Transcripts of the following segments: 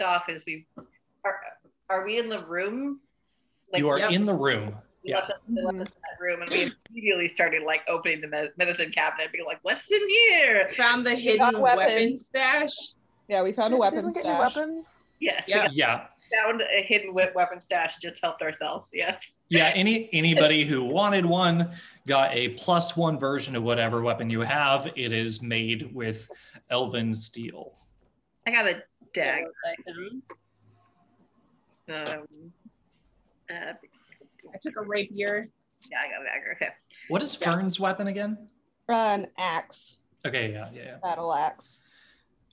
off is we are are we in the room? Like, you are yep. in the room. We Yeah. left, us, we left us that room, and we immediately started like opening the med- medicine cabinet, and being like, "What's in here?" Found the got hidden weapon weapons. stash. Yeah, we found a Did weapon we get any weapons? Yes, Yeah. we Yeah. found a hidden we- weapon stash. Just helped ourselves. Yes. Yeah. Any anybody who wanted one got a plus one version of whatever weapon you have. It is made with elven steel. I got a dagger. Um, Um, uh, I took a rapier. yeah, I got a dagger. Okay. What is Yeah. Fern's weapon again? An axe, Okay, yeah, yeah, yeah. battle axe.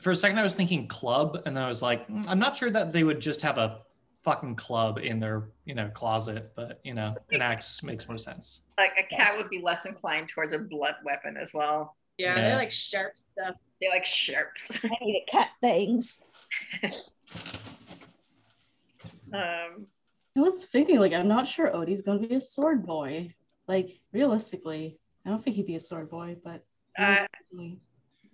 For a second, I was thinking club, and then I was like, "Mm, I'm not sure that they would just have a fucking club in their, you know, closet, but you know, an axe makes more sense. Like a cat Yes. would be less inclined towards a blunt weapon as well. Yeah, Yeah. they're like sharp stuff. They like sharps. I need to cut things. Um, I was thinking, like, I'm not sure Odi's gonna be a sword boy. Like, realistically, I don't think he'd be a sword boy, but uh,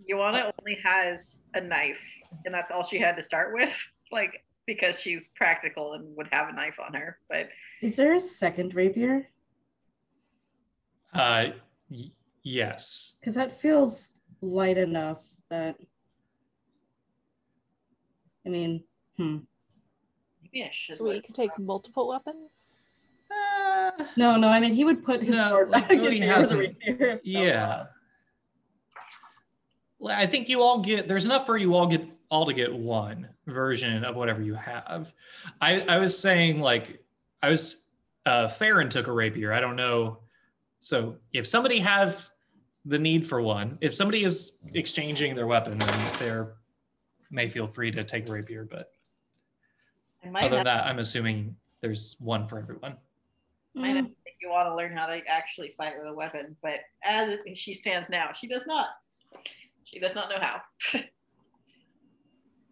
Ioanna only has a knife, and that's all she had to start with. Like because she's practical and would have a knife on her. But is there a second rapier? Uh, y- yes. Because that feels light enough that. I mean, hmm. maybe I should. So we look. could take multiple weapons. Uh, No, no, I mean, he would put his No, sword back Odi if there a hasn't- rapier. if fell yeah. Well, I think you all get there's enough for you all get all to get one version of whatever you have. I I was saying like I was uh Farron took a rapier. I don't know. So if somebody has the need for one, if somebody is exchanging their weapon, then they're may feel free to take a rapier. But other than that, I'm assuming there's one for everyone. might have Mm, if you want to learn how to actually fight with a weapon. But as she stands now, she does not. She does not know how.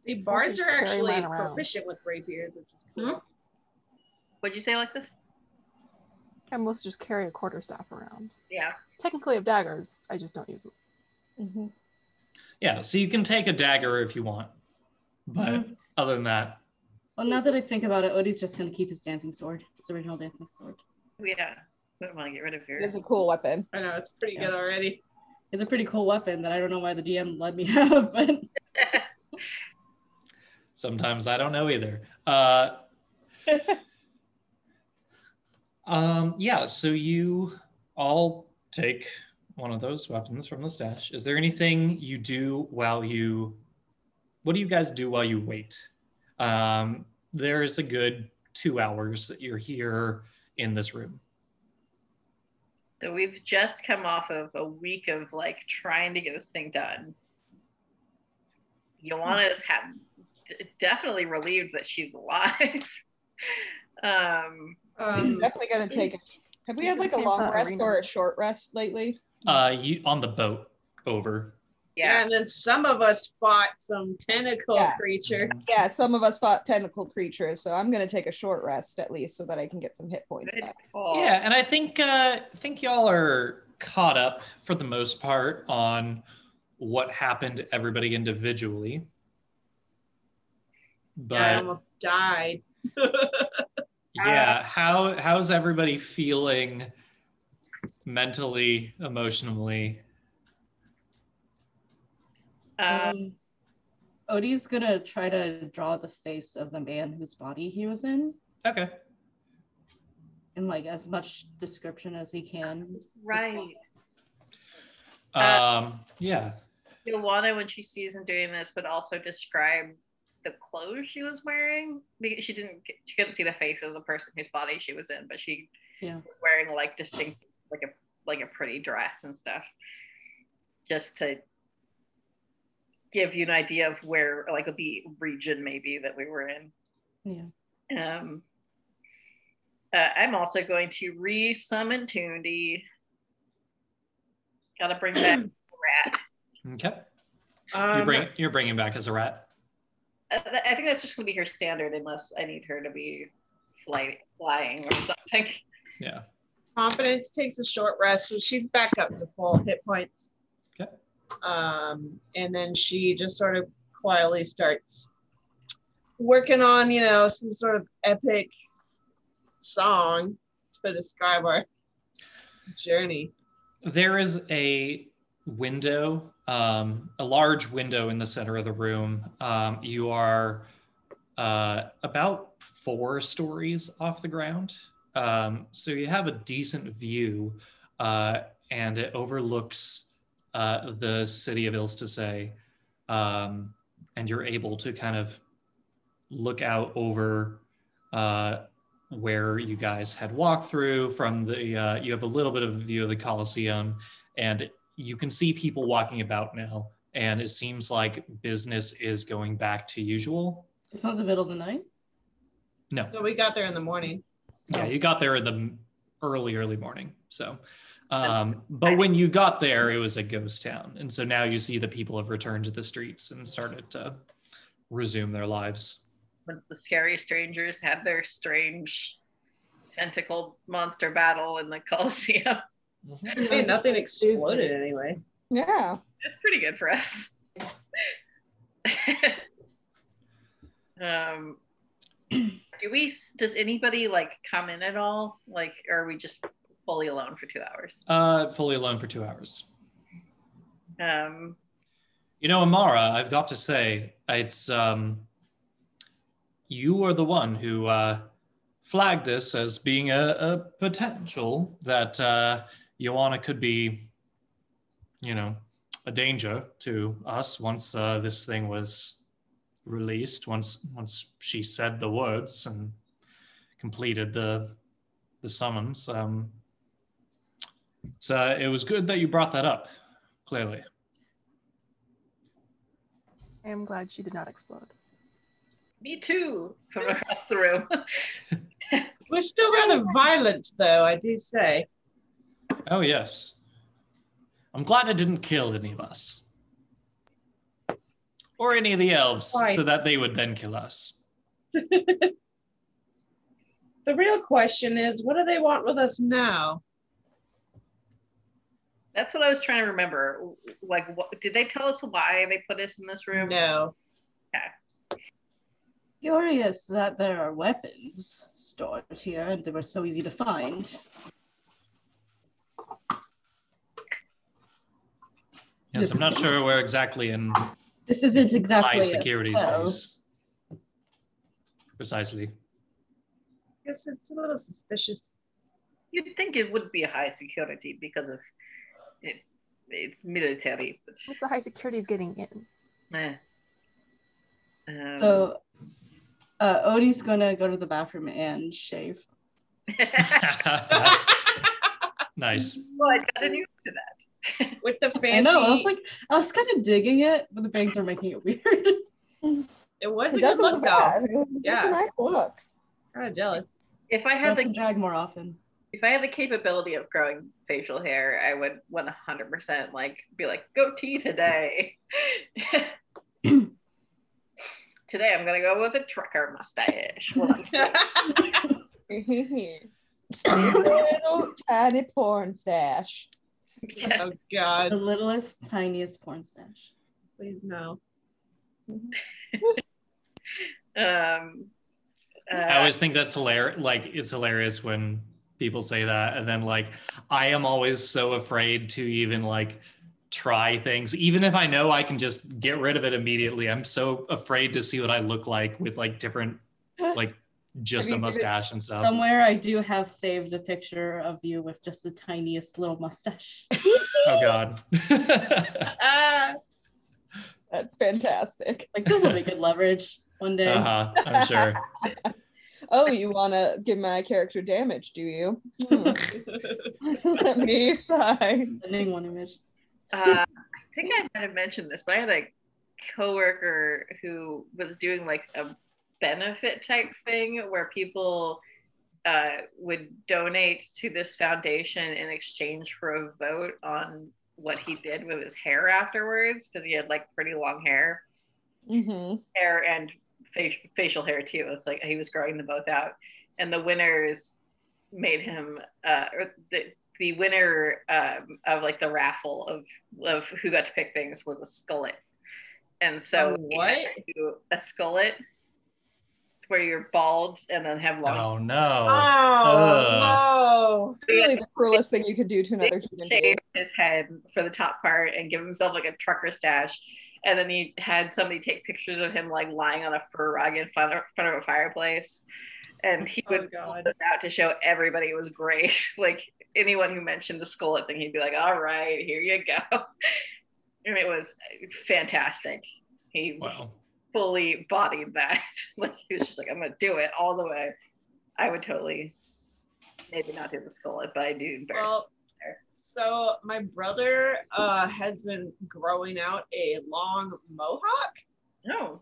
The bards are actually proficient with rapiers, which is cool. Hmm? What'd you say like this? I mostly just carry a quarterstaff around. Yeah. Technically, I have daggers. I just don't use them. Mhm. Yeah, so you can take a dagger if you want. But Mhm. other than that, Well, now that I think about it, Odi's just gonna keep his dancing sword, his original dancing sword. Yeah. We don't want to get rid of It is a cool weapon. I know it's pretty Yeah. good already. It's a pretty cool weapon that I don't know why the DM let me have, but Sometimes I don't know either. Uh, um, yeah, so you all take one of those weapons from the stash. Is there anything you do while you? What do you guys do while you wait? Um, there's a good two hours that you're here in this room. So we've just come off of a week of like trying to get this thing done. Ioanna is ha- d- definitely relieved that she's alive. um, Um, Definitely gonna take it. Have we had like a long rest arena. or a short rest lately? Uh, you on the boat over. yeah. yeah. and then some of us fought some tentacle Yeah. creatures. Yeah, some of us fought tentacle creatures, so I'm gonna take a short rest at least so that I can get some hit points Good back. call. Yeah, and I think uh, I think y'all are caught up for the most part on what happened to everybody individually. But I almost died. yeah, how how's everybody feeling mentally, emotionally? Um, um, Odi's gonna try to draw the face of the man whose body he was in, Okay. in like as much description as he can. right. Um, yeah. Ioanna, when she sees him doing this, but also describe the clothes she was wearing because she didn't she couldn't see the face of the person whose body she was in, but she Yeah. was wearing like distinct like a like a pretty dress and stuff. Just to give you an idea of where like the region maybe that we were in. Yeah. Um uh, I'm also going to re-summon Toondy. Gotta bring back the rat. Okay. Um, you bring you're bringing back as a rat. I, I think that's just gonna be her standard unless I need her to be fly, flying or something. Yeah. Confidence takes a short rest, so she's back up to full hit points. Okay. Um, and then she just sort of quietly starts working on, you know, some sort of epic song to describe our journey. There is a window, um, a large window in the center of the room. Um, you are uh, about four stories off the ground. Um, so you have a decent view, uh, and it overlooks uh, the city of Ilstasay. Um, and you're able to kind of look out over uh, where you guys had walked through from the uh, you have a little bit of a view of the Colosseum and you can see people walking about now and it seems like business is going back to usual It's not the middle of the night. no So we got there in the morning. Yeah you got there in the early early morning so um, but when you got there it was a ghost town and so now you see the people have returned to the streets and started to resume their lives Once the scary strangers had their strange tentacle monster battle in the Coliseum. Hey, nothing exploded anyway. Yeah. That's pretty good for us. um, do we? Does anybody like come in at all? Like, or are we just fully alone for two hours? uh, fully alone for two hours Um, You know, Amara, I've got to say, it's um, you were the one who uh, flagged this as being a, a potential that uh, Ioanna could be, you know, a danger to us once uh, this thing was released. Once once she said the words and completed the the summons. Um, so it was good that you brought that up. Clearly. I am glad she did not explode. me too, from across the room. We're still rather violent, though, I do say. Oh, yes. I'm glad it didn't kill any of us. Or any of the elves, Right. so that they would then kill us. The real question is, what do they want with us now? That's what I was trying to remember. Like, what, did they tell us why they put us in this room? No. Okay. Curious that there are weapons stored here and they were so easy to find. Yes, I'm not sure where exactly in This isn't exactly high a security cell. space. Precisely. I guess it's a little suspicious. You'd think it would be a high security because of it. It's military, but What's the high security is getting in? eh. Um, So, uh, Odi's gonna go to the bathroom and shave. nice. well, I got a new to that. With the fancy. I know. I was like, I was kind of digging it, but the bangs are making it weird. it was a good look, look though. bad. It's Yeah. a nice look. Kind of jealous. if I I had have the drag more often. if I had the capability of growing facial hair, I would 100% like be like goatee today. today I'm gonna go with a trucker mustache. Little tiny porn stash. Yeah. oh God. The littlest, tiniest porn stash. please no. Um, uh, I always think that's hilarious. Like, it's hilarious when people say that. And then, like, I am always so afraid to even, like, try things. Even if I know I can just get rid of it immediately, I'm so afraid to see what I look like with, like, different, like, just Have a mustache and stuff. Somewhere I do have saved a picture of you with just the tiniest little mustache. Oh, God. Ah, That's fantastic. Like this will be good leverage one day. uh-huh. I'm sure. Oh, you want to give my character damage, do you? Hmm. Let me find. Sending one image. uh, I think I might have mentioned this, but I had a coworker who was doing like a benefit type thing where people uh, would donate to this foundation in exchange for a vote on what he did with his hair afterwards because he had like pretty long hair hmm hair and facial facial hair too. It's like he was growing them both out, and the winners made him uh, or the the winner um, of like the raffle of of who got to pick things was a skullet, and so A what? had to do a skullet. Where you're bald and then have long Oh no. Oh, no! Really the cruelest thing you could do to another human being. his head for the top part and give himself like a trucker stash. And then he had somebody take pictures of him like lying on a fur rug in front of, front of a fireplace. And he Oh, would God. pull it out to show everybody it was great. like anyone who mentioned the skullet thing, he'd be like, all right, here you go. And it was fantastic. He Wow. Fully bodied that. like he was just like, I'm gonna do it all the way. I would totally maybe not do the skull, but I do embarrass. well, so my brother uh, has been growing out a long mohawk. no.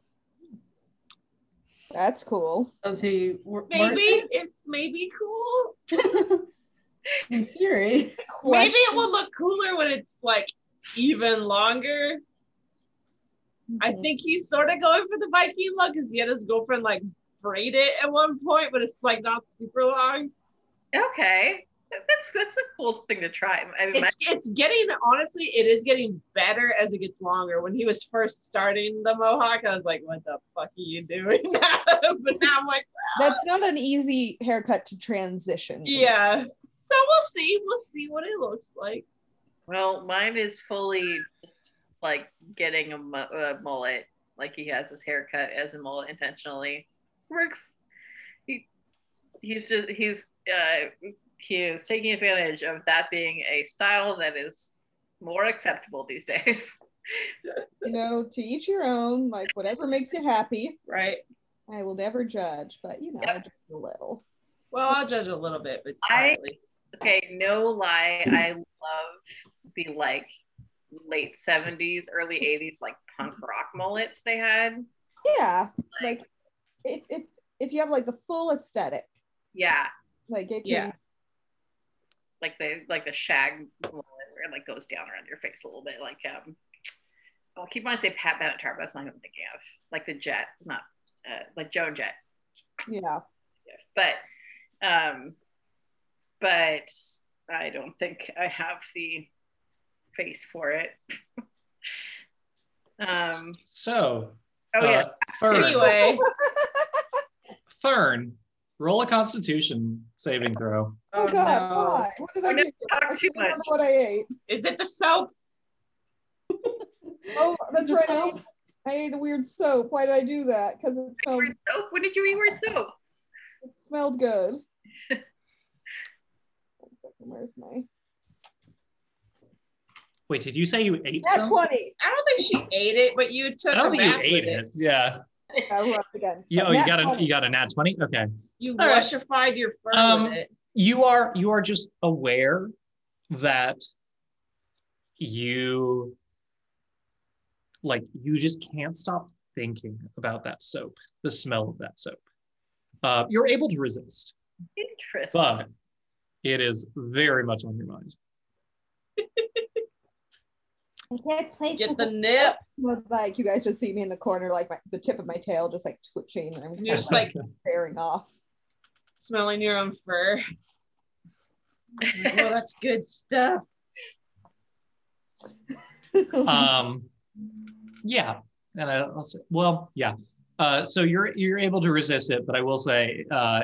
That's cool. Does he wor- work Maybe it's maybe cool. it? in theory? Maybe it will look cooler when it's like even longer. I Mhm. think he's sort of going for the Viking look because he had his girlfriend like braid it at one point, but it's like not super long. Okay. That's that's a cool thing to try. I mean, It's it's getting honestly, it is getting better as it gets longer. When he was first starting the mohawk, I was like, "What the fuck are you doing?" but now I'm like, That's not an easy haircut to transition. "Yeah." So we'll see. We'll see what it looks like. well, mine is fully just like getting a, mu- a mullet. Like he has his haircut as a mullet intentionally. Works. He he's just he's uh he is taking advantage of that being a style that is more acceptable these days. You know, to each your own, like whatever makes you happy. Right. I will never judge, but you know, Yep. just a little. Well, I'll judge a little bit, but I- quietly. Okay, no lie, I love the like late 70s, early 80s like punk rock mullets they had. Yeah, like if if if you have like the full aesthetic, Yeah, like it can Yeah. like the like the shag mullet where it like goes down around your face a little bit. Like um I'll keep wanting to say Pat Benatar, but that's not what I'm thinking of. Like the jet, not uh, like Joan Jett. yeah. But um but I don't think I have the face for it. um So, oh yeah. uh, Fern, Anyway, Fern, roll a Constitution saving throw. Oh, oh, God, no. why? What did I We're do? not I talk too can't much. what I ate. Is it the soap? Oh, that's right. I ate, I ate a weird soap. Why did I do that? Because it smelled Weird soap? When did you eat weird soap? it smelled good. Where's my Wait, did you say you ate That's some? 20. I don't think she ate it, but you took I don't think you ate with it. Yeah. I against. Yeah, but oh, you got a 20. you got a nat 20? Okay. You All right. lushified your fur Um, it. you are you are just aware that you like you just can't stop thinking about that soap the smell of that soap uh, you're able to resist Interesting. but it is very much on your mind can't place Get the nip. like you guys just see me in the corner, like my, the tip of my tail just like twitching, and I'm You're just like staring off. smelling your own fur. well, that's good stuff. um yeah and I, i'll say well yeah uh, so you're you're able to resist it but i will say uh,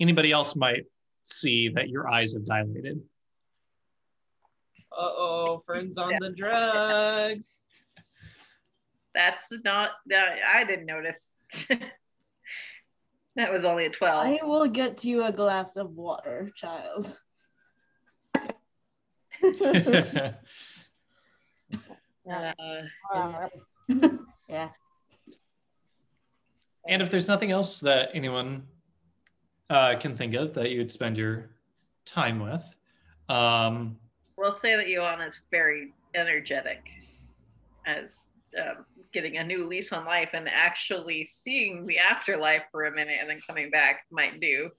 anybody else might see that your eyes have dilated oh, friends on the drugs. That's not that I didn't notice. that was only a 12. I will get you a glass of water, child. Uh, Yeah. And if there's nothing else that anyone uh, can think of that you'd spend your time with, um, we'll say that Ioanna is very energetic as um, getting a new lease on life and actually seeing the afterlife for a minute and then coming back might do.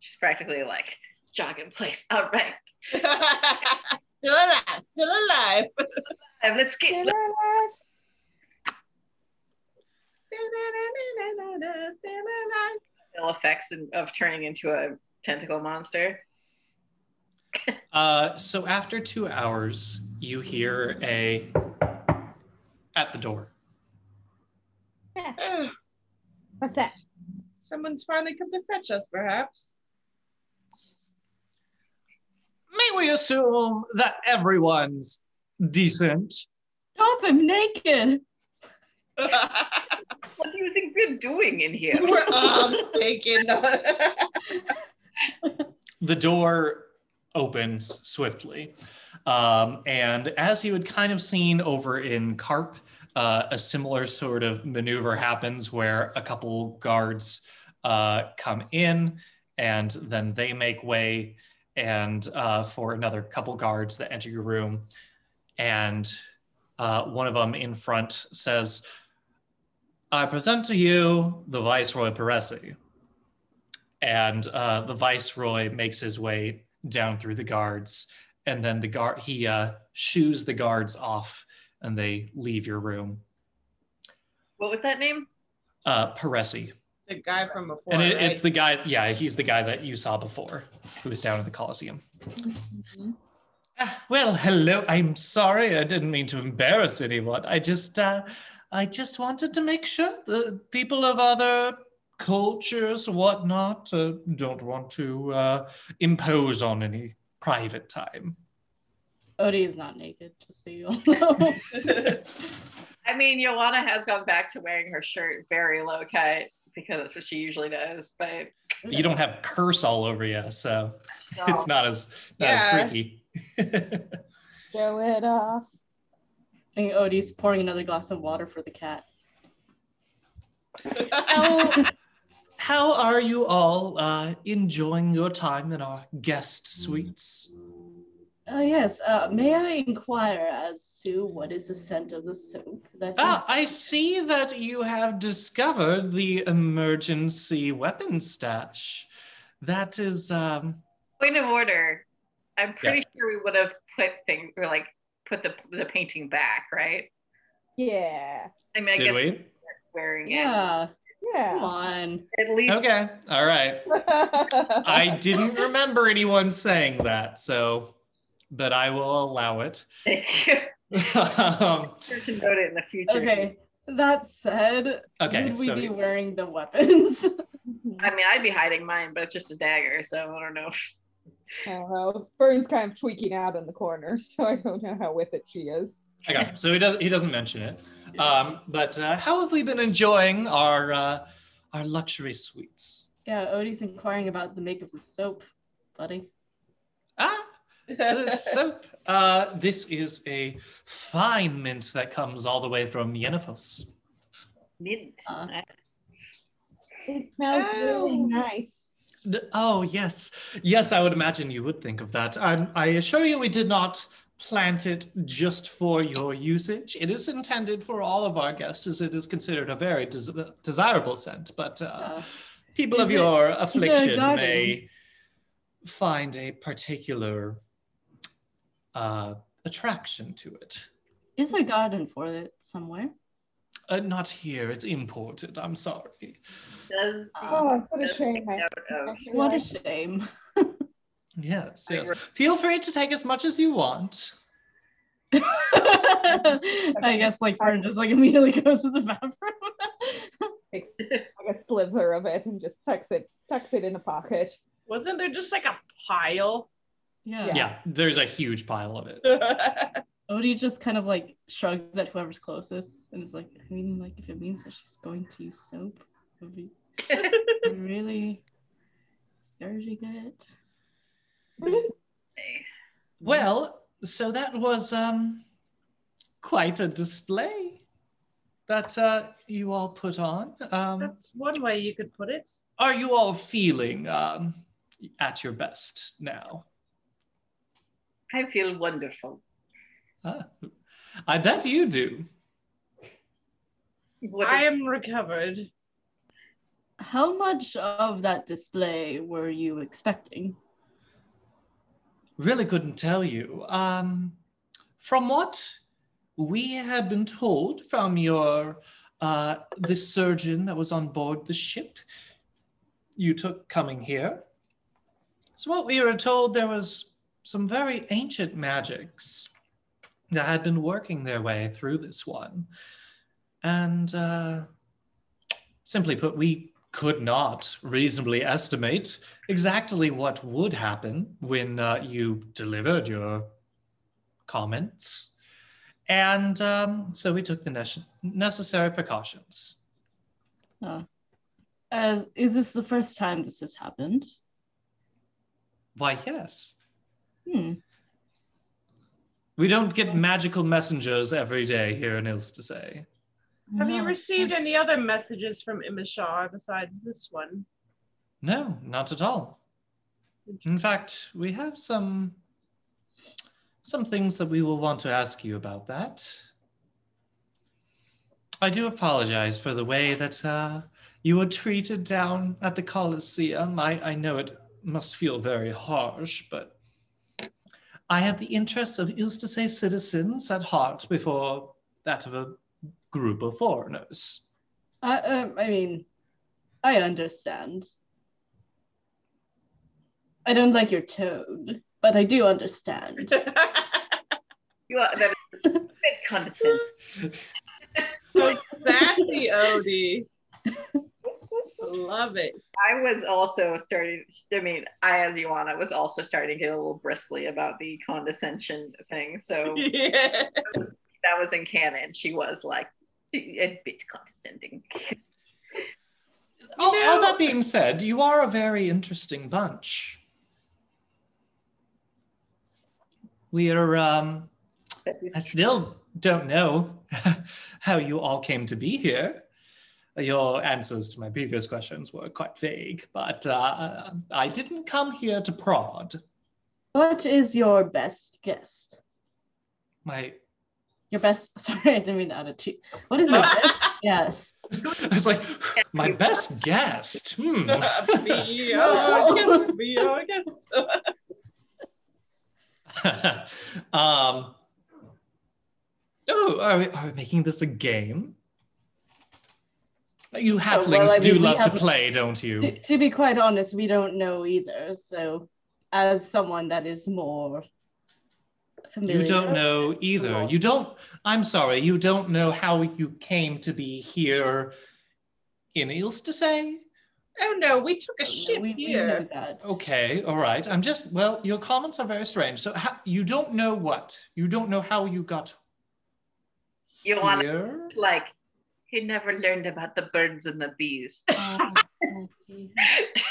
She's practically like jog in place. All right, still alive, still alive. let's get. Still alive. Ill effects of turning into a tentacle monster. Uh, so after two hours, you hear a at the door. What's that? Someone's finally come to fetch us, perhaps. May we assume that everyone's decent? Stop him naked. What do you think we're doing in here? We're um taking. The door opens swiftly. Um, and as you had kind of seen over in Carp, uh, a similar sort of maneuver happens where a couple guards uh, come in and then they make way and uh, for another couple guards that enter your room. And uh, one of them in front says, I present to you the Viceroy Peressy. And uh, the Viceroy makes his way down through the guards and then the guard he uh shoos the guards off and they leave your room What was that name? uh Peressy. the guy from before. and it, right? it's the guy yeah he's the guy that you saw before who was down in the coliseum Ah, well hello i'm sorry i didn't mean to embarrass anyone i just uh i just wanted to make sure the people of other cultures whatnot uh, don't want to uh impose on any private time Odi is not naked, just so you all know. I mean, Ioanna has gone back to wearing her shirt very low cut because that's what she usually does. But you don't have curse all over you, so no. it's not as not Yeah. as freaky. Show it off. I think Odi's pouring another glass of water for the cat. how, how are you all uh, enjoying your time in our guest suites? Oh yes. Uh, may I inquire as to what is the scent of the soap that? you- Ah, I see that you have discovered the emergency weapon stash. That is um point of order. I'm pretty sure we would have put things or like put the the painting back, right? Yeah. I mean, I did guess we? wearing it yeah. Come Yeah. on. at least. Okay. All right. I I didn't remember anyone saying that, so but I will allow it. um, Sure to note it in the future. Okay. That said, okay, would we so be wearing the weapons? I mean, I'd be hiding mine, but it's just a dagger, so I don't know. I don't know. Fern's kind of tweaking out in the corner, so I don't know how with it she is. Okay, so he does he doesn't mention it. Um, but uh, how have we been enjoying our uh, our luxury suites? yeah, Odi's inquiring about the make of the soap, buddy. Ah, the soap. Uh, this is a fine mint that comes all the way from Yennefer. Mint. Uh. It smells really nice. Oh yes, yes. I would imagine you would think of that. Um, I assure you, we did not plant it just for your usage. It is intended for all of our guests, as it is considered a very des- desirable scent. But uh, Uh, people of it- your affliction garden? may find a particular uh, attraction to it. is there a garden for it somewhere? Uh, not here. It's imported. I'm sorry. Does Oh, what a shame. I- of- I feel What a shame. Yes, yes. Feel free to take as much as you want. I guess like Fern just like immediately goes to the bathroom. takes like a slither of it and just tucks it tucks it in a pocket. Wasn't there just like a pile? yeah. Yeah, there's a huge pile of it. Odi just kind of like shrugs at whoever's closest and is like, I mean, like if it means that she's going to use soap, it would be really discouraging it. Well, so that was um quite a display that uh, you all put on. Um, That's one way you could put it. are you all feeling um, at your best now? I feel wonderful. Ah, I bet you do. What I is- am recovered. How much of that display were you expecting? Really couldn't tell you. Um, from what we had been told from your uh, the surgeon that was on board the ship you took coming here. So what we were told there was some very ancient magics that had been working their way through this one, and uh, simply put, we could not reasonably estimate exactly what would happen when uh, you delivered your comments. And um, so we took the nece- necessary precautions. Uh, as is this the first time this has happened? Why, yes. Hmm. We don't get magical messengers every day here in Ilstasay. Have you received any other messages from Immeshar besides this one? No, not at all. In fact, we have some some things that we will want to ask you about that. I do apologize for the way that uh, you were treated down at the Coliseum. I, I know it must feel very harsh, but I have the interests of Ilstasay citizens at heart before that of a group of foreigners. I, um, I mean, I understand. I don't like your tone, but I do understand. You are that is a bit condescending. so sassy, Odi. Love it. I was also starting. I mean, I as Ioanna was also starting to get a little bristly about the condescension thing. So Yeah. that was in canon. She was like a bit condescending. All, all that being said, you are a very interesting bunch. We are, um, I still don't know how you all came to be here. Your answers to my previous questions were quite vague, but uh, I didn't come here to prod. what is your best guest? My, Your best, sorry, I didn't mean to add a T. What is your best guest? I was like, my best guest. Hmm. be our guest. Be our guest. um, oh, are we, are we making this a game? You halflings Oh, well, I do mean, we love to haven't- play, don't To, you? to be quite honest, we don't know either. So, as someone that is more familiar, You don't know either. Well- You don't, I'm sorry, you don't know how you came to be here in Ilstasay? Oh no, we took a No, ship we, we know here. that. Okay, all right. I'm just, well, your comments are very strange. So how, you don't know what? You don't know how you got Ioanna here? was like, he never learned about the birds and the bees. Uh.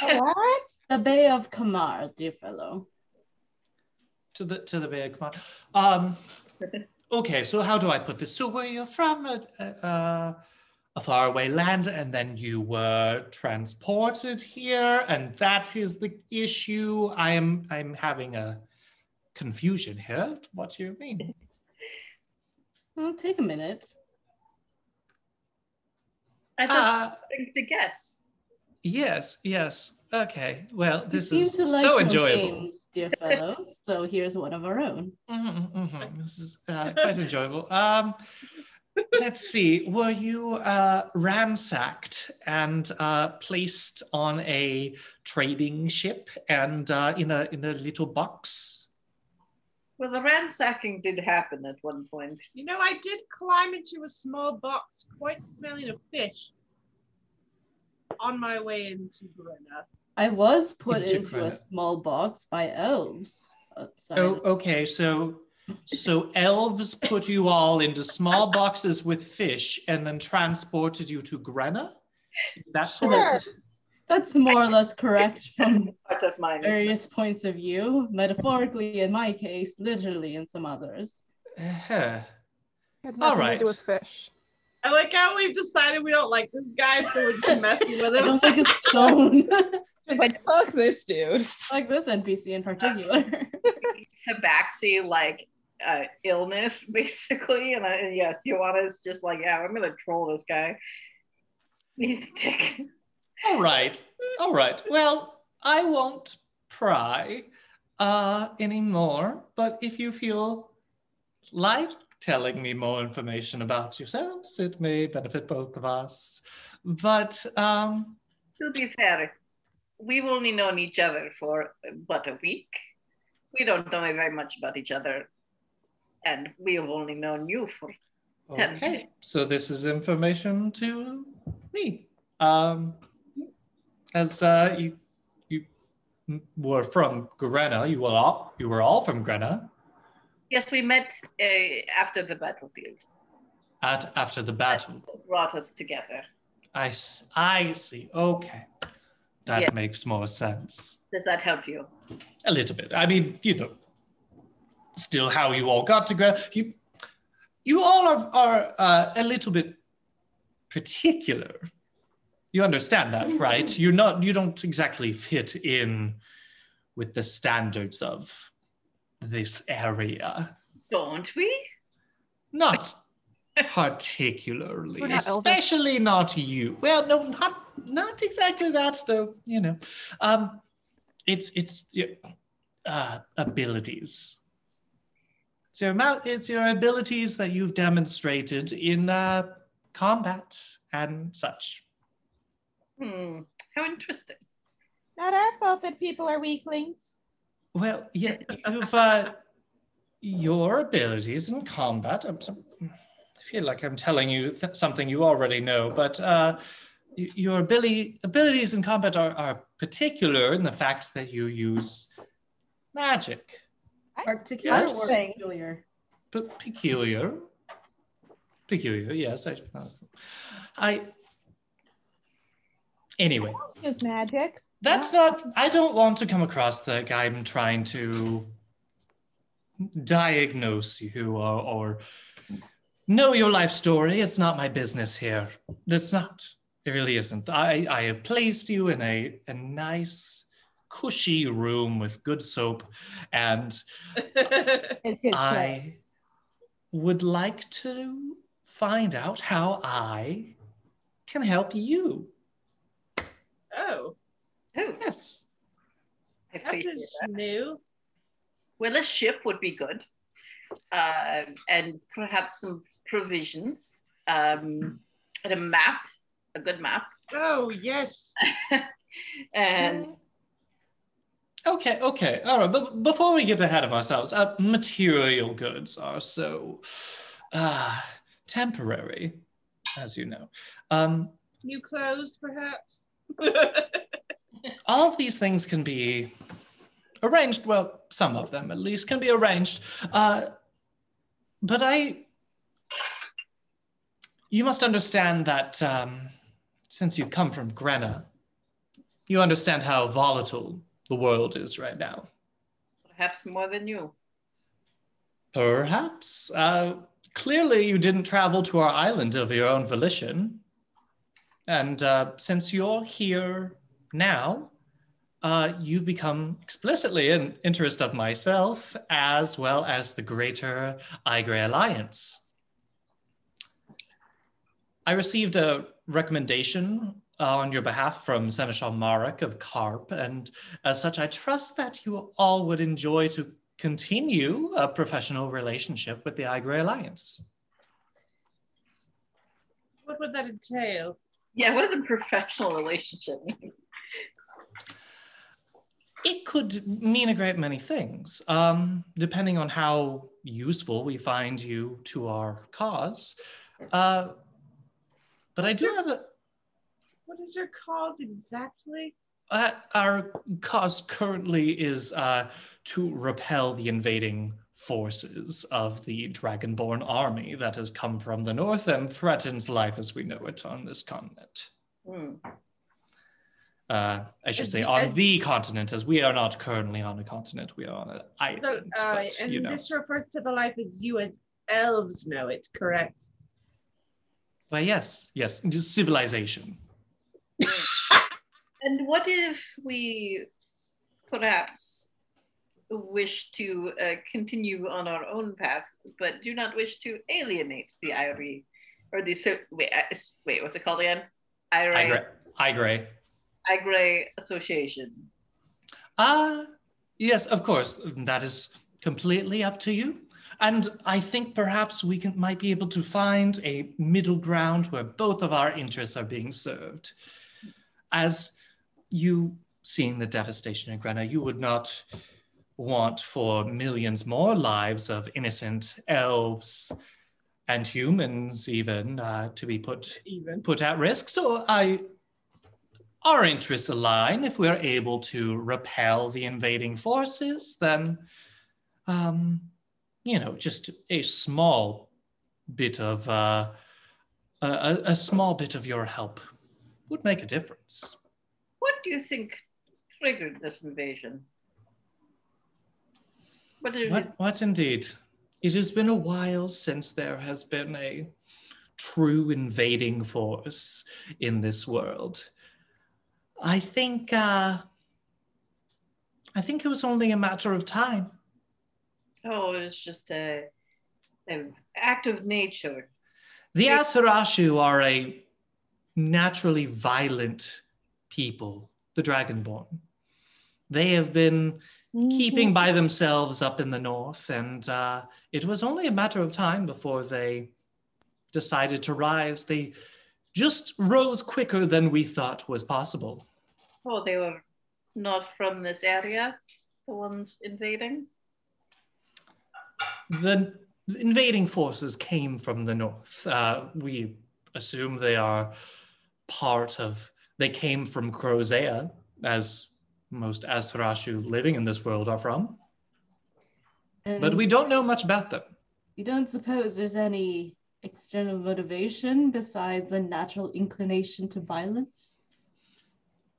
What? the Bay of Kamar, dear fellow. To the to the Bay of Command. Um, okay, so how do I put this? So where you're from a, a, a faraway land, and then you were transported here, and that is the issue. I am I'm having a confusion here. What do you mean? Well, take a minute. I thought Uh, uh, to guess. Yes, yes. Okay. Well, this is to like so enjoyable. games, dear fellow. so here's one of our own. Mhm, mhm. This is uh, quite enjoyable. Um, let's see. Were you uh, ransacked and uh, placed on a trading ship and uh, in a in a little box? Well, the ransacking did happen at one point. You know, I did climb into a small box, quite smelling of fish, on my way into Grenna. I was put Into into a small box by elves outside. Oh, okay. So so elves put you all into small boxes with fish and then transported you to Grenna. Is that Sure. correct? That's more or less correct from Part of mine. is- various points of view. Metaphorically, in my case, literally in some others. Uh-huh. Had All nothing right. to do with fish. I like how we've decided we don't like this guy, so we're just messing with I him. don't like his tone. She's like, fuck this dude. like this NPC in particular. tabaxi like uh, illness basically and, I, and yes Ioanna's just like yeah I'm gonna troll this guy he's a dick All right. All right. Well, I won't pry uh, anymore, but if you feel like telling me more information about yourselves, it may benefit both of us. But um, to be fair we've only known each other for but a week we don't know very much about each other and we've only known you for okay, so this is information to me. Um, as uh, you you were from Grenna. You were all you were all from Grenna. Yes, we met uh, after the battlefield. At after the battle. That brought us together. I see. Okay, that Yeah. makes more sense. Does that help you? A little bit. I mean, you know, still how you all got together. You you all are are uh, a little bit particular. You understand that, right? You're not. You don't exactly fit in with the standards of this area. Don't we? Not particularly, We're elder. especially not you. Well, no, not not exactly that though. You know, um, it's it's your uh, abilities. It's your amount. It's your abilities that you've demonstrated in uh, combat and such. Hmm. How interesting. Not our fault that people are weaklings. Well, yeah, you've uh, your abilities in combat. I'm, I feel like I'm telling you th- something you already know, but uh, your ability abilities in combat are, are particular in the fact that you use magic, Particular or Interesting. peculiar? but peculiar. Peculiar, yes. I, I. Anyway, Use magic. That's not. I don't want to come across like I'm trying to diagnose you or, or know your life story. It's not my business here. It's not. It really isn't. I, I have placed you in a, a nice, cushy room with good soap, and good. I would like to find out how I can help you. Oh, Yes. I that appreciate that. new. Well, a ship would be good, uh, and perhaps some provisions, um, and a map, a good map, Oh, yes. and Okay, okay, all right. But before we get ahead of ourselves, uh, material goods are so uh, temporary, as you know. Um, New clothes, perhaps. all of these things can be arranged. Well, some of them at least can be arranged. Uh, but I, you must understand that um, since you've come from Grenna, you understand how volatile the world is right now. perhaps more than you. Perhaps. Uh, clearly, you didn't travel to our island of your own volition. And uh, since you're here now, uh, you've become explicitly an interest of myself as well as the greater Aigrei Alliance. I received a recommendation uh, on your behalf from Seneschal Marek of Carp, and as such, I trust that you all would enjoy to continue a professional relationship with the Aigrei Alliance. what would that entail? Yeah, what does a professional relationship mean? Could mean a great many things, um, depending on how useful we find you to our cause. Uh, but I do have a, What is your cause exactly? uh, our cause currently is uh, to repel the invading forces of the dragonborn army that has come from the north and threatens life as we know it on this continent. Hmm. Uh, I should say on the continent, as we are not currently on a continent, we are on an So, island. uh, but, and you know, this refers to the life as you as elves know it, correct? but yes, yes, just civilization. And what if we perhaps wish to uh, continue on our own path, but do not wish to alienate the Irie or the so wait uh, wait what's it called again? Irie Aigrei, Aigrei. Aigrei Association. Ah, yes, of course. That is completely up to you. And I think perhaps we can might be able to find a middle ground where both of our interests are being served. As you seeing the devastation in Grenna, you would not want for millions more lives of innocent elves and humans even uh, to be put Even. put at risk. So I our interests align, if we're able to repel the invading forces, then, um, you know, just a small bit of uh, a, a small bit of your help would make a difference. What do you think triggered this invasion? What did What, what indeed? It has been a while since there has been a true invading force in this world. I think uh, I think it was only a matter of time. Oh, it was just a, an act of nature. The Azhiraxu are a naturally violent people, the Dragonborn. They have been keeping by themselves up in the north, and uh, it was only a matter of time before they decided to rise. They just rose quicker than we thought was possible. Oh, they were not from this area, the ones invading. The invading forces came from the north. Uh, we assume they are part of, they came from Crozea, as most Azhiraxu living in this world are from, And but we don't know much about them. you don't suppose there's any external motivation besides a natural inclination to violence?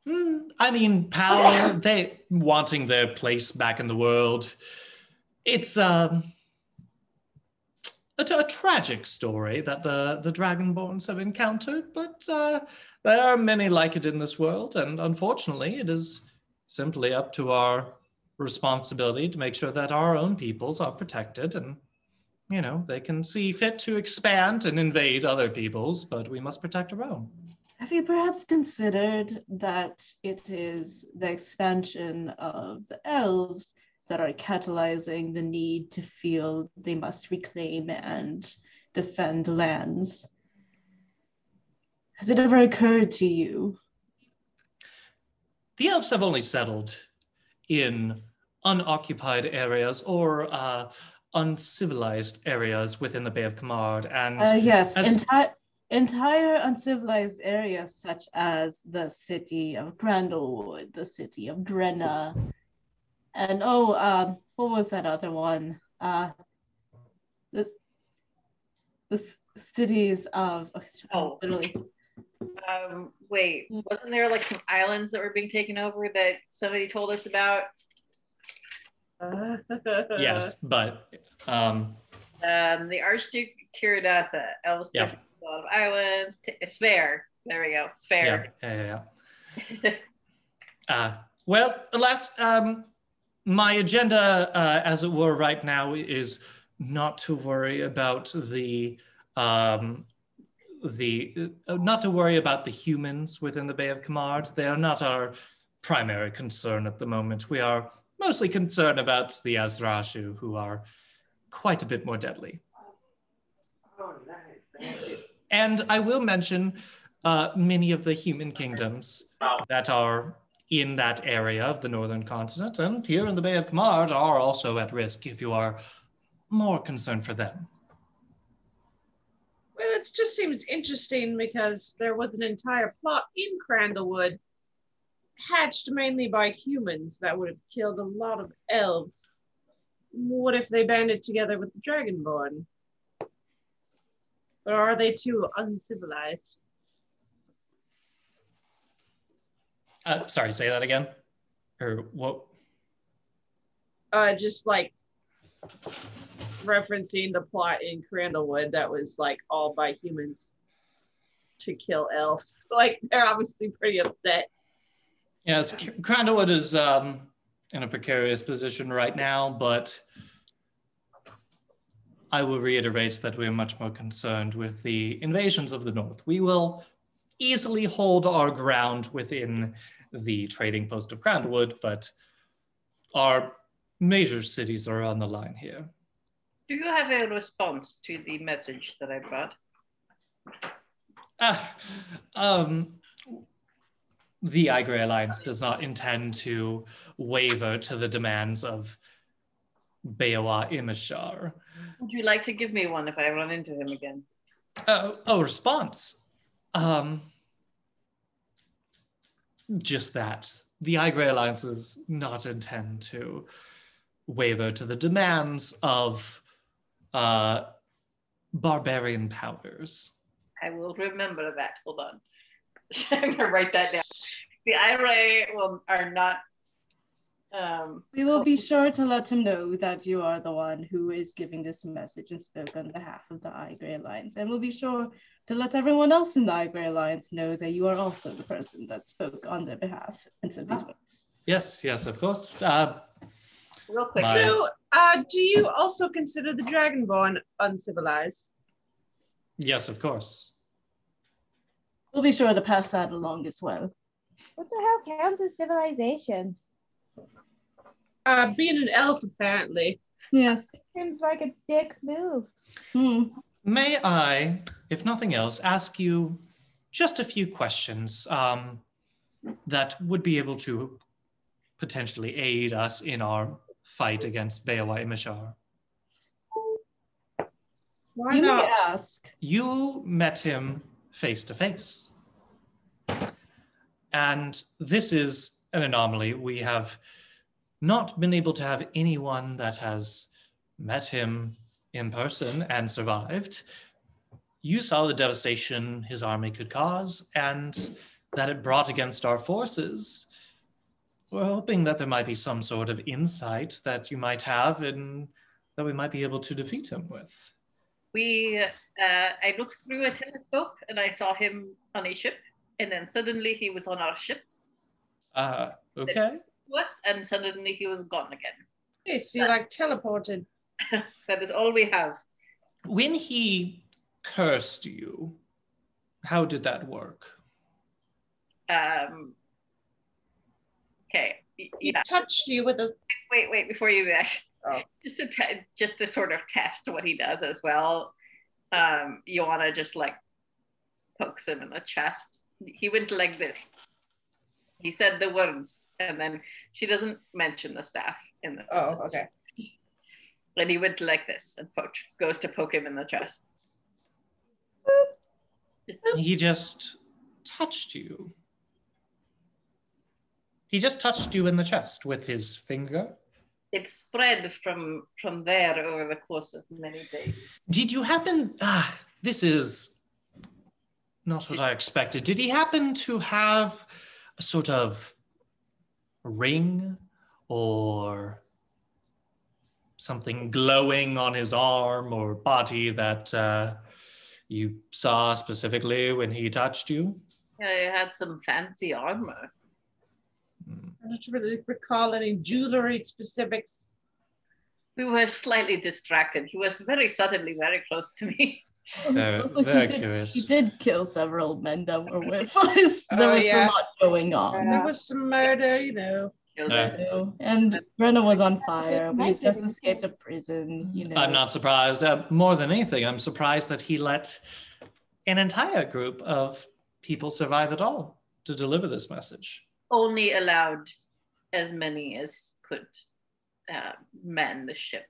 Hmm, I mean, power, they wanting their place back in the world. It's um, a, a tragic story that the, the Dragonborns have encountered, but uh, there are many like it in this world, and unfortunately, it is simply up to our responsibility to make sure that our own peoples are protected and you know they can see fit to expand and invade other peoples but we must protect our own Have you perhaps considered that it is the expansion of the elves that are catalyzing the need to feel they must reclaim and defend lands? Has it ever occurred to you? the elves have only settled in unoccupied areas or uh, uncivilized areas within the Bay of Camargue. And Uh, yes, as- entire entire uncivilized areas such as the city of Grandlewood, the city of Grenna, and oh, um, what was that other one? Uh, the the cities of Oh. literally. Um, wait, wasn't there like some islands that were being taken over that somebody told us about? yes, but um, Um, the Archduke Tiridatha, Elves, Yeah. A lot of islands. T- it's fair. There we go. It's yeah, fair. yeah, yeah. Uh, well, alas, um, my agenda, uh, as it were, right now is not to worry about the um, the uh, not to worry about the humans within the Bay of Camargue. They are not our primary concern at the moment. We are mostly concerned about the Azhiraxu, who are quite a bit more deadly. Oh, nice. And I will mention uh, many of the human kingdoms that are in that area of the northern continent and here in the Bay of Camargue are also at risk if you are more concerned for them. Well, it just seems interesting because there was an entire plot in Crandlewood hatched mainly by humans that would have killed a lot of elves. What if they banded together with the Dragonborn? Or are they too uncivilized? Uh, sorry, say that again. Or what? Uh, just like referencing the plot in Crandlewood that was like all by humans to kill elves. Like they're obviously pretty upset. Yes, Crandlewood is um, in a precarious position right now, but I will reiterate that we are much more concerned with the invasions of the North. We will easily hold our ground within the trading post of Crandlewood, but our major cities are on the line here. Do you have a response to the message that I brought? Ah, um, the Aigrei Alliance does not intend to waver to the demands of Beowa Immeshar. Would you like to give me one if I run into him again? Uh, oh, response. Um, just that. The Aigrei Alliance does not intend to waver to the demands of uh, barbarian powers. I will remember that. Hold on. I'm gonna write that down. The IRA will are not. Um, We will be sure to let him know that you are the one who is giving this message and spoke on behalf of the Aigrei Alliance. And we'll be sure to let everyone else in the Aigrei Alliance know that you are also the person that spoke on their behalf and said these words. Yes, yes, of course. Uh, real quick. My- So, uh, do you also consider the Dragonborn uncivilized? yes, of course. We'll be sure to pass that along as well. What the hell counts as civilization? Uh, being an elf, apparently. Yes. Seems like a dick move. Hmm. May I, if nothing else, ask you just a few questions um, that would be able to potentially aid us in our fight against Beowa Immeshar? Why you may not? ask. You met him face to face. And this is an anomaly. We have not been able to have anyone that has met him in person and survived. You saw the devastation his army could cause and that it brought against our forces. We're hoping that there might be some sort of insight that you might have and that we might be able to defeat him with. we uh, I looked through a telescope and I saw him on a ship, and then suddenly he was on our ship Uh, okay. To us, and suddenly he was gone again. It's you like teleported. That is all we have. When he cursed you, how did that work? Um, okay. y- He Yeah. touched you with a. Wait, wait. Before you do that, Oh. just to te- just to sort of test what he does as well. Um, Ioanna just like pokes him in the chest. He went like this. He said the words, and then she doesn't mention the staff in the. Oh, okay. And he went like this and poke, goes to poke him in the chest. He just touched you. He just touched you in the chest with his finger. It spread from from there over the course of many days. Did you happen? Ah, this is not what I expected. Did he happen to have a sort of ring or something glowing on his arm or body that uh, you saw specifically when he touched you? Yeah, he had some fancy armor. Hmm. I don't really recall any jewelry specifics. We were slightly distracted. He was very suddenly very close to me. Very, Also, he very did- He did kill several men that were with us. Oh, there was yeah. a lot going on. Yeah. There was some murder, you know. Killed Yeah. him. you know, And Grenna was on fire. We just escaped a prison, you know. I'm not surprised. Uh, more than anything, I'm surprised that he let an entire group of people survive at all to deliver this message. Only allowed as many as could uh, man the ship.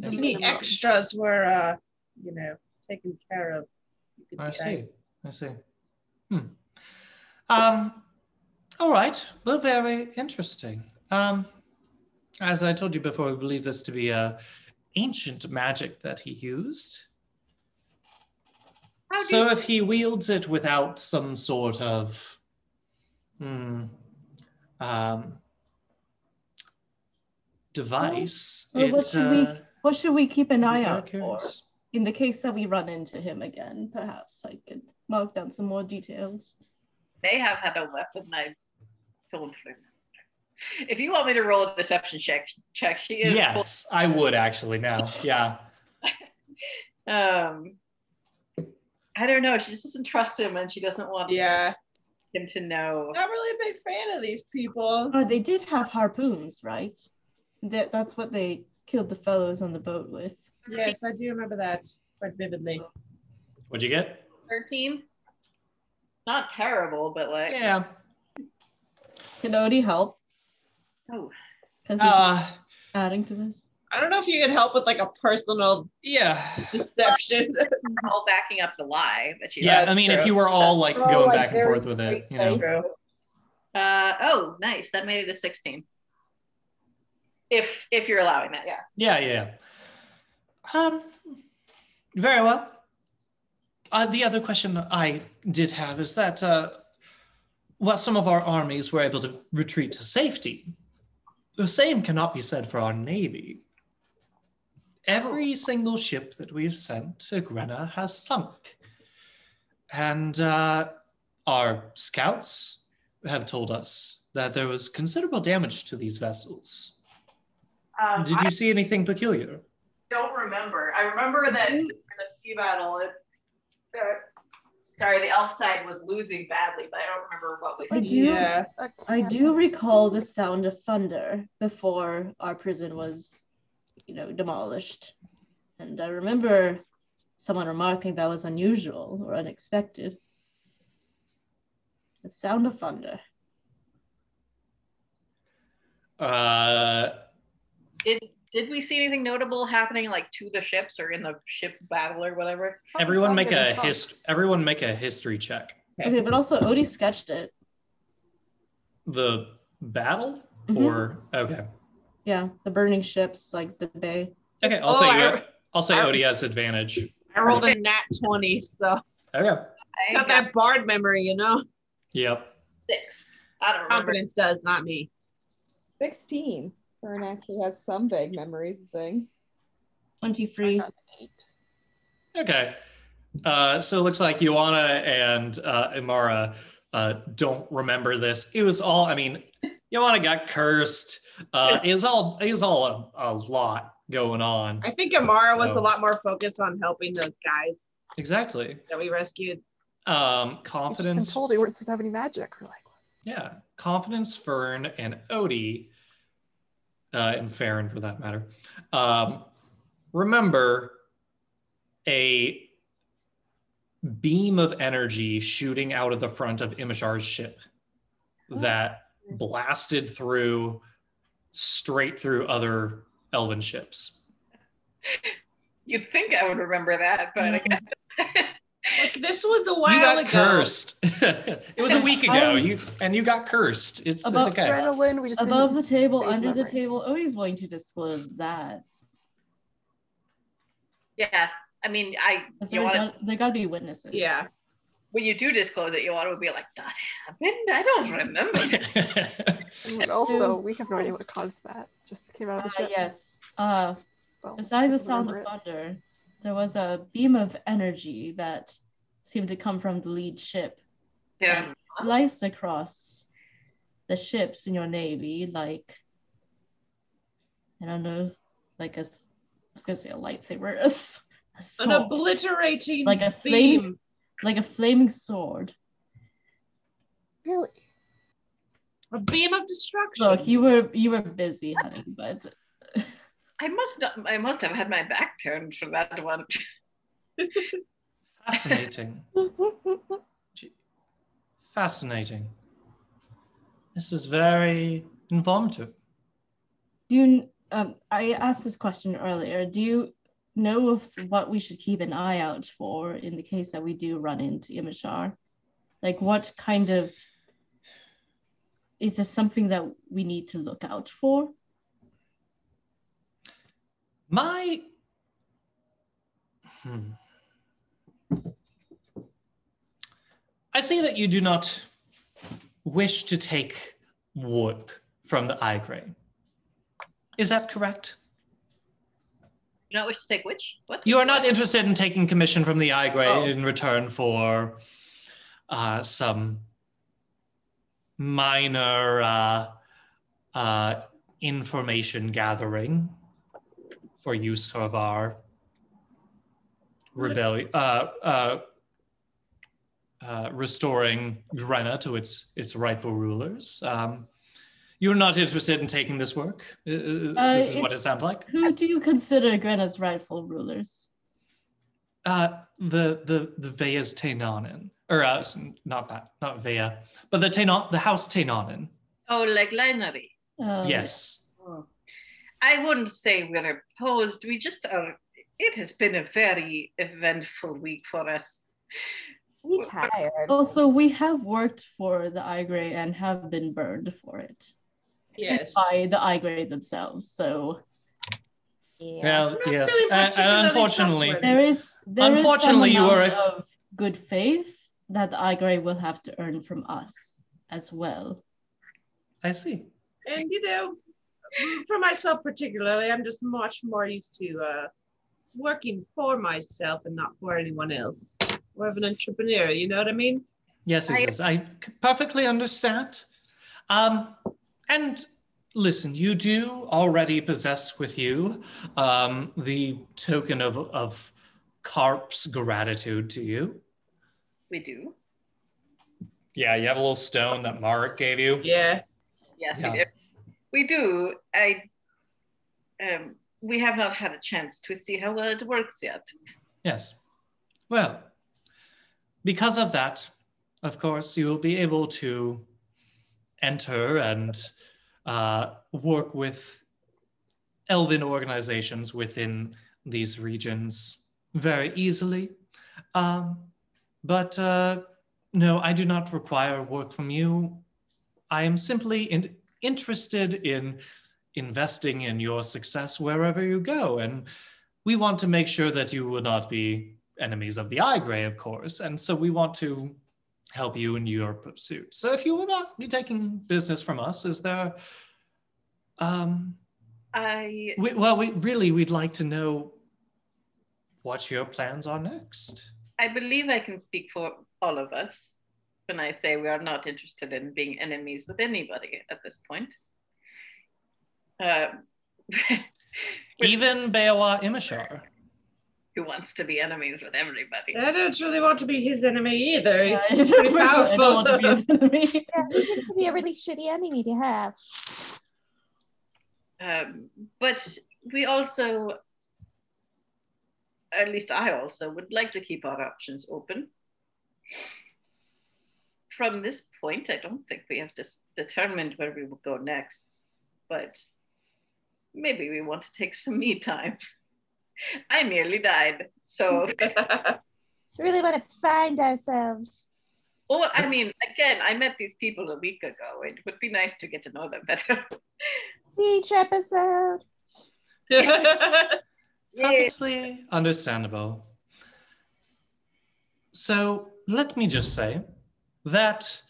Yes, Any I- extras were, uh, you know, taken care of. I see. I see. Hmm. Um, all right. Well, very interesting. Um, as I told you before, we believe this to be a ancient magic that he used. So you- if he wields it without some sort of hmm, um, device, Well, what it, should we- uh, What should we keep an eye out for? Curious. In the case that we run into him again, perhaps I could mark down some more details. They have had a weapon. I don't remember. If you want me to roll a deception check, check she is. Yes, I would actually now. Yeah. Um, I don't know. She just doesn't trust him, and she doesn't want Yeah, him to know. not really a big fan of these people. Oh, they did have harpoons, right? That that's what they killed the fellows on the boat with. Yes, I do remember that quite vividly. What'd you get? Thirteen. Not terrible, but like Yeah. Can Odi help? Oh, Because Uh, adding to this. I don't know if you can help with like a personal yeah. deception. all backing up the lie that you. Yeah, I That's mean, if you were all like We're all, going like, back and forth with it, you know. True. Uh, oh, nice. That made it a 16. If if you're allowing that, yeah. Yeah, yeah. Um, very well. Uh, the other question I did have is that uh, while some of our armies were able to retreat to safety, the same cannot be said for our navy. Every single ship that we've sent to Grenna has sunk. And uh, our scouts have told us that there was considerable damage to these vessels. Um, Did you see anything peculiar? Don't remember. I remember that in the sea battle, it, uh, sorry, the elf side was losing badly, but I don't remember what was. I do. Yeah. A I cannon do recall the sound of thunder before our prison was, you know, demolished. And I remember someone remarking that was unusual or unexpected. The sound of thunder. Uh, Did did we see anything notable happening like to the ships or in the ship battle or whatever? Probably everyone make a sunk. hist. Everyone make a history check. Okay, but also Odi sketched it. The battle, Mhm. or okay, Yeah, the burning ships, like the bay. okay. I'll Oh, say I, I'll say I- Odi has advantage. I rolled a nat 20, so Okay. I got that bard memory, you know? Yep. six. I don't remember. Confidence does, not me. 16. Fern actually has some vague memories of things. 23. got an eight. Okay. Uh, so it looks like Ioanna and uh, Imara uh, don't remember this. It was all. I mean, Ioanna got cursed. Uh, it was all. It was all a, a lot going on. I think Amara was a lot more focused on helping those guys Exactly. that we rescued. Um, We've just been confidence. told we weren't supposed to have any magic. We're like, Yeah, confidence, Fern, and Odi, uh, and Farron for that matter. Um, remember a beam of energy shooting out of the front of Immeshar's ship that blasted through straight through other elven ships. You'd think I would remember that, but I guess Like this was a while you got ago. cursed. it was a week ago. You and you got cursed. It's, it's okay. adrenaline. We just Above the table, under the memory. table, Odi's going to disclose that. yeah. I mean, I you want to got, there gotta be witnesses. Yeah. when you do disclose it, you want to be like, that happened. I don't remember. And also, we have no idea what caused that. Just came out of Uh, the ship. yes. Uh, Well, Besides the sound of remember it. thunder, there was a beam of energy that seemed to come from the lead ship, yeah. sliced across the ships in your navy, like I don't know, like a I was gonna say a lightsaber, a, s- a An sword, obliterating like a beam. flaming, like a flaming sword. Really? A beam of destruction. Look, you were you were busy, honey, but I must not, I must have had my back turned for that one. Fascinating. Fascinating. This is very informative. do you, um, I asked this question earlier. Do you know of what we should keep an eye out for in the case that we do run into Immeshar? Like, what kind of is there something that we need to look out for? My. Hmm. I see that you do not wish to take work from the Aigrei. Is that correct? You not wish to take which? What? You are not interested in taking commission from the Aigrei Oh. in return for uh, some minor uh, uh, information gathering for use of our rebellion, uh, uh, uh, restoring Grenna to its its rightful rulers. Um, you're not interested in taking this work. Uh, Uh, this is it- what it sounds like. Who do you consider Grenna's rightful rulers? Uh, the the the Veas Tainanen, or uh, not that, not Vea, but the Tainan, the House Tainanen. Oh, like Linery. Uh, yes. I wouldn't say we're opposed. We just are. It has been a very eventful week for us. He's tired. Also, we have worked for the Aigrei and have been burned for it Yes. by the Aigrei themselves. So Yeah. Well, not yes, really and, and unfortunately, there is there is Unfortunately, some you amount are- of good faith that the Aigrei will have to earn from us as well. I see. And you know, for myself particularly, I'm just much more used to uh, working for myself and not for anyone else. More of an entrepreneur, you know what I mean? Yes, I- it is. I c- perfectly understand. Um, and listen, you do already possess with you um, the token of of Carp's gratitude to you. We do. Yeah, you have a little stone that Marek gave you. Yeah. Yes, Yeah. we do. We do. I. Um, we have not had a chance to see how well it works yet. Yes. Well, because of that, of course, you will be able to enter and uh, work with elven organizations within these regions very easily. Um, but uh, no, I do not require work from you. I am simply in- interested in investing in your success wherever you go. And we want to make sure that you will not be enemies of the Aigrei, of course. And so we want to help you in your pursuit. So if you will not be taking business from us, is there um I we, well we really we'd like to know what your plans are next. I believe I can speak for all of us when I say we are not interested in being enemies with anybody at this point. Uh, Even Beowa Immeshar. who wants to be enemies with everybody? I don't really want to be his enemy either. He's Yeah, he's pretty I don't want to be powerful. his enemy. Yeah, he seems to be a really shitty enemy to have. Um, but we also, at least I also, would like to keep our options open. From this point, I don't think we have just determined where we will go next, but maybe we want to take some me time. I nearly died, so We really want to find ourselves. Or, I mean, again, I met these people a week ago. It would be nice to get to know them better. Each episode. yeah. Perfectly understandable. So let me just say that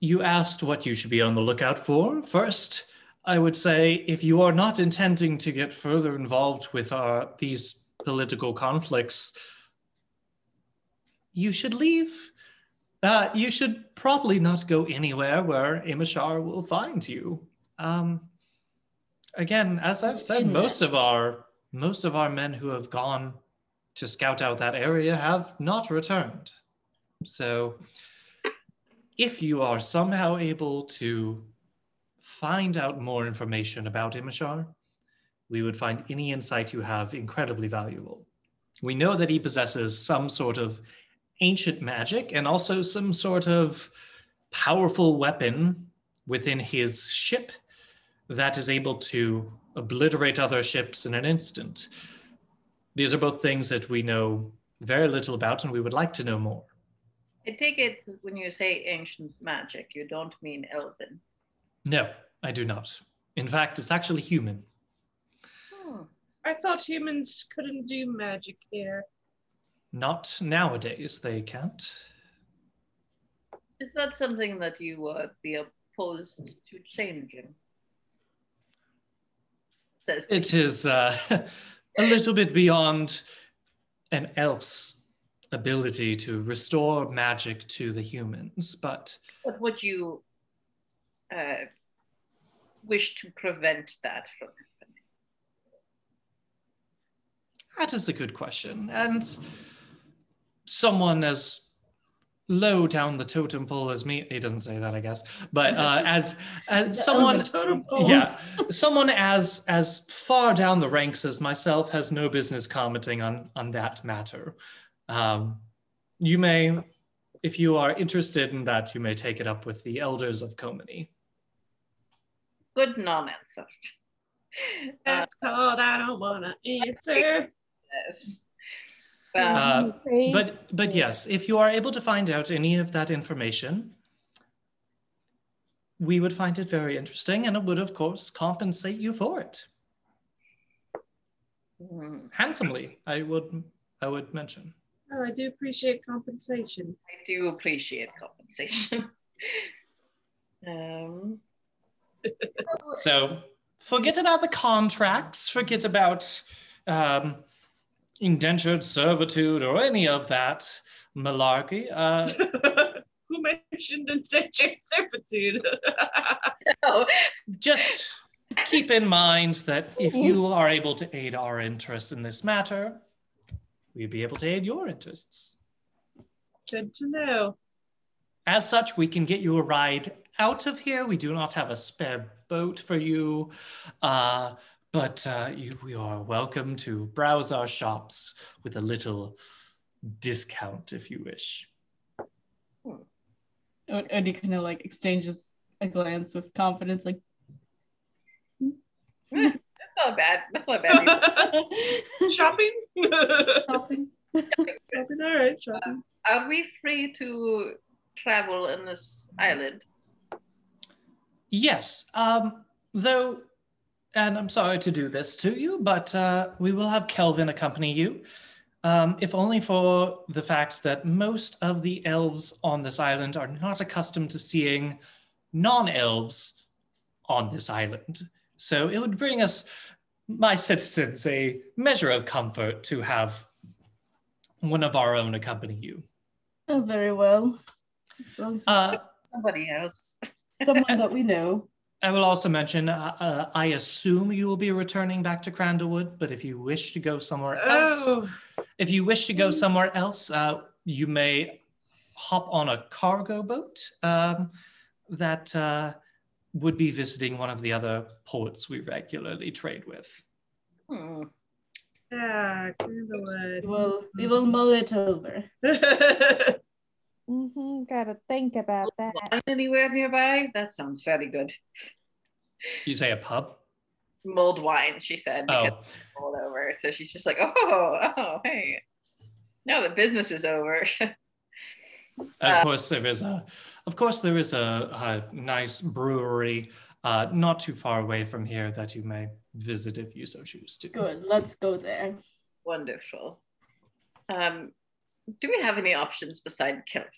you asked what you should be on the lookout for. First, I would say if you are not intending to get further involved with our, these political conflicts, you should leave. Uh, you should probably not go anywhere where Immeshar will find you. Um, again, as I've said, most of our most of our men who have gone to scout out that area have not returned. So, if you are somehow able to find out more information about Immeshar, we would find any insight you have incredibly valuable. We know that he possesses some sort of ancient magic and also some sort of powerful weapon within his ship that is able to obliterate other ships in an instant. These are both things that we know very little about and we would like to know more. I take it when you say ancient magic, you don't mean elven. No, I do not. In fact, it's actually human. Hmm. I thought humans couldn't do magic here. Not nowadays, they can't. Is that something that you would be opposed to changing? Says the- It is uh, a little bit beyond an elf's ability to restore magic to the humans, but But would you uh, wish to prevent that from happening? That is a good question. And someone as low down the totem pole as me, he doesn't say that, I guess, but uh, as, as someone, totem pole. yeah, someone as as far down the ranks as myself has no business commenting on on that matter. Um, you may, if you are interested in that, you may take it up with the elders of Komini. Good non-answer. Uh, That's called I don't wanna answer. yes. Uh, Uh, But but yes, if you are able to find out any of that information, we would find it very interesting, and it would, of course, compensate you for it mm, handsomely. I would I would mention. Oh, I do appreciate compensation. I do appreciate compensation. um, So forget about the contracts. Forget about um, indentured servitude or any of that malarkey. Uh, Who mentioned indentured servitude? oh, just keep in mind that if you are able to aid our interests in this matter, we'd be able to aid your interests. Good to know. As such, we can get you a ride out of here. We do not have a spare boat for you, uh, but uh, you, you are welcome to browse our shops with a little discount if you wish. Od- Odi kind of like exchanges a glance with confidence, like, that's not bad. That's not bad. Shopping? shopping. shopping, all right, shopping. Are we free to travel in this island? Yes, um, though, and I'm sorry to do this to you, but uh, we will have Kelvin accompany you, um, if only for the fact that most of the elves on this island are not accustomed to seeing non elves on this island. So it would bring us, my citizens, a measure of comfort to have one of our own accompany you. Oh, very well. As as Uh, Somebody else. Someone that we know. I will also mention, uh, uh, I assume you will be returning back to Crandallwood, but if you wish to go somewhere else, Oh, if you wish to go somewhere else, uh, you may hop on a cargo boat um, that uh, would be visiting one of the other ports we regularly trade with. Hmm. yeah, We'll, we will mull it over. hmm gotta think about that. Anywhere nearby? That sounds very good. You say a pub? Mulled wine, she said. Because Oh, it's mulled over. So she's just like, oh, oh, hey. No, the business is over. of Uh, course there is a, of course there is a, a nice brewery uh, not too far away from here that you may visit if you so choose to. Good, let's go there. Wonderful. Um, do we have any options beside Kelvin?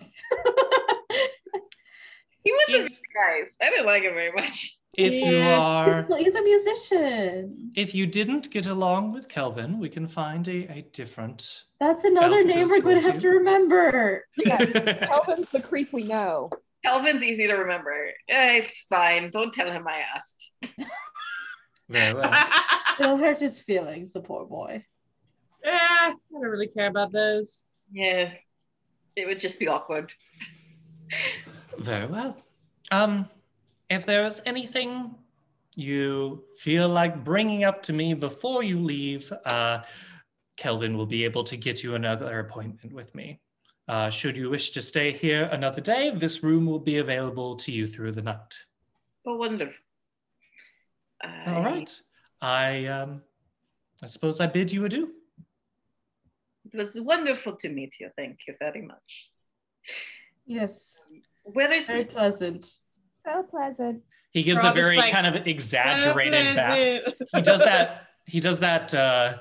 He wasn't If- very nice. I didn't like him very much. If you are He's a musician. If you didn't get along with Kelvin, we can find a, a different. That's another name we're going to have to remember. Kelvin's the creep we know. Kelvin's easy to remember. It's fine. Don't tell him I asked. Very well. It'll hurt his feelings, the poor boy. Eh, I don't really care about those. Yeah, it would just be awkward. Very well. Um, if there is anything you feel like bringing up to me before you leave, uh, Kelvin will be able to get you another appointment with me. Uh, should you wish to stay here another day, this room will be available to you through the night. But wonderful. I- All right. I um, I suppose I bid you adieu. It was wonderful to meet you. Thank you very much. Yes, Where is very this? pleasant. So pleasant. He gives Rob a very like, kind of exaggerated back. Pleasant. he does that he does that uh,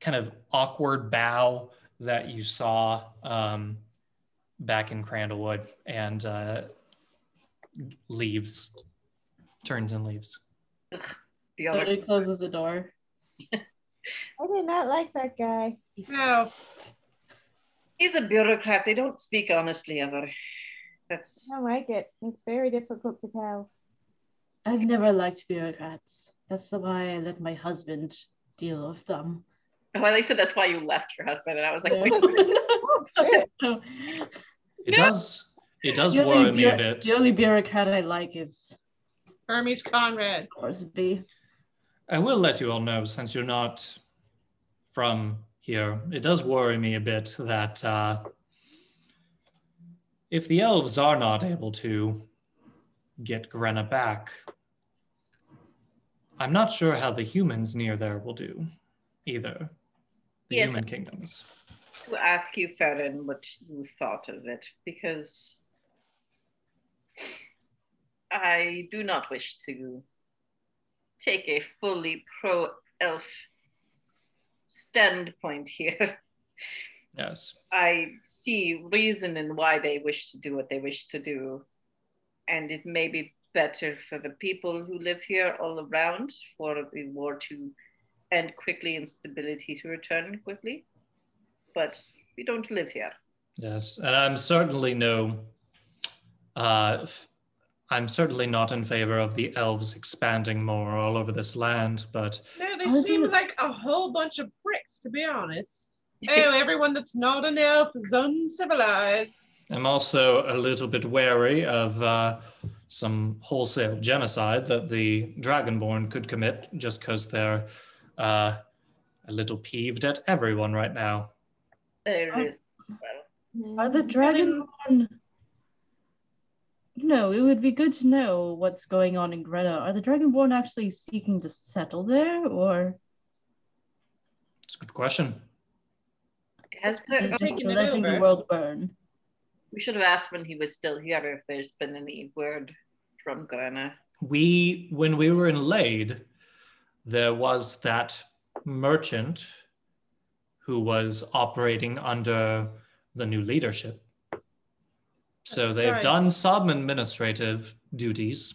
kind of awkward bow that you saw um, back in Crandallwood and uh, leaves turns and leaves The other- closes the door. I did not like that guy. No. He's a bureaucrat. They don't speak honestly ever. That's I don't like it. It's very difficult to tell. I've never liked bureaucrats. That's why I let my husband deal with them. Oh, well, they said that's why you left your husband, and I was like, wait, Oh shit. it does it does The only worry me a bit The only bureaucrat I like is Hermes Conrad. Horsby. I will let you all know since you're not from here it does worry me a bit that uh, if the elves are not able to get Grenna back, I'm not sure how the humans near there will do either. the Yes. human kingdoms. to ask you, Farron, what you thought of it, because I do not wish to take a fully pro elf standpoint here. Yes. I see reason in why they wish to do what they wish to do, and it may be better for the people who live here all around for the war to end quickly and stability to return quickly. But we don't live here. Yes, and I'm certainly no. Uh, f- I'm certainly not in favor of the elves expanding more all over this land, but No, they I seem think- like a whole bunch of pricks, to be honest. oh, everyone that's not an elf is uncivilized. I'm also a little bit wary of uh, some wholesale genocide that the Dragonborn could commit just because they're uh, a little peeved at everyone right now. There I- is. Well, Are the Dragonborn? No, it would be good to know what's going on in Grenna. Are the Dragonborn actually seeking to settle there, or It's a good question. has they're there, They're just letting the world burn? we should have asked when he was still here if there's been any word from Grenna. We, when we were in Lade, there was that merchant who was operating under the new leadership. So they've right. done some administrative duties.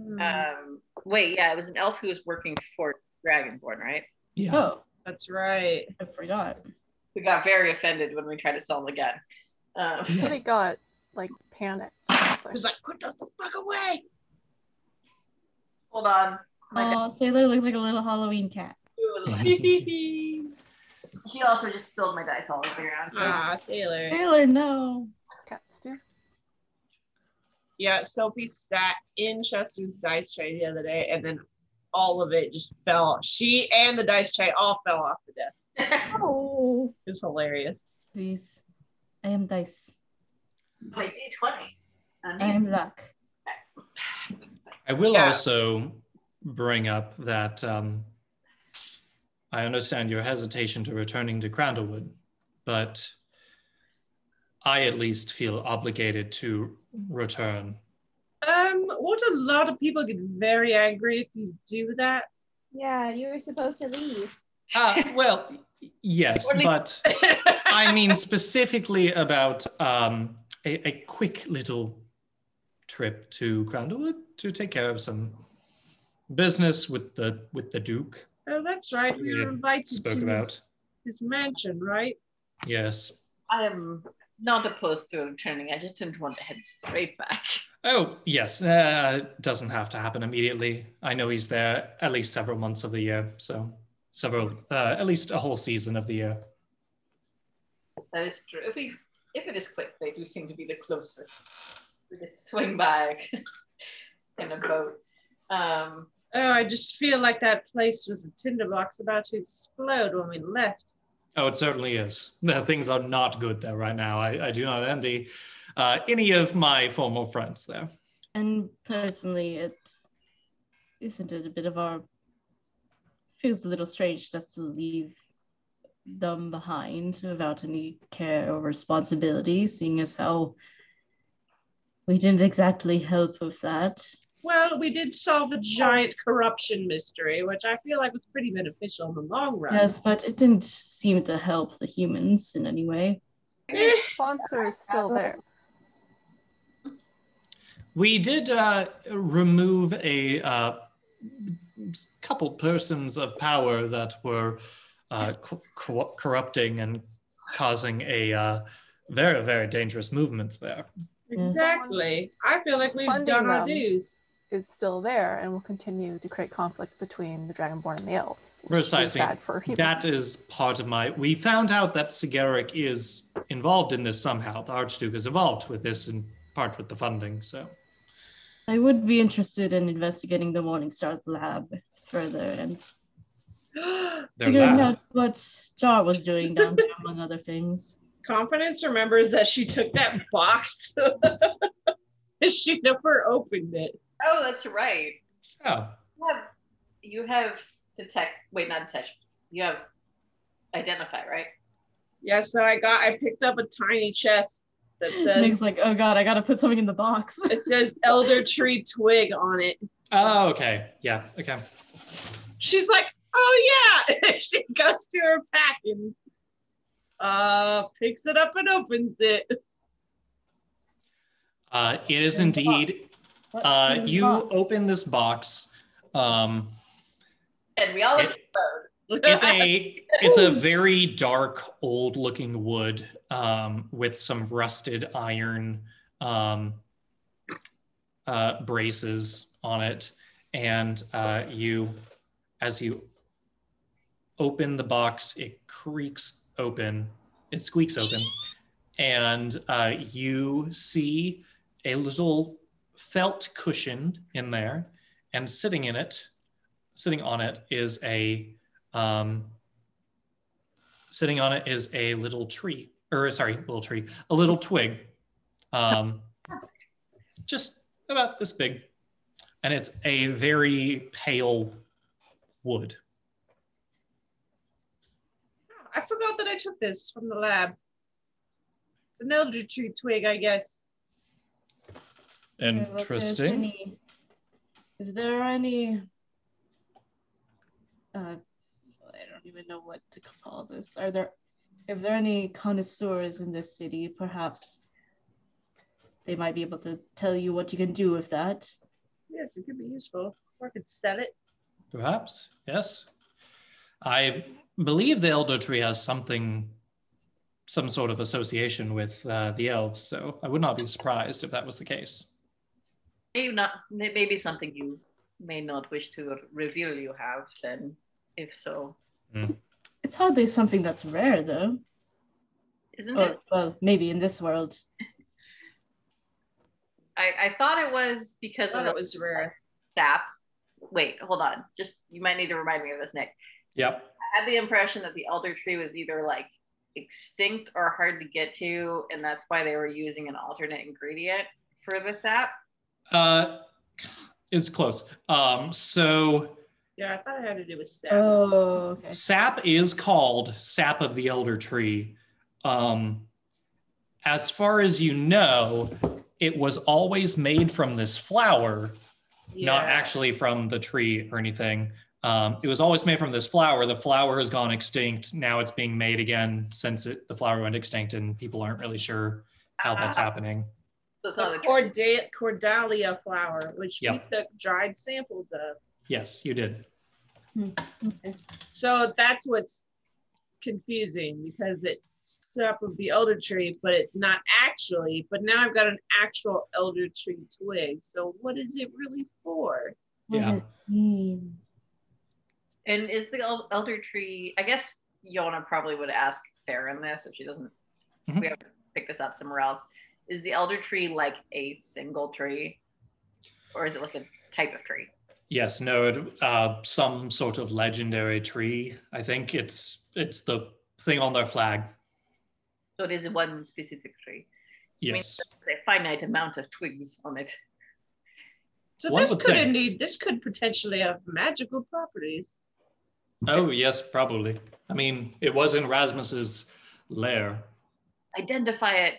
Hmm, Um, wait, yeah, it was an elf who was working for Dragonborn, right? Yeah. Oh, that's right. I forgot. We got very offended when we tried to sell him again. Um, Yeah. Pretty got like panicked. He was like, put us the fuck away. hold on. My Oh, Sailor looks like a little Halloween cat. she also just spilled my dice all over the ground. So. ah, Taylor. Taylor, no. Cats do. Yeah, Sophie sat in Chester's dice tray the other day, and then all of it just fell. She and the dice tray all fell off the desk. Oh, It's hilarious. please. I am dice. Wait, D20. I am luck. I will Yeah. also bring up that um, I understand your hesitation to returning to Crandallwood, but I at least feel obligated to return. Um, won't a lot of people get very angry if you do that? Yeah, you were supposed to leave. Uh, well, yes, Or at least- but I mean specifically about um, a, a quick little trip to Crandallwood to take care of some business with the with the Duke. Oh, that's right. We We were invited Spoke to about. his, his mansion, right? Yes. I am not opposed to returning. I just didn't want to head straight back. Oh, yes. Uh, doesn't have to happen immediately. I know he's there at least several months of the year, so several, uh, at least a whole season of the year. That is true. If we, if it is quick, they do seem to be the closest. We just swing by in a boat. Um, Oh, I just feel like that place was a tinderbox about to explode when we left. Oh, it certainly is. Things are not good there right now. I, I do not envy uh, any of my former friends there. And personally, it isn't it a bit of our feels a little strange just to leave them behind without any care or responsibility, seeing as how we didn't exactly help with that. Well, we did solve a giant corruption mystery, which I feel like was pretty beneficial in the long run. Yes, but it didn't seem to help the humans in any way. Your sponsor is still there. We did uh, remove a uh, couple persons of power that were uh, co- co- corrupting and causing a uh, very, very dangerous movement there. Exactly. I feel like we've Funding done our them. dues. Is still there and will continue to create conflict between the Dragonborn and the elves. which is Precisely. bad for humans. That is part of my. We found out that Sigaric is involved in this somehow. The Archduke is involved with this in part with the funding. So I would be interested in investigating the Morningstar's lab further and their figuring lab. out what Jar was doing down there, among other things. Confidence remembers that she took that box and she never opened it. Oh, that's right. Oh, You have, you have detect. Wait, not detect. You have identify, right? Yeah, so I got I picked up a tiny chest that says Nick's like, oh god, I gotta put something in the box. it says elder tree twig on it. Oh, okay. Yeah. Okay. She's like, oh yeah. she goes to her pack and uh picks it up and opens it. Uh, it is In the box. indeed. What Uh, you box? open this box. Um, And we all It- explode. it's a it's a very dark old looking wood um, with some rusted iron um, uh, braces on it and uh, you as you open the box it creaks open it squeaks open and uh, you see a little felt cushion in there and sitting in it sitting on it is a um, sitting on it is a little tree, or sorry, little tree, a little twig, um, just about this big, and it's a very pale wood. I forgot that I took this from the lab. It's an elder tree twig, I guess. Okay, if Interesting. any- If there are any, uh, I don't even know what to call this. Are there, if there are any connoisseurs in this city, perhaps they might be able to tell you what you can do with that. Yes, it could be useful. Or I could sell it. Perhaps, yes. I believe the elder tree has something, some sort of association with uh, the elves, so I would not be surprised if that was the case. Maybe not. Maybe something you may not wish to reveal you have. Then, if so, mm. It's hardly something that's rare, though. isn't Or, it? well, maybe in this world. I, I thought it was I because of it was rare. sap. Wait, hold on. Just you might need to remind me of this, Nick. Yep. I had the impression that the elder tree was either like extinct or hard to get to, and that's why they were using an alternate ingredient for the sap. Uh, it's close. Um, so Yeah, I thought it had to do with sap. Oh, okay. sap is called sap of the elder tree. Um, as far as you know, it was always made from this flower, not actually from the tree or anything. Um, it was always made from this flower. The flower has gone extinct. Now it's being made again since it, the flower went extinct, and people aren't really sure how that's Ah. happening. So it's not The the corda- cordalia flower, which Yep. we took dried samples of. Yes, you did. okay. So that's what's confusing because it's stuff of the elder tree, but it's not actually. But now I've got an actual elder tree twig. So what is it really for? Yeah. does it mean? And is the elder tree? I guess Yona probably would ask Farron this if she doesn't. Mhm. We have to pick this up somewhere else. Is the elder tree like a single tree, or is it like a type of tree? Yes, no, it, uh, some sort of legendary tree. I think it's it's the thing on their flag. So it is one specific tree. I mean, Yes. a finite amount of twigs on it. So One this could think. indeed this could potentially have magical properties. Oh, yes, probably. I mean, it was in Rasmus's lair. Identify it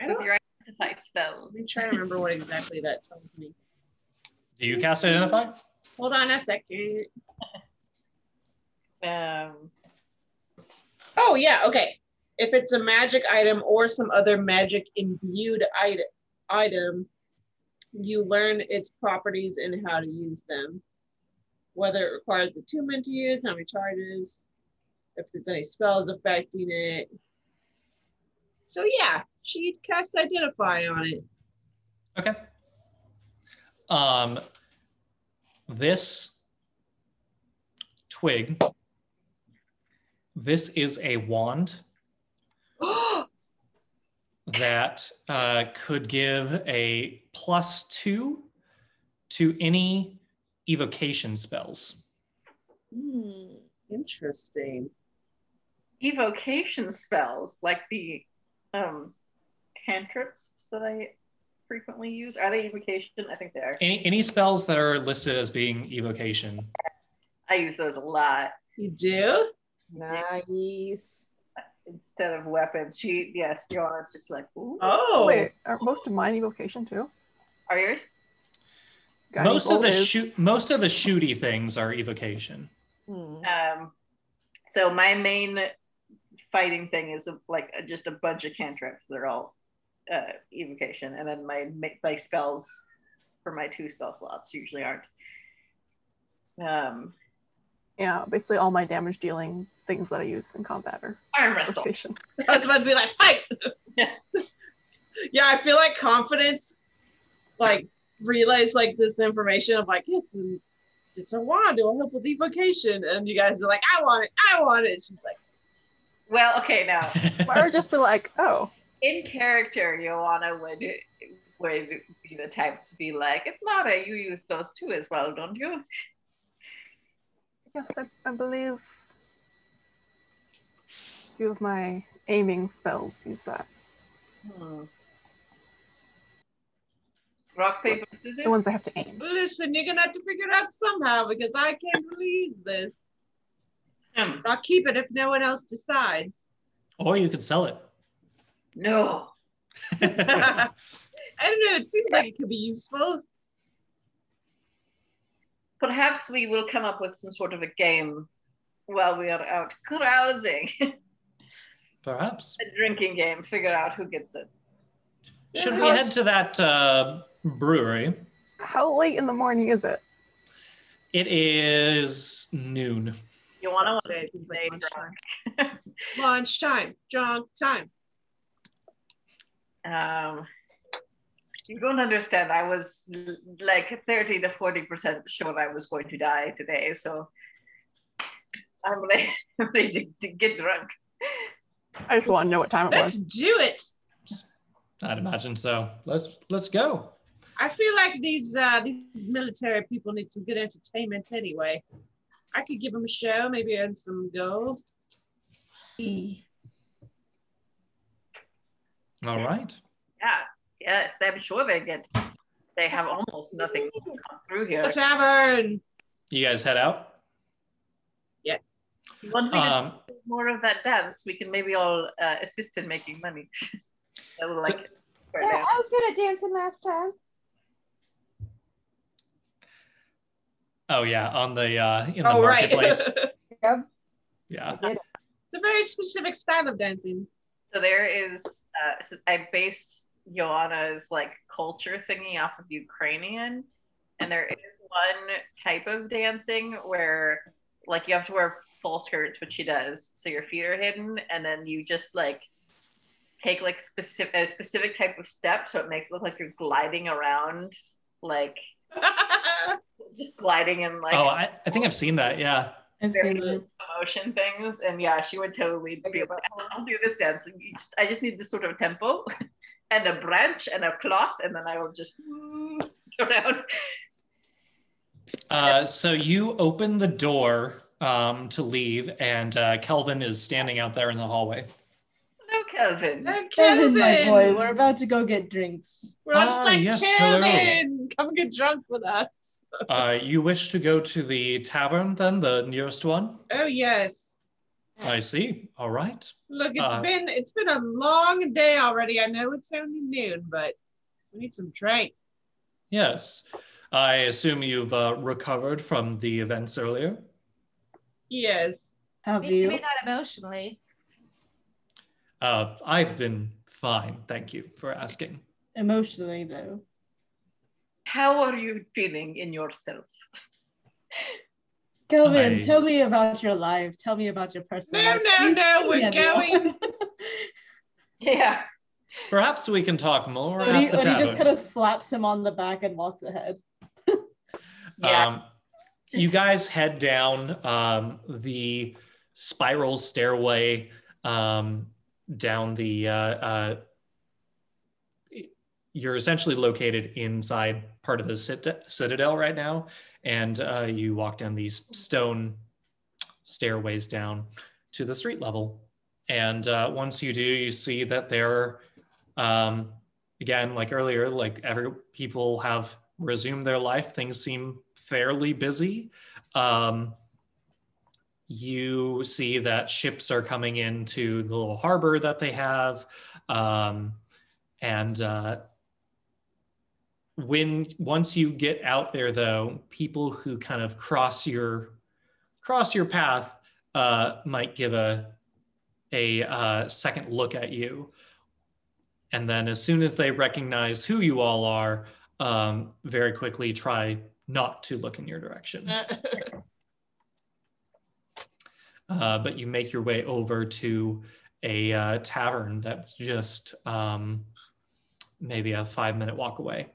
I with don't, your identify spell. let me try to remember what exactly that tells me. Do you cast identify? Hold on a second. Um, Oh yeah, okay. If it's a magic item or some other magic imbued item, item, you learn its properties and how to use them. Whether it requires attunement to use, how many charges, if there's any spells affecting it. So yeah, she casts identify on it. Okay. Um, this twig. This is a wand that uh, could give a plus two to any evocation spells. Hmm. Interesting. evocation spells like the um cantrips that I frequently use. Are they evocation? I think they are. Any any spells that are listed as being evocation. I use those a lot You do? Nice. instead of weapons. She, yes, Ioanna's just like, ooh. Oh. Wait, are most of mine evocation too? Are yours? Guiding most of the is- shoot, most of the shooty things are evocation. Hmm. Um, so my main fighting thing is like just a bunch of cantrips. They're all uh, evocation, and then my my spells for my two spell slots usually aren't. Um, Yeah, basically all my damage dealing things that I use in combat are arm wrestle. evocation. I was about to be like, fight. Yeah. yeah, I feel like confidence, like relays like this information of like it's a, it's a wand. It will help with evocation, and you guys are like, I want it, I want it. She's like, Well, okay, now or just be like, oh, in character, Ioanna would would be the type to be like, "It's Mara, you use those too as well, don't you?" yes, I, I believe a few of my aiming spells use that. Hmm. Rock paper scissors. The ones I have to aim. listen, you're gonna have to figure it out somehow because I can't release this. I'll keep it if no one else decides. or you could sell it. No. I don't know. It seems like it could be useful. Perhaps we will come up with some sort of a game while we are out carousing. Perhaps. a drinking game. Figure out who gets it. Should we head to that uh, brewery? How late in the morning is it? It is noon. You want to Say stay it seems like drunk. Lunchtime, drunk time. Um, you don't understand. I was like 30 to 40% sure I was going to die today. So I'm ready, I'm ready to, to get drunk. I just want to know what time it Let's was. do it. I'd imagine so. Let's let's go. I feel like these uh, these military people need some good entertainment anyway. I could give them a show, maybe earn some gold. All right. Yeah, yes, I'm sure they get. They have almost nothing come through here. The tavern. You guys head out. Yes. One thing Um, is more of that dance. We can maybe all uh, assist in making money. I would like So- it. for Yeah, that. I was good at dancing last time. Oh yeah, on the uh, in the Oh right. marketplace. it's Yep. yeah. It's a very specific style of dancing. So there is. Uh, so I based Ioanna's like culture thingy off of Ukrainian, and there is one type of dancing where like you have to wear full skirts, which she does, so your feet are hidden, and then you just like take like specific a specific type of step, so it makes it look like you're gliding around, like just gliding in like Oh, I, I think I've seen that. Yeah. I've very seen it. emotion things. And yeah, she would totally be like, I'll do this dance. And you just, I just need this sort of tempo and a branch and a cloth, and then I will just go around. Uh, so you open the door um, to leave, and uh, Kelvin is standing out there in the hallway. Hello, Kelvin. Oh, Kevin, my boy, we're about to go get drinks. We're all Ah, like yes, hello. Come get drunk with us. Uh, you wish to go to the tavern, then the nearest one? Oh yes. I see. All right. Look, it's Uh, been it's been a long day already. I know it's only noon, but we need some drinks. Yes. I assume you've uh, recovered from the events earlier. Yes. Have Maybe you? not emotionally. Uh, I've been fine. Thank you for asking. Emotionally, though. How are you feeling in yourself? Kelvin, I- tell me about your life. Tell me about your personal No, life. no, You no, we're going. Yeah. Perhaps we can talk more Odi, at the Odi tavern. just kind of slaps him on the back and walks ahead. Yeah. Um, you guys head down um, the spiral stairway um, down the. Uh, uh, you're essentially located inside part of the cit- citadel right now, and uh, you walk down these stone stairways down to the street level. And uh, once you do, you see that there, um, again, like earlier, like every people have resumed their life. Things seem fairly busy. Um, you see that ships are coming into the little harbor that they have. Um, and uh, when once you get out there though people who kind of cross your cross your path uh, might give a a uh, second look at you and then as soon as they recognize who you all are um, very quickly try not to look in your direction uh, but you make your way over to a uh, tavern that's just um, maybe a five minute walk away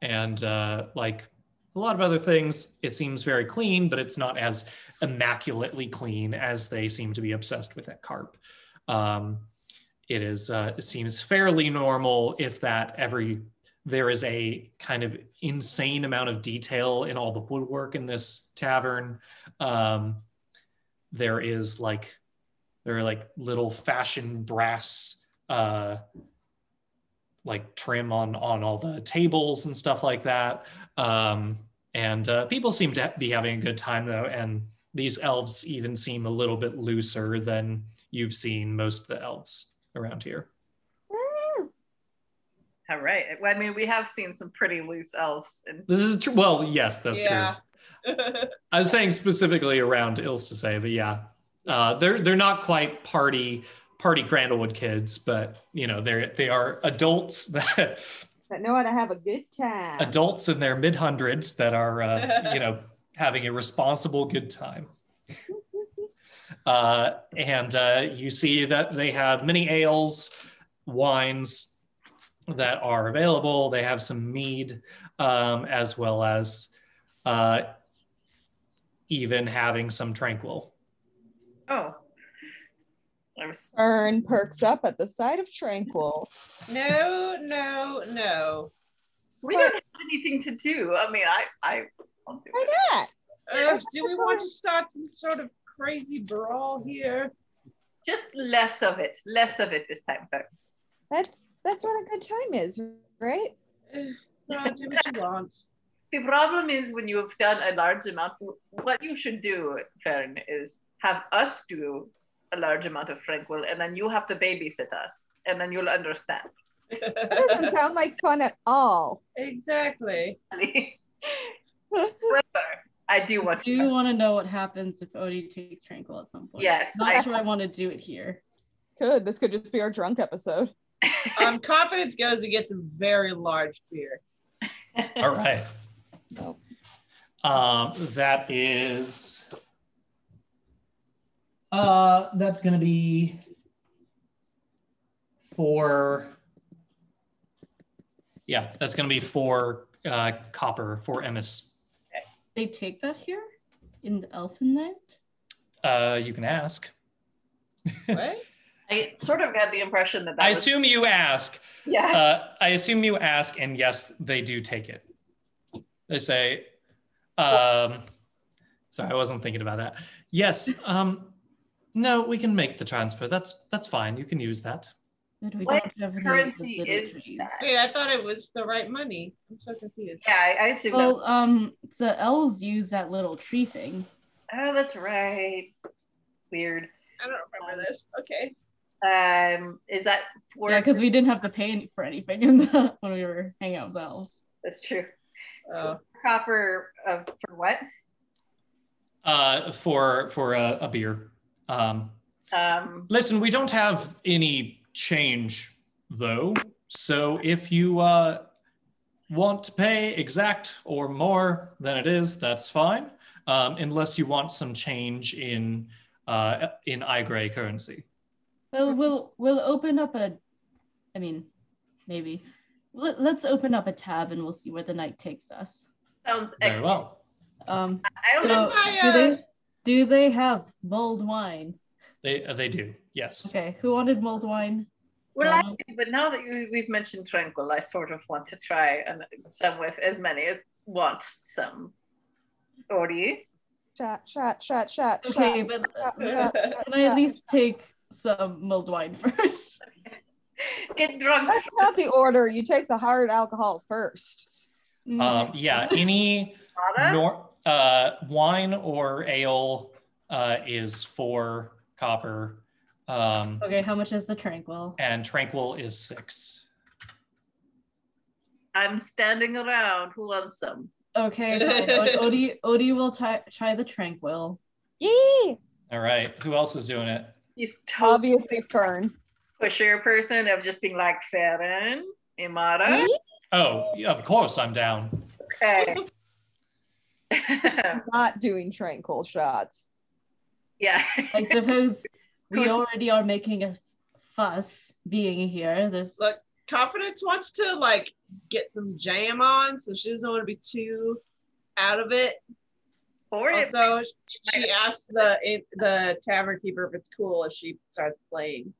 and uh, like a lot of other things, it seems very clean, but it's not as immaculately clean as they seem to be obsessed with at Carp. Um, it is uh, it seems fairly normal, if that every there is a kind of insane amount of detail in all the woodwork in this tavern. Um, there is like there are like little fashion brass uh, like trim on on all the tables and stuff like that. Um, and uh, people seem to be having a good time though, and these elves even seem a little bit looser than you've seen most of the elves around here. All right. Well, I mean, we have seen some pretty loose elves. And This is true. Well, yes, that's Yeah. true. I was saying specifically around Ills to say, but yeah, uh, they're they're not quite party party Crandallwood kids, but you know they're they are adults that But know how to have a good time. adults in their mid hundreds that are uh, you know having a responsible good time. Uh, and uh, you see that they have many ales, wines that are available. They have some mead, um, as well as uh, even having some tranquil. oh, I was Fern perks up at the sight of Tranquil. no, no, no. we don't have anything to do. I mean, I I do Why not? Uh, do we want to start some sort of crazy brawl here? Just less of it. Less of it this time, folks. That's that's what a good time is, right? Uh, no, do what you want. The problem is when you have done a large amount, what you should do, Fern, is have us do a large amount of tranquil, and then you have to babysit us, and then you'll understand. That doesn't sound like fun at all. exactly. However, I do want I do to. want to know what happens if Odi takes Tranquil at some point. Yes, Not I- sure I want to do it here. Could this could just be our drunk episode? Um, confidence goes against a very large beer. All right. Nope. Um, that is. Uh, that's going to be for. Yeah, that's going to be for uh, copper for Emis. They take that here in the Elfin Land. Uh, you can ask. What? I sort of got the impression that that I was, assume you ask. yeah. Uh, I assume you ask, and yes, they do take it. They say, um, sorry, I wasn't thinking about that. Yes, um, no, we can make the transfer. That's that's fine. You can use that. But we What don't have any of the currency little is trees. that? Wait, I thought it was the right money. I'm so confused. Yeah, I, I assume Well, um, the elves use that little tree thing. that. Oh, that's right. Weird. I don't remember this. Okay. Um, is that for? Yeah, because we didn't have to pay any- for anything in the, when we were hanging out with the elves. That's true. Oh. Copper uh, for what? Uh, for for a, a beer. Um, Um, listen, we don't have any change though. So if you uh, want to pay exact or more than it is, that's fine. Um, unless you want some change in uh, in Aigrei currency. Well, we'll we'll open up a, I mean, maybe. Let, let's open up a tab and we'll see where the night takes us. sounds excellent. Very well. Um, I don't so know. my, do uh, they do they have mulled wine? They uh, they do. Yes. Okay, who wanted mulled wine? Well, No. actually, but now that you, we've mentioned Tranquil, I sort of want to try and some with as many as want some. Or do you? Shot, shot, shot, shot, Okay, shot. but shot, shot, shot, can I at shot. least take some mulled wine first? Get drunk. That's not the order. You take the hard alcohol first. Um, yeah. Any nor uh, wine or ale uh, is four copper, um, Okay, how much is the tranquil? and tranquil is six. I'm standing around. Who wants some? Okay, fine. Odi, Odi will try try the tranquil. Yee! All right. Who else is doing it? He's totally Obviously, Fern. Pusher person of just being like Farron, Imara. Yee! Oh, yeah, of course I'm down. Okay. Not doing tranquil shots. yeah. I suppose we already are making a fuss being here. This Look, Confidence wants to like get some jam on, so she doesn't want to be too out of it. Or it she asked the the tavern keeper if it's cool if she starts playing.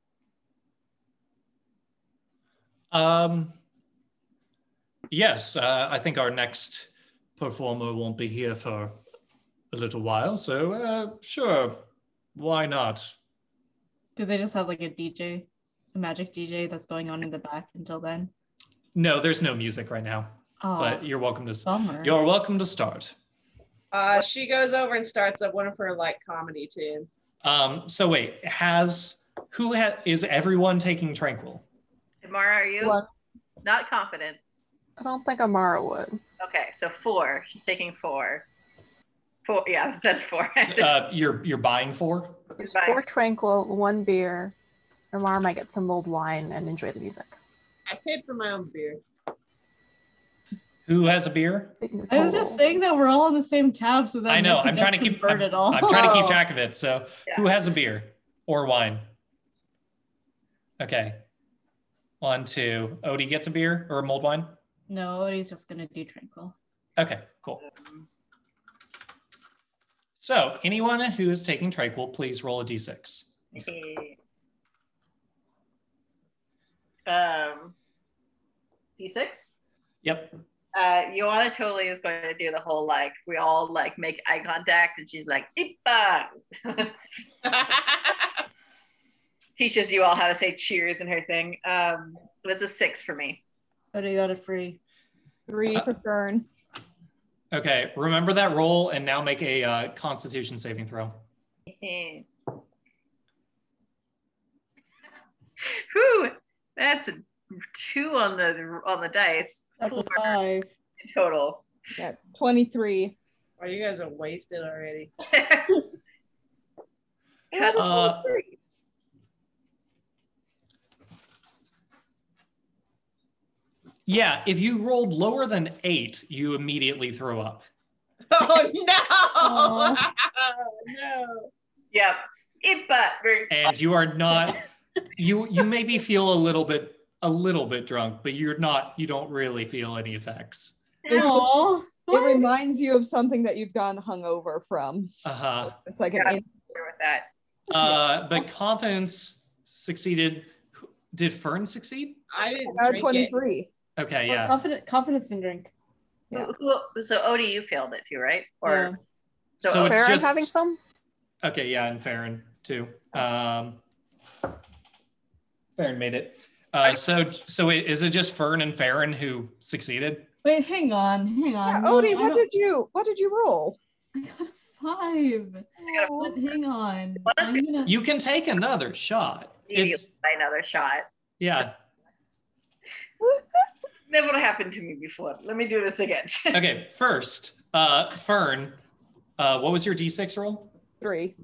Um, yes, uh, I think our next performer won't be here for a little while, so uh, sure, why not? do they just have like a DJ, a magic DJ that's going on in the back until then? No, there's no music right now, Oh, but you're welcome to. bummer. You're welcome to start. Uh, she goes over and starts up one of her like comedy tunes. Um, so wait, has who ha- is everyone taking tranquil? Imara, are you? One. Not confidence. I don't think Amara would. Okay, so four. She's taking four. Four. Yeah, that's four. Uh, you're you're buying four. She's Four tranquil, one beer. Amara might get some mulled wine and enjoy the music. I paid for my own beer. Who has a beer? I was just saying that we're all on the same tab, so that I know. I'm trying to keep. convert I'm, it all. I'm trying to keep track of it. So, Yeah. who has a beer or wine? Okay. One, two. Odi gets a beer or a mulled wine. No, Odi's just gonna do tranquil. Okay, cool. So, anyone who is taking tranquil, please roll a d6. um, D6. Yep. Uh, Ioanna totally is going to do the whole like we all like make eye contact, and she's like Ippa. Teaches you all how to say cheers in her thing. Um, it's a six for me. Odi got a free. Three Uh, for Fern. Okay, remember that roll and now make a uh, constitution saving throw. Whew, that's a two on the on the dice. That's a five. in total. Yeah, 23. Oh, you guys are wasted already. Cut. Uh, 23. Yeah, if you rolled lower than eight, you immediately throw up. Oh no! Aw. no. Yep. Ippa. Very- and you are not you you maybe feel a little bit a little bit drunk but you're not you don't really feel any effects It's just- It reminds you of something that you've gone hungover from. uh-huh It's like an Yeah. in- with that. uh but confidence succeeded did fern succeed I didn't uh, drink it. 23. Okay Well, yeah confident, confidence in drink. Yeah. Who, who- so Odi, you failed it too, right? Or so, So it's Farron just- having some? okay yeah and Farron too um Farron made it uh so so it, is it just fern and Farron who succeeded Wait, hang on, hang on. Yeah, Odi, I what did you what did you roll? I got a five. I But hang on. What is I'm it? gonna- you can take another shot immediately it's buy another shot. yeah Never happened to me before. Let me do this again. okay first uh Fern uh what was your d6 roll Three.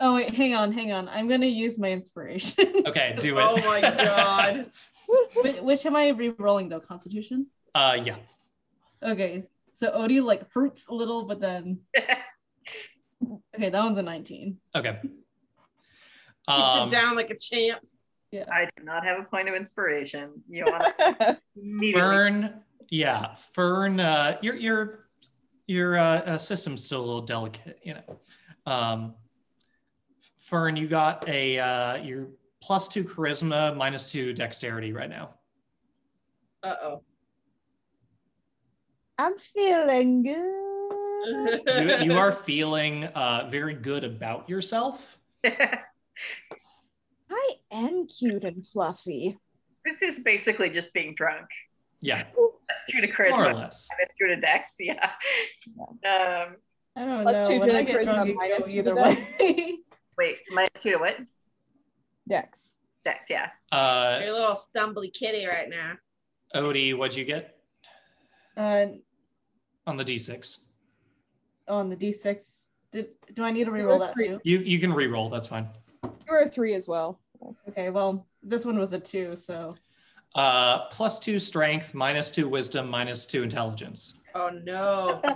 Oh wait, hang on, hang on. I'm gonna use my inspiration. Okay, do it. Oh my god. which, which am I re-rolling though? Constitution. uh, yeah. Okay, so Odi like hurts a little, but then okay, that one's a 19. Okay. Keeps Um, it down like a champ. I do not have a point of inspiration. You want to Fern, yeah, Fern. Uh, your your your uh, uh, system's still a little delicate, you know. Um, Fern, you got a uh, your plus two charisma, minus two dexterity right now. Uh oh. I'm feeling good. You, you are feeling uh, very good about yourself. I am cute and fluffy. this is basically just being drunk. Yeah, That's true to more or less. And it's true to Dex. Yeah. Um, I don't Plus know. two When to I get charisma, drunk, it minus goes two to either way. Wait, minus two to what? Dex. Dex, yeah. Uh, You're a little stumbly kitty right now. Odi, what'd you get uh, on the d6? on the d6. Did do I need to There reroll were that three. too? You you can re-roll. That's fine. You're a three as well. Okay, well, this one was a two, so Uh, plus two strength, minus two wisdom, minus two intelligence. Oh no.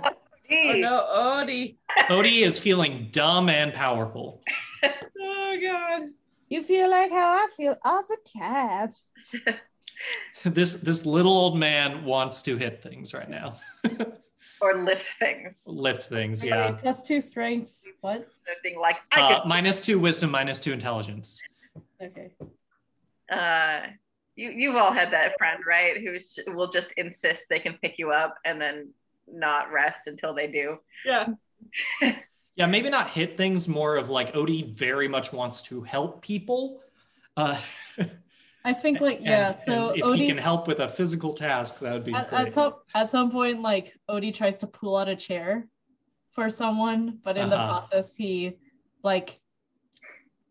Oh no, Odi. Odi is feeling dumb and powerful. Oh god. You feel like how I feel all the time. This this little old man wants to hit things right now. Or lift things. Lift things, Okay, yeah. plus two strength. What? Being like, I Uh, could minus two wisdom, minus two intelligence. Okay. uh you you've all had that friend right who will just insist they can pick you up and then not rest until they do Yeah. Yeah, maybe not hit things, more of like Odi very much wants to help people. Uh, I think like and- yeah. so and if Odi he can help with a physical task, that would be at, great. at some at some point like Odi tries to pull out a chair for someone, but in the Uh-huh. process he like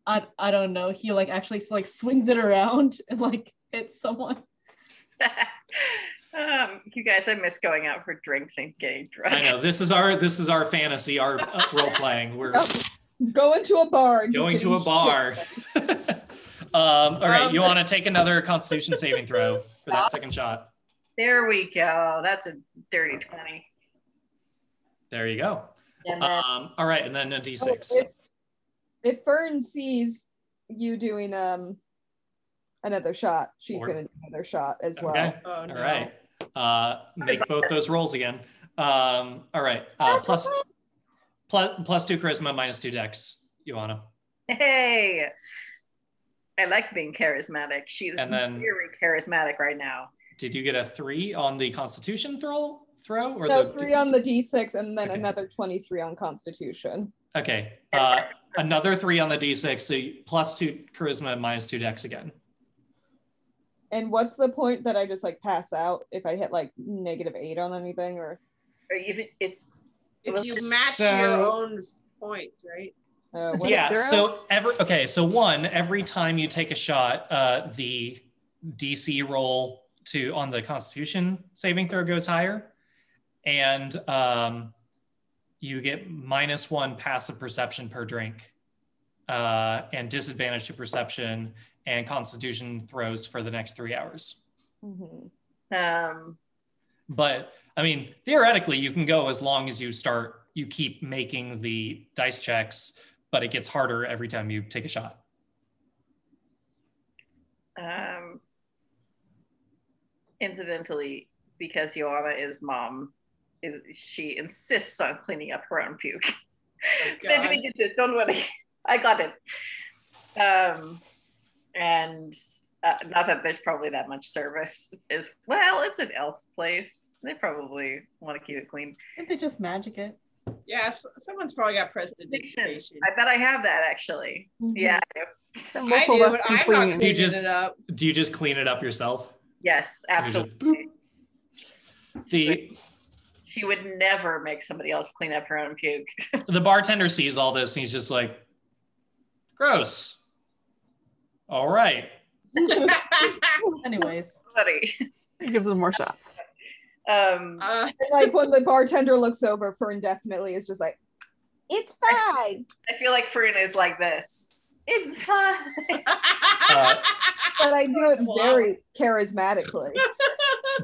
I I don't know, he like actually like swings it around and like hits someone. um you guys i miss going out for drinks and getting drunk I know this is our this is our fantasy, our uh, role playing. We're Yep. Go into a bar. and going to a bar. um, all right, Um, you want to take another Constitution saving throw for that second shot? there we go that's a dirty 20 There you go. and then Um, all right, and then a Oh, d6. if, if Fern sees you doing um another shot, she's Or- gonna do another shot as well. Okay. Oh no. right. Uh, make both those rolls again. Um, all right. Uh, plus, plus, plus two charisma, minus two dex. Ioanna. hey i like being charismatic she's And then- very charismatic right now Did you get a three on the Constitution throw? Throw or No, the three on the D6 and then Okay. another 23 on Constitution. Okay. Uh, another three on the d6. So plus two charisma, minus two dex again. And what's the point that I just like pass out if I hit like negative eight on anything or or even it's If you match So- your own points, right? uh, yeah. So every okay. So one every time you take a shot, uh, the DC roll to on the Constitution saving throw goes higher, and um, you get minus one passive perception per drink, uh, and disadvantage to perception and Constitution throws for the next three hours. Mhm. um But I mean, theoretically, you can go as long as you start. You keep making the dice checks, but it gets harder every time you take a shot. um incidentally because ioanna is mom is she insists on cleaning up her own puke. Let me get this, don't worry. I got it. Um and uh, not that there's probably that much service is well it's an elf place. They probably want to keep it clean. Can't they just magic it? Yes, someone's probably got prestidigitation. i bet i have that actually. Yeah. I do. And I most of do, us but can I'm clean. not You just- it up. Do you just clean it up yourself? yes You just absolutely. The she would never make somebody else clean up her own puke the bartender sees all this and he's just like, "Gross." All right. Anyways, Buddy. He gives them more shots. um uh, like when the bartender looks over, Fern definitely is just like, it's fine. I feel like Fern is like this. It's fine. Uh, But I do it very charismatically.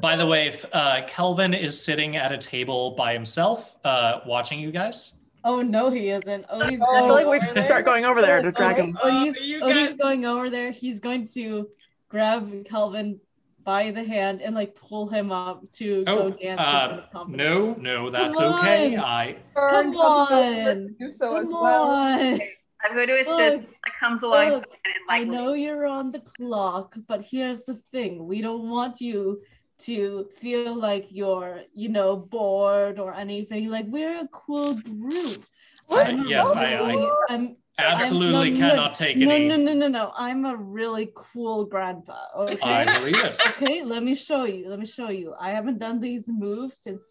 By the way, if, uh, Kelvin is sitting at a table by himself, uh, watching you guys. oh no, he isn't. Odi's I I going feel like we should start going over there to drag him. Oh, he's, Odi's guys- going over there. He's going to grab Kelvin by the hand and like pull him up to Oh, go dance. uh, with No, no, that's Come okay. on. I Come comes over to on. do so Come as well. on. I'm going to assist. Look, That comes along look, and I know you're on the clock, but here's the thing. We don't want you to feel like you're, you know, bored or anything. Like we're a cool group. I'm Yes, I- I- I'm absolutely no, no, cannot take it. no, any. no, no, no, no. I'm a really cool grandpa. Okay. I believe it. okay, let me show you. Let me show you. I haven't done these moves since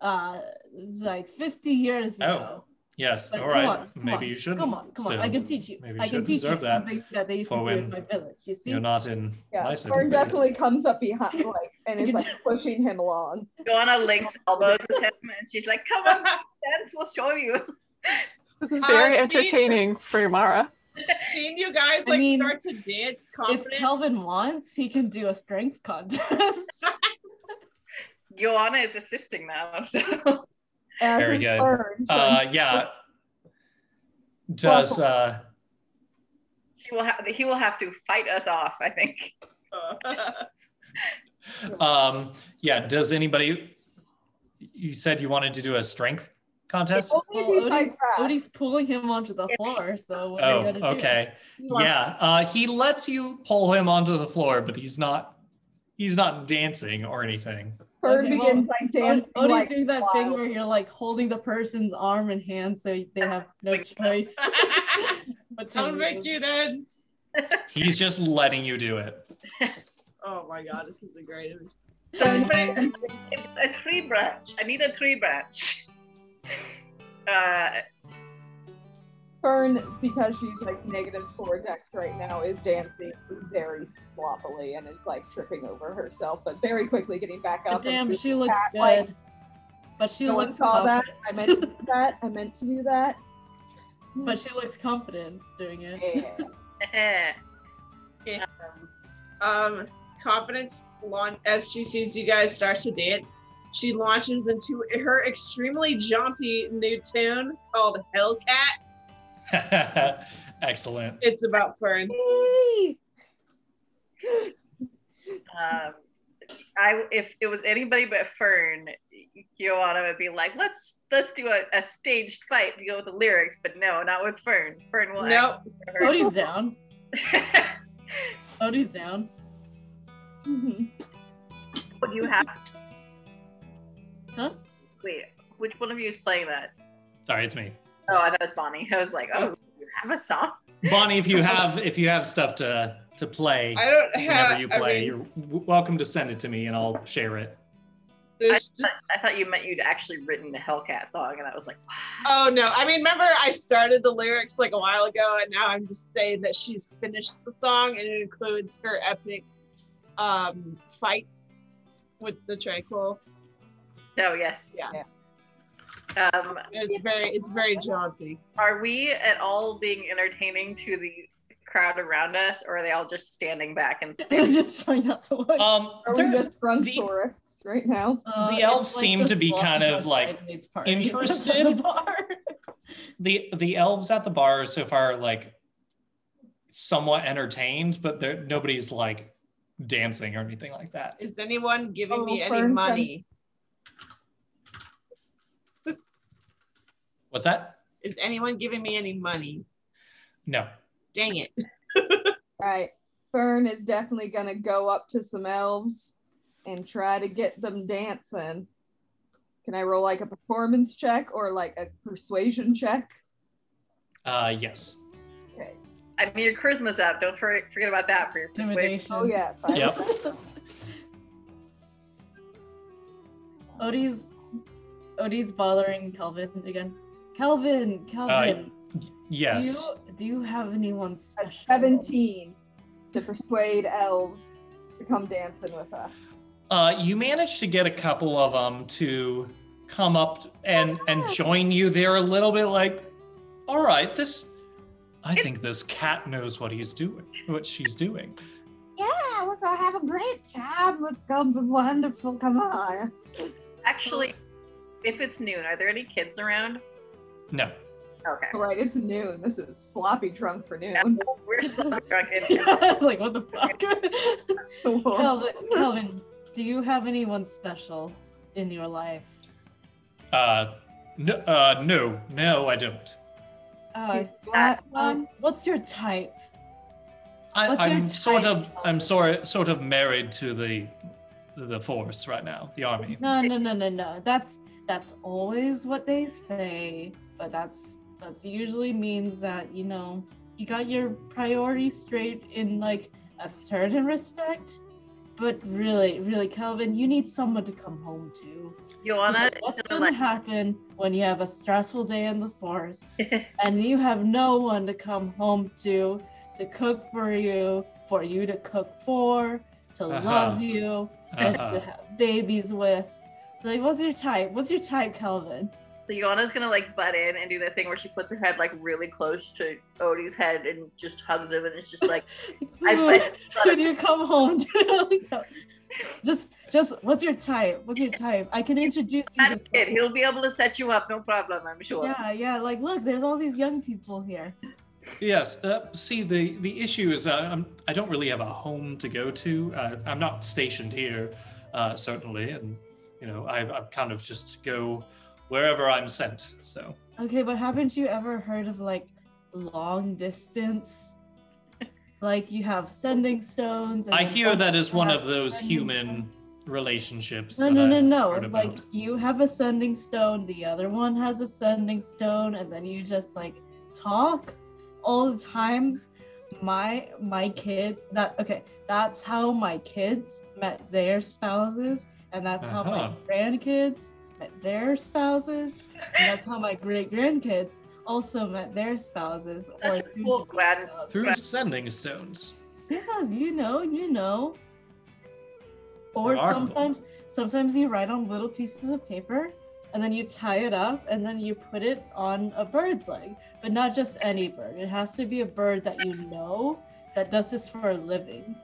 Uh, like 50 years Oh, ago. Yes. But All come right. on, Maybe on, you shouldn't. Come on, come on. I can teach you. Maybe you I can shouldn't teach you deserve that something that they used to for do in when my village. You see? You're not in Yeah, my Fern city. definitely comes up behind, like, and is like pushing him along. Ioanna links elbows with him and she's like, come on, dance, we'll show you. This is Uh, very Steve- entertaining for Mara. Seeing you guys I like mean, start to dance If confident. Kelvin wants, he can do a strength contest. Joanna is assisting now, so As Very good. Uh, yeah. Does uh, he will have he will have to fight us off, I think. um, yeah. Does anybody? You said you wanted to do a strength contest. Only if Well, fights back. Odi's pulling him onto the floor, so what Oh, you do? okay. Yeah. Uh, he lets you pull him onto the floor, but he's not. He's not dancing or anything. Fern Okay, well, begins like dancing. Odi's like, doing that thing where you're like holding the person's arm and hand so they have no choice. but to I'll make move. you dance. He's just letting you do it. Oh my god, this is a great image. It's a tree branch. I need a tree branch. Uh, Fern, because she's like negative four dex right now, is dancing very sloppily and is like tripping over herself, but very quickly getting back up. damn, she's she looks cat, good. like, but she no one looks saw that. I meant to do that. I meant to do that. but she looks confident doing it. Yeah. um, Um, confidence launch as she sees you guys start to dance. She launches into her extremely jaunty new tune called Hellcat. Excellent. It's about Fern. Um, I if it was anybody but Fern, Ioanna would be like, let's let's do a, a staged fight to go with the lyrics, but no, not with Fern. Fern will Nope. Odi's down. act- Odi's down. Mhm. What do you have? Huh? Wait, which one of you is playing that? Sorry, it's me. Oh, that was Bonnie. I was like, oh, you have a song? Bonnie, if you have if you have stuff to to play I don't have. whenever you I play, mean, you're w- welcome to send it to me and I'll share it. I, just, thought- I thought you meant you'd actually written the Hellcat song, and I was like, oh no! I mean, remember I started the lyrics like a while ago, and now I'm just saying that she's finished the song, and it includes her epic um, fights with the Tranquil. no, yes, Yeah. Um, It's very, it's very jaunty. are we at all being entertaining to the crowd around us, or are they all just standing back and I staring? just trying not to look. Um, Are we just drunk the- tourists right now? Uh, the it's elves like seem to be kind of, like, interested. at the the the elves at the bar so far are, like somewhat entertained, but there nobody's like dancing or anything like that. Is anyone giving Oh, me any money? What's that? Is anyone giving me any money? No. Dang it! Right. Fern is definitely gonna go up to some elves and try to get them dancing. Can I roll like a performance check or like a persuasion check? Uh, yes. Okay. I mean, your charisma's up. Don't for, forget about that for your persuasion. Oh yes. I Yep. Odi's Odi's bothering Kelvin again. Kelvin, Kelvin, Yes. do you do you have anyone At 17 to persuade elves to come dancing with us. Uh, you managed to get a couple of them to come up and and join you there a little bit. Like, all right, this. I think this cat knows what he's doing, what she's doing. Yeah, we're gonna have a great time. It's gonna be wonderful. Come on. Actually, if it's noon, are there any kids around? No. Okay. All right, it's noon. This is sloppy drunk for noon. We're so drunk in Yeah, like what the fuck? Kelvin, Kelvin, do you have anyone special in your life? Uh, no. Uh, no. No, I don't. Uh, What? uh, what's your type? I, what's I'm sort type, of. I'm sort sort of married to the the force right now, the army. No, no, no, no, no. That's that's always what they say, but that's that's usually means that you know you got your priorities straight in like a certain respect. but really, really, Calvin, you need someone to come home to. Ioanna Because what's gonna gonna like happen when you have a stressful day in the forest and you have no one to come home to to cook for you, for you to cook for, to Uh-huh. love you, and Uh-uh. to have babies with. Like, what's your type? What's your type, Calvin? So Ioanna's gonna like butt in and do the thing where she puts her head like really close to Odi's head and just hugs him and it's just like I Who, bet who do you come home just, just, what's your type? What's your type? I can introduce you. that to kid, he'll be able to set you up, no problem, I'm sure. Yeah, yeah. Like, look, there's all these young people here. Yes. Uh, see, the the issue is uh, I'm, I don't really have a home to go to. Uh, I'm not stationed here, uh, certainly, and you know I, I kind of just go wherever I'm sent. So Okay, but haven't you ever heard of like long distance? Like you have sending stones. and I hear that is one of those human relationships. No, no, no, I've no. Like you have a sending stone, the other one has a sending stone, and then you just like talk all the time. My my kids that okay, that's how my kids met their spouses, and that's how my Uh-huh. grandkids met their spouses, and that's how my great grandkids also met their spouses or That's a cool soon-to-be grand- through sending stones. Yeah, you know, you know. Or sometimes sometimes you write on little pieces of paper and then you tie it up and then you put it on a bird's leg. But not just any bird. It has to be a bird that you know that does this for a living.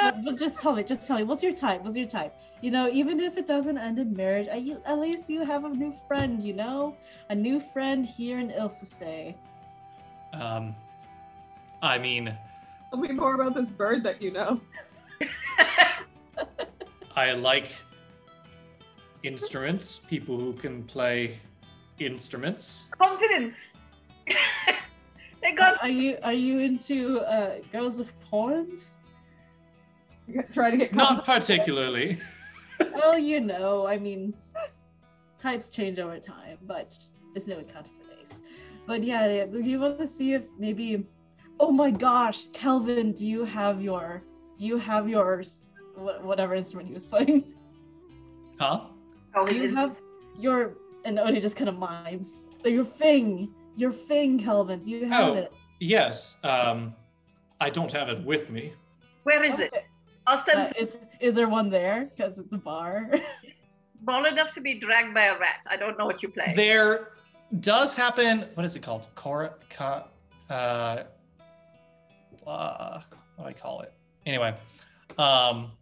But, but just tell me, just tell me, what's your type? What's your type? You know, even if it doesn't end in marriage, at, you, at least you have a new friend, you know? A new friend here in Ilsase. Um, I mean, Tell me more about this bird that you know. I like instruments, people who can play instruments. Confidence. they got Are you are you into uh, girls with horns? Try to get Not particularly. well, you know, I mean, types change over time, but it's no account for days. But yeah, yeah, do you want to see if maybe? Oh my gosh, Kelvin, do you have your do you have your wh- whatever instrument he was playing? Huh? oh, Do you have your and Odi just kind of mimes. So your thing, your thing, Kelvin. Do you have Oh. it? Yes. Um, I don't have it with me. Where is it? Okay. I'll send Uh, is is there one there? Because it's a bar. small enough to be dragged by a rat. I don't know what you play. There does happen. What is it called? Cor, ca, uh, uh, what do I call it? Anyway, um,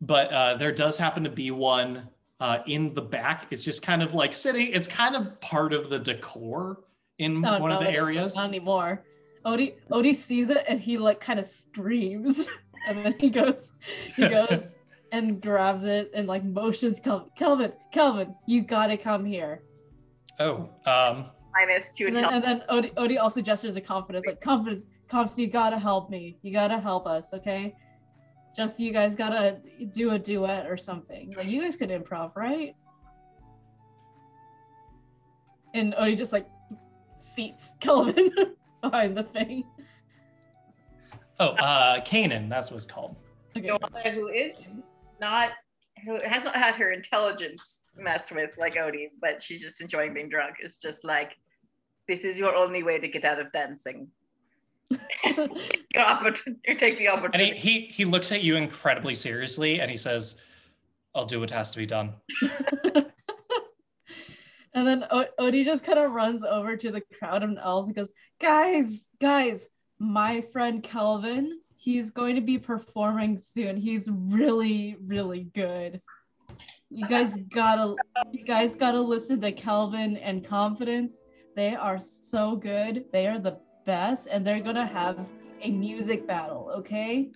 but uh, there does happen to be one uh, in the back. It's just kind of like sitting. It's kind of part of the decor in No, one of the areas. Not anymore. Odi Odi sees it and he like kind of screams, and then he goes, he goes and grabs it and like motions Kelvin, Kelvin, Kelvin, you gotta come here. Oh, um, Minus two And then, and then Odi, Odi also gestures a confidence, like confidence, confidence. You gotta help me. You gotta help us, okay? Just you guys gotta do a duet or something. Like you guys could improv, right? And Odi just like seats Kelvin behind the thing. oh, uh, Kanan. That's what it's called. Okay. Ioanna, who is not, who has not had her intelligence messed with like Odi, but she's just enjoying being drunk. It's just like, this is your only way to get out of dancing. Your opportunity, take the And he, he he looks at you incredibly seriously, and he says, "I'll do what has to be done." and then o- Odi just kind of runs over to the crowd of elves and goes, "Guys, guys, my friend Kelvin, he's going to be performing soon. He's really, really good. You guys gotta, you guys gotta listen to Kelvin and Confidence. They are so good. They are the best, and they're gonna have a music battle. Okay,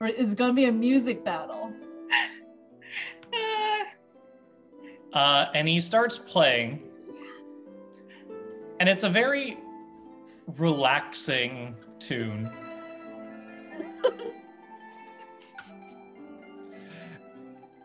it's gonna be a music battle." Uh, and he starts playing, and it's a very relaxing tune.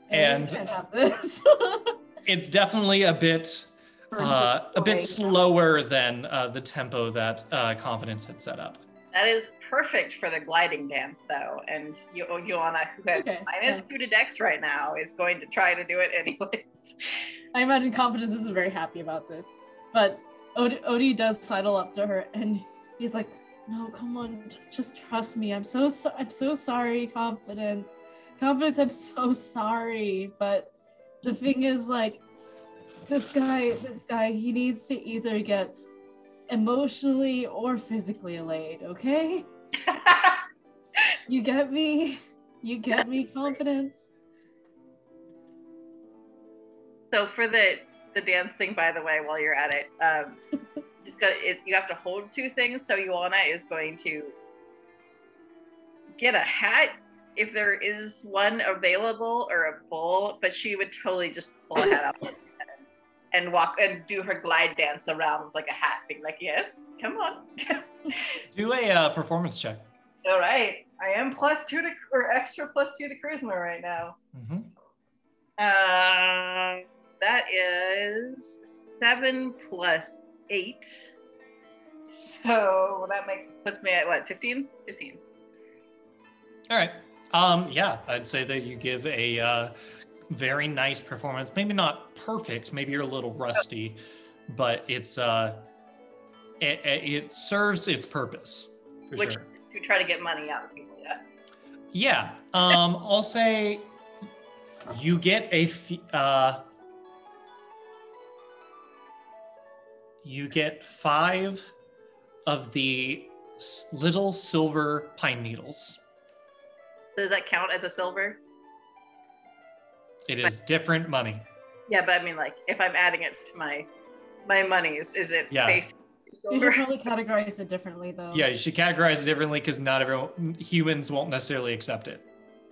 And- we can't have this. It's definitely a bit uh, a bit slower than uh, the tempo that uh, Confidence had set up. That is perfect for the gliding dance, though. And Yo- Ioanna, who has Okay, minus yeah. two to dex right now, is going to try to do it anyways. I imagine confidence isn't very happy about this, but Od- Odi does sidle up to her and he's like, "No, come on, just trust me. I'm so so- I'm so sorry, confidence. Confidence, I'm so sorry. But the thing is, like, this guy, this guy, he needs to either get emotionally or physically allayed. Okay, you get me? You get me, confidence." so for the the dance thing, by the way, while you're at it, um, just got it, you have to hold two things. So Ioanna is going to get a hat if there is one available or a bowl, but she would totally just pull a hat up and walk and do her glide dance around with like a hat, being like, "Yes, come on." Do a uh, performance check. All right, I am plus two to or extra plus two to charisma right now. hmm Uh, that is seven plus eight. So that makes puts me at what 15? 15. All right. Um, yeah, I'd say that you give a uh, very nice performance. Maybe not perfect. Maybe you're a little rusty, but it's uh, it, it serves its purpose for Which sure. is to try to get money out of people. Yeah. Yeah. Um, I'll say you get a f- uh, you get five of the little silver pine needles. Does that count as a silver? It is different money. Yeah, but I mean, like, if I'm adding it to my my monies, is it Yeah. basically You silver? should probably categorize it differently, though. Yeah, you should categorize it differently because not everyone humans won't necessarily accept it.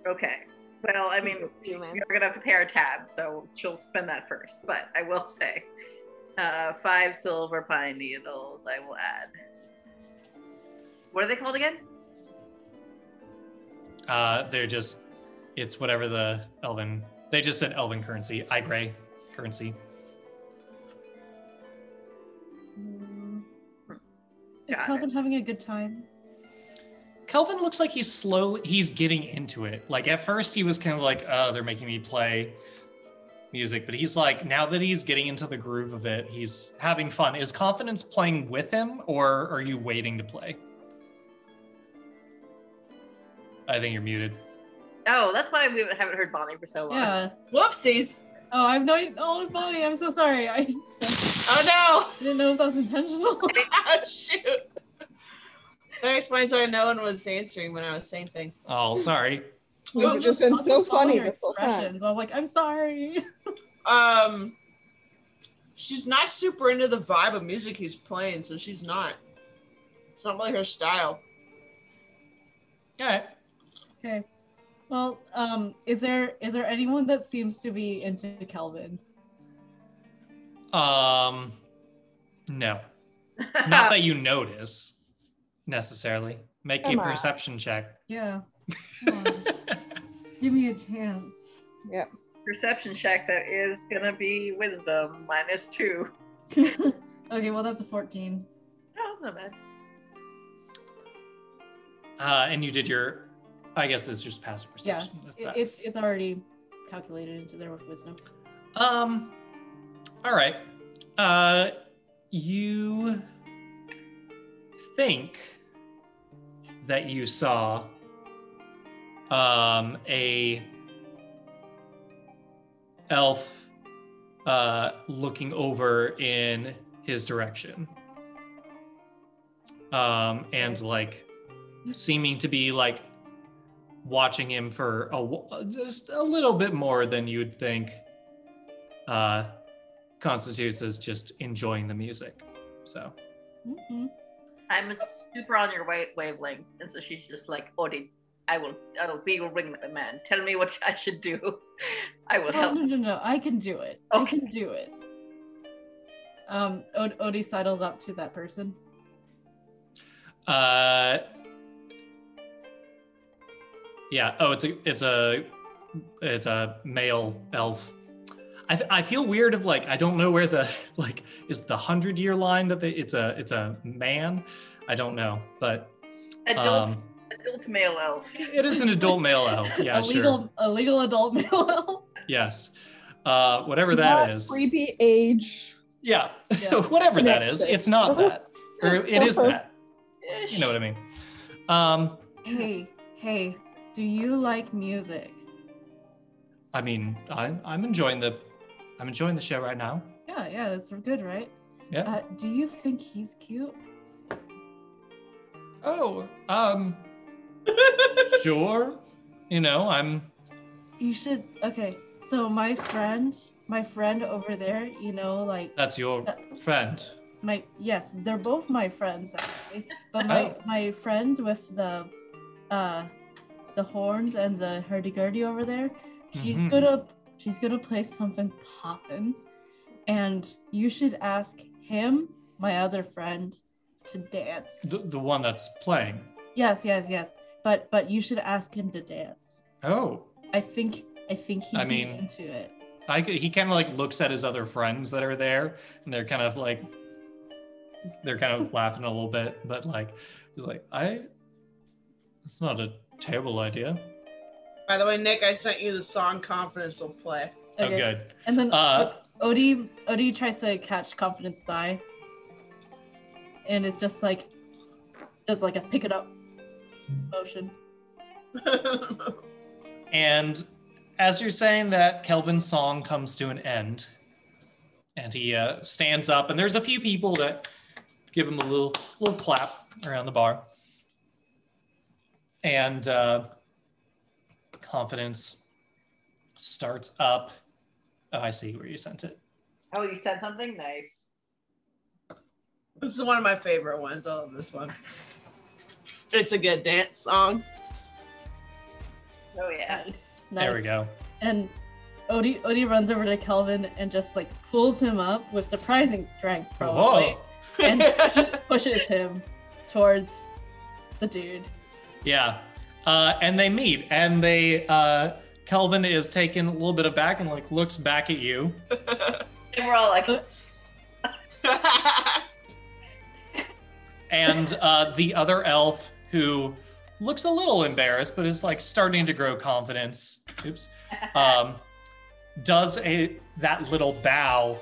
Okay. Well, I mean, Humans. we're gonna have to pay our tab, so she'll spend that first. But I will say, uh, five silver pine needles. I will add. What are they called again? Uh, they're just it's whatever the elven they just said elven currency, Aigrei currency. Mm. Is Got it. Having a good time? Kelvin looks like he's slow. he's getting into it. Like at first he was kind of like, oh, they're making me play music, but he's like now that he's getting into the groove of it, he's having fun. Is confidence playing with him or are you waiting to play? I think you're muted. Oh, that's why we haven't heard Bonnie for so long. Yeah. Whoopsies. Oh, I've no. Oh, Bonnie, I'm so sorry. I Oh no! I didn't know if that was intentional. oh, shoot. That explains why no one was answering when I was saying things. Oh, sorry. We've I just been so funny her this whole time. expressions. I was like, I'm sorry. Um, she's not super into the vibe of music he's playing, so she's not. It's not really her style. All right. Okay. Well, um, is there is there anyone that seems to be into Kelvin? Um no. Not that you notice necessarily. Make Come a on. perception check. Yeah. Give me a chance. Yeah. Perception check that is gonna be wisdom minus two. okay, well that's a 14. Oh, not bad. Uh, and you did your, I guess it's just passive Yeah, perception. That's It, it's it's already calculated into with wisdom. Um, all right. Uh, you think that you saw um a elf uh looking over in his direction. Um and like seeming to be like watching him for a just a little bit more than you'd think uh constitutes as just enjoying the music. So Mhm. I'm super on your wave wavelength, and so she's just like, Odi, I will, I will be your ring man. Tell me what I should do. I will Oh, help. no, no, no. I can do it. Okay. I can do it. Um, Od- Odi sidles up to that person. uh yeah, oh it's a it's a it's a male elf. I, th- I feel weird of like I don't know where the like is the hundred year line that they it's a it's a man I don't know but Adult, Um, adult male elf. it is an adult male elf. Yeah, a sure. legal, a legal adult male elf. Yes. Uh, whatever that Not is. creepy age. Yeah. Yeah. whatever that Next is. thing. It's not that. Or it is that. You know what I mean. Um, Hey, hey, do you like music? I mean, I'm I'm enjoying the I'm enjoying the show right now. Yeah, yeah, that's good, right? Yeah. Uh, do you think he's cute? Oh, um, sure. You know, I'm. You should. Okay, so my friend, my friend over there, you know, like That's your friend. my yes, they're both my friends actually. But my Oh. my friend with the, uh, the horns and the hurdy gurdy over there, she's Mhm. gonna she's gonna play something poppin', and you should ask him, my other friend, to dance. The, the one that's playing. Yes, yes, yes. But but you should ask him to dance. Oh, I think I think he'd I mean- into it. I could, he kind of like looks at his other friends that are there, and they're kind of like, they're kind of laughing a little bit, but like, he's like, I. It's not a terrible idea. By the way, Nick, I sent you the song "Confidence Will Play." Oh, good. And then Uh, Odi Odi tries to catch Confidence Sigh. And it's just like does like a pick it up motion. And as you're saying that, Kelvin's song comes to an end, and he uh, stands up, and there's a few people that give him a little little clap around the bar. And uh, confidence starts up. Oh, I see where you sent it. Oh, you said something nice. this is one of my favorite ones. I love this one. It's a good dance song. Oh yeah. Nice. There we go. And Odi Odi runs over to Kelvin and just like pulls him up with surprising strength, probably, Whoa. and pushes, pushes him towards the dude. Yeah. Uh, and they meet, and they uh, Kelvin is taken a little bit aback and like looks back at you. And we're all like, and uh, the other elf who looks a little embarrassed but is like starting to grow confidence oops um, does a that little bow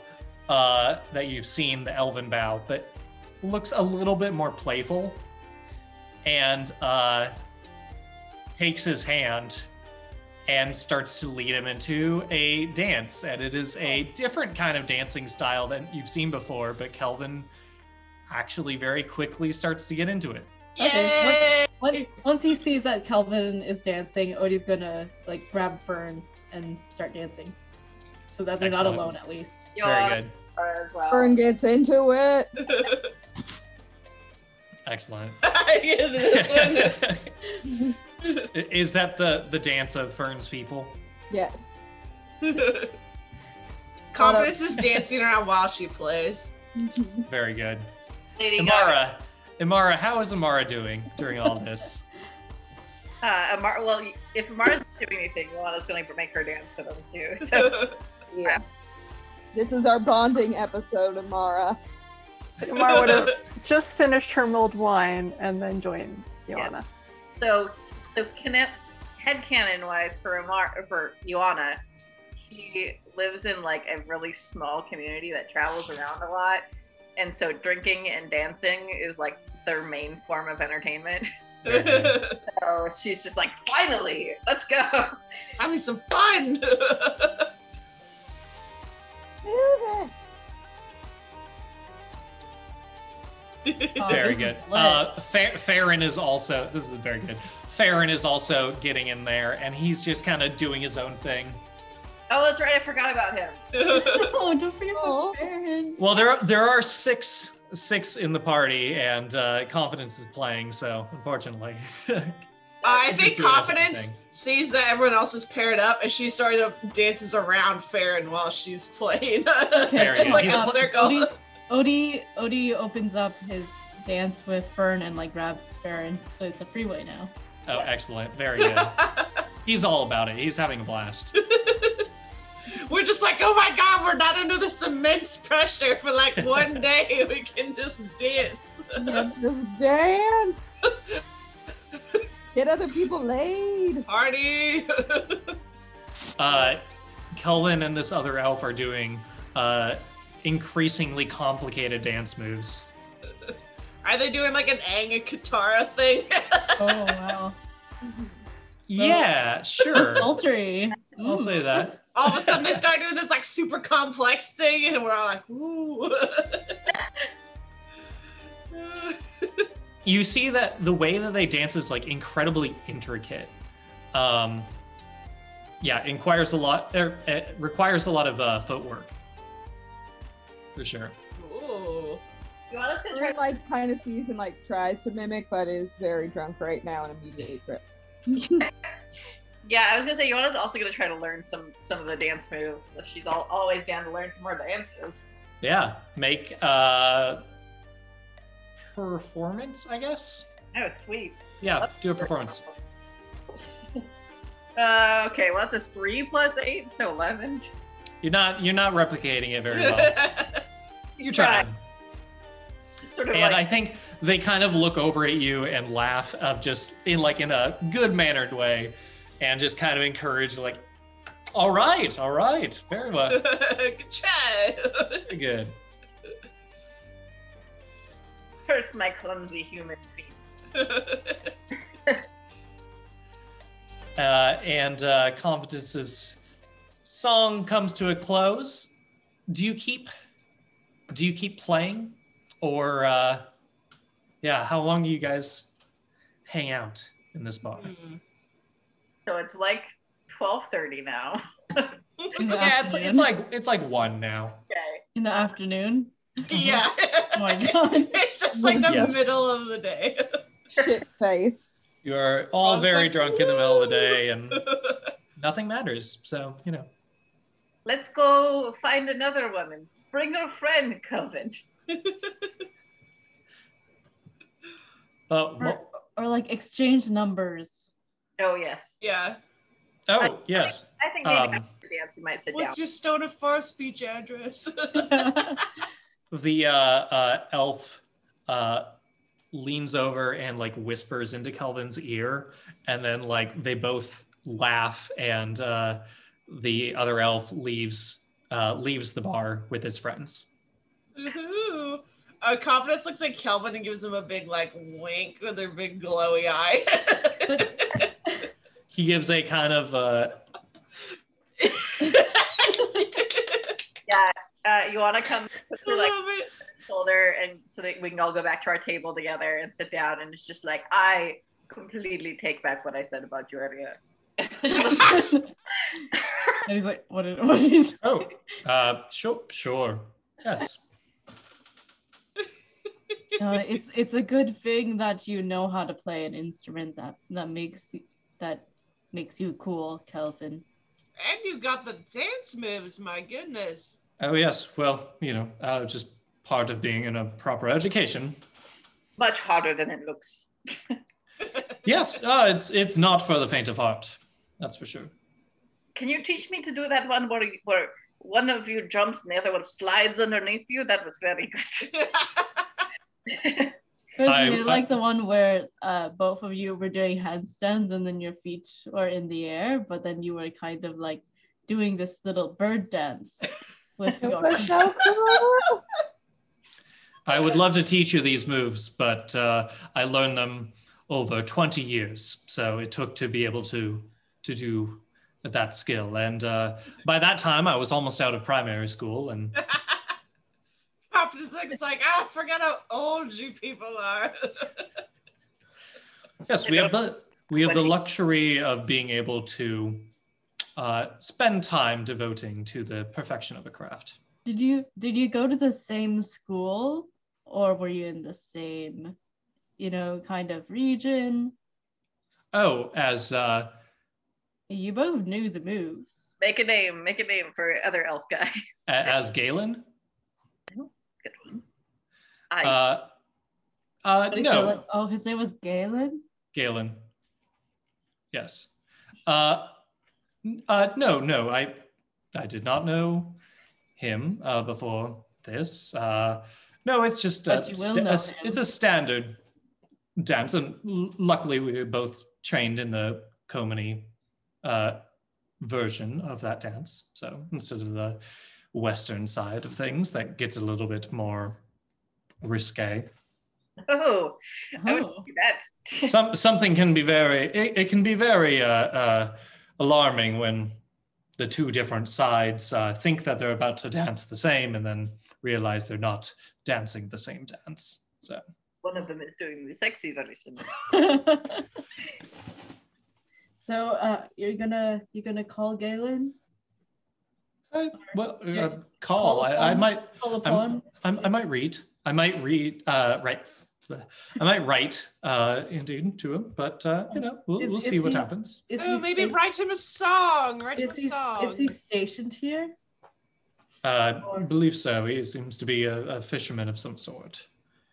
uh, that you've seen the elven bow but looks a little bit more playful and uh, takes his hand and starts to lead him into a dance and it is a different kind of dancing style than you've seen before but kelvin actually very quickly starts to get into it. Okay, Once, once he sees that Kelvin is dancing, Odi's gonna like grab Fern and start dancing, so that they're Excellent. not alone at least. Very good. are as well. Fern gets into it. Excellent. This one. is that the the dance of Fern's people? Yes. Confidence is dancing around while she plays. Very good. Lady Gaga. Amara, Amara, how is Amara doing during all this? Uh, Amar- well, if Amara's not doing anything, Ioanna's going to make her dance with them too. So yeah. This is our bonding episode, Amara. Amara would have just finished her mulled wine and then joined Ioanna. So, so connect headcanon wise for Amar for Ioanna, he lives in like a really small community that travels around a lot, and so drinking and dancing is like their main form of entertainment. So she's just like, finally, let's go. Having some fun. Do this. Very good. Uh, Fa- Farron is also. This is very good. Farron is also getting in there, and he's just kind of doing his own thing. Oh, that's right, I forgot about him. Oh, don't forget Aw. about Farron. Well, there there are six six in the party, and uh, confidence is playing. So unfortunately, I think doing her own confidence sees that everyone else is paired up, and she sort of dances around Farron while she's playing. Very good. like He's a pl- circle. Odi, Odi Odi opens up his dance with Fern and like grabs Farron, so it's a freeway now. oh, excellent, very good. He's all about it. He's having a blast. we're just like, oh my god, we're not under this immense pressure for like one day. We can just dance. Just dance. Get other people laid. Party! Uh, Kelvin and this other elf are doing uh, increasingly complicated dance moves. Are they doing like an Aang and Katara thing? Oh wow. Yeah, sure. Sultry. I'll say that. all of a sudden they start doing this like super complex thing, and we're all like, ooh. You see that the way that they dance is like incredibly intricate. Um, yeah, it requires a lot. Er, it requires a lot of uh, footwork, for sure. ooh. You want us to try Fern like kind of sees and like tries to mimic, but is very drunk right now and immediately trips. Yeah, I was gonna say Ioanna's also gonna try to learn some some of the dance moves. So she's all, always down to learn some more dances. Yeah, make uh, performance, I guess. Oh, sweet. Yeah, do a performance. Uh, okay, well that's a three plus eight, so eleven. You're not you're not replicating it very well. You're trying. Just sort of And I think they kind of look over at you and laugh of just in like in a good mannered way and just kind of encourage like all right, all right, very well. Good try. Very good. curse my clumsy human feet. Uh, and uh, Confidence's song comes to a close. Do you keep do you keep playing? Or uh, yeah, how long do you guys hang out in this bar? So it's like twelve thirty now. Yeah, it's afternoon. it's like it's like one now. Okay. in the afternoon. yeah. Oh my god. It's just like the Yes. middle of the day. Shit faced. You are all very like, drunk in the middle of the day, and nothing matters. So you know. Let's go find another woman. Bring your friend, Kelvin. Uh, wha- Or like exchange numbers. Oh yes. yeah. oh yes. I think maybe Um, after the dance we might sit down. What's your Stone of Far speech address? the uh, uh, elf uh, leans over and like whispers into Kelvin's ear, and then like they both laugh, and uh, the other elf leaves uh, leaves the bar with his friends. Ooh. Uh, Confidence looks like Kelvin and gives him a big like wink with her big glowy eye. He gives a kind of uh, yeah. Uh, you want to come put I your like shoulder and so that we can all go back to our table together and sit down and it's just like I completely take back what I said about you earlier. And he's like, what is what is oh uh, sure sure yes uh, it's it's a good thing that you know how to play an instrument that that makes that makes you cool, Kelvin. And you got the dance moves, my goodness. oh yes well you know uh, just part of being in a proper education. Much harder than it looks. Yes, uh, it's it's not for the faint of heart. That's for sure. Can you teach me to do that one where where one of you jumps and the other one slides underneath you? That was very good. Personally, I- I like the one where uh, both of you were doing handstands and then your feet were in the air, but then you were kind of like doing this little bird dance with your was so cool. I would love to teach you these moves, but uh, I learned them over 20 years. So it took to be able to to do that skill. And uh, by that time, I was almost out of primary school. And Confidence like it's like, ah, forget how old you people are. yes, we have the we have the luxury of being able to uh, spend time devoting to the perfection of a craft. Did you did you go to the same school or were you in the same, you know, kind of region? Oh, Oh, as uh, You both knew the moves. make a name, make a name for other elf guy. as Galen. Good one. I Uh, uh, no, it? Oh, his name was Galen. Galen. Yes. Uh, uh, no, no, I, I did not know him uh, before this. Uh, no, it's just a, But you sta- know a s- him. it's a standard dance, and l- luckily we were both trained in the Komani uh, version of that dance. So instead of the Western side of things, that gets a little bit more risque. Oh, I would Oh. do that. Some something can be very it, it can be very uh, uh, alarming when the two different sides uh, think that they're about to dance the same and then realize they're not dancing the same dance. So One of them is doing the sexy version. so uh, you're gonna you're gonna call Galen? I, well, uh, call. I, I might Call upon? I'm, I might read. I might read. Uh, write. I might write. Uh, indeed, to him. But uh, you know, we'll Is- we'll is see what he- happens. Is Oh, maybe sta- write him a song. Write him Is a he, song. is he stationed here? Uh, I believe so. He seems to be a, a fisherman of some sort.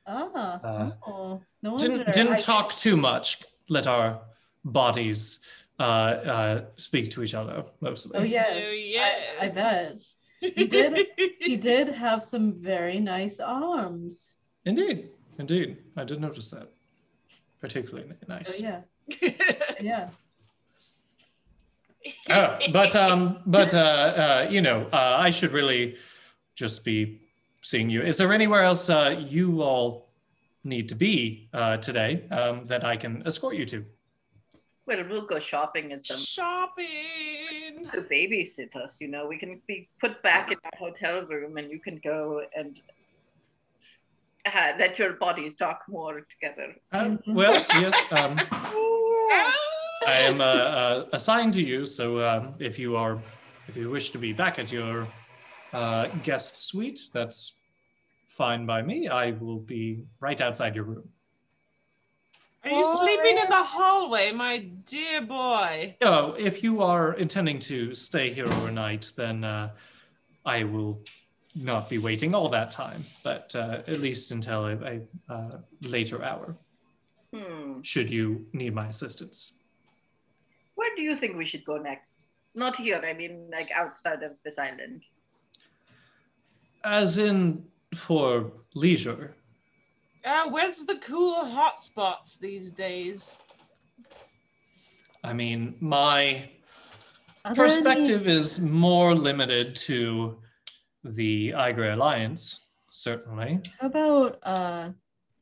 Ah, Uh, oh, no Didn't didn't I- talk too much. Let our bodies uh, uh, speak to each other mostly. Oh yes, Oh, I, I bet. He did. He did have some very nice arms. Indeed, indeed. I did notice that. Particularly nice. Oh nice. yeah, yeah. Oh, but um, but uh, uh, you know, uh, I should really just be seeing you. Is there anywhere else uh, you all need to be uh, today um, that I can escort you to? Well, we'll go shopping and some Shopping. to babysit us. You know, we can be put back in our hotel room, and you can go and uh, let your bodies talk more together. Uh, well, yes, um! I am uh, uh, assigned to you. So um, if you are, if you wish to be back at your uh, guest suite, that's fine by me. I will be right outside your room. Are you sleeping in the hallway, my dear boy? Oh, if you are intending to stay here overnight, then uh, I will not be waiting all that time, but uh, at least until a, a uh, later hour, Hmm. should you need my assistance. Where do you think we should go next? Not here. I mean, like outside of this island. As in for leisure. Uh, where's the cool hot spots these days? I mean, my Are there any- perspective is more limited to the Aigrei Alliance, certainly. How about uh,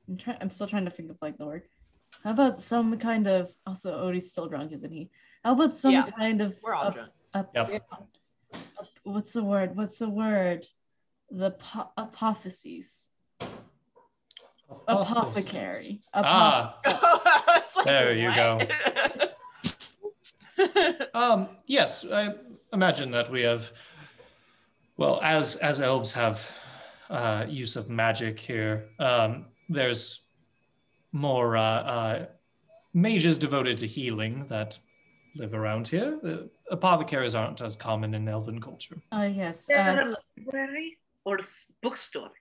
I'm trying. I'm still trying to think of like the word. How about some kind of? Also, Odi's still drunk, isn't he? How about some Yeah, kind of? We're all up- drunk. up- Yep. up- what's the word? What's the word? The po- apophyses. Apothecary. Apo- Ah, like, There you go. go. Um, yes, I imagine that we have, well, as as elves have uh, use of magic here, um, there's more uh, uh, mages devoted to healing that live around here. Uh, apothecaries aren't as common in elven culture. Oh yes. Uh, library or bookstore?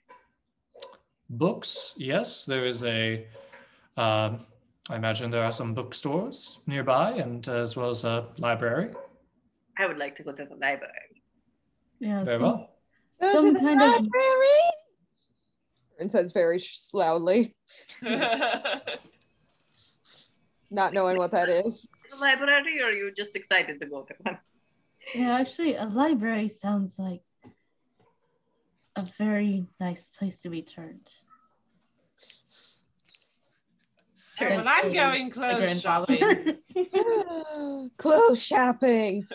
Books, yes, there is a. Um, I imagine there are some bookstores nearby, and as well as a library. I would like to go to the library. yeah. Very some- well. Go Some to the kind of- library. And says very loudly, not knowing what that is. The library, or are you just excited to go to one? Yeah, actually, a library sounds like a very nice place to be turned. well, I'm going clothes shopping. Clothes shopping.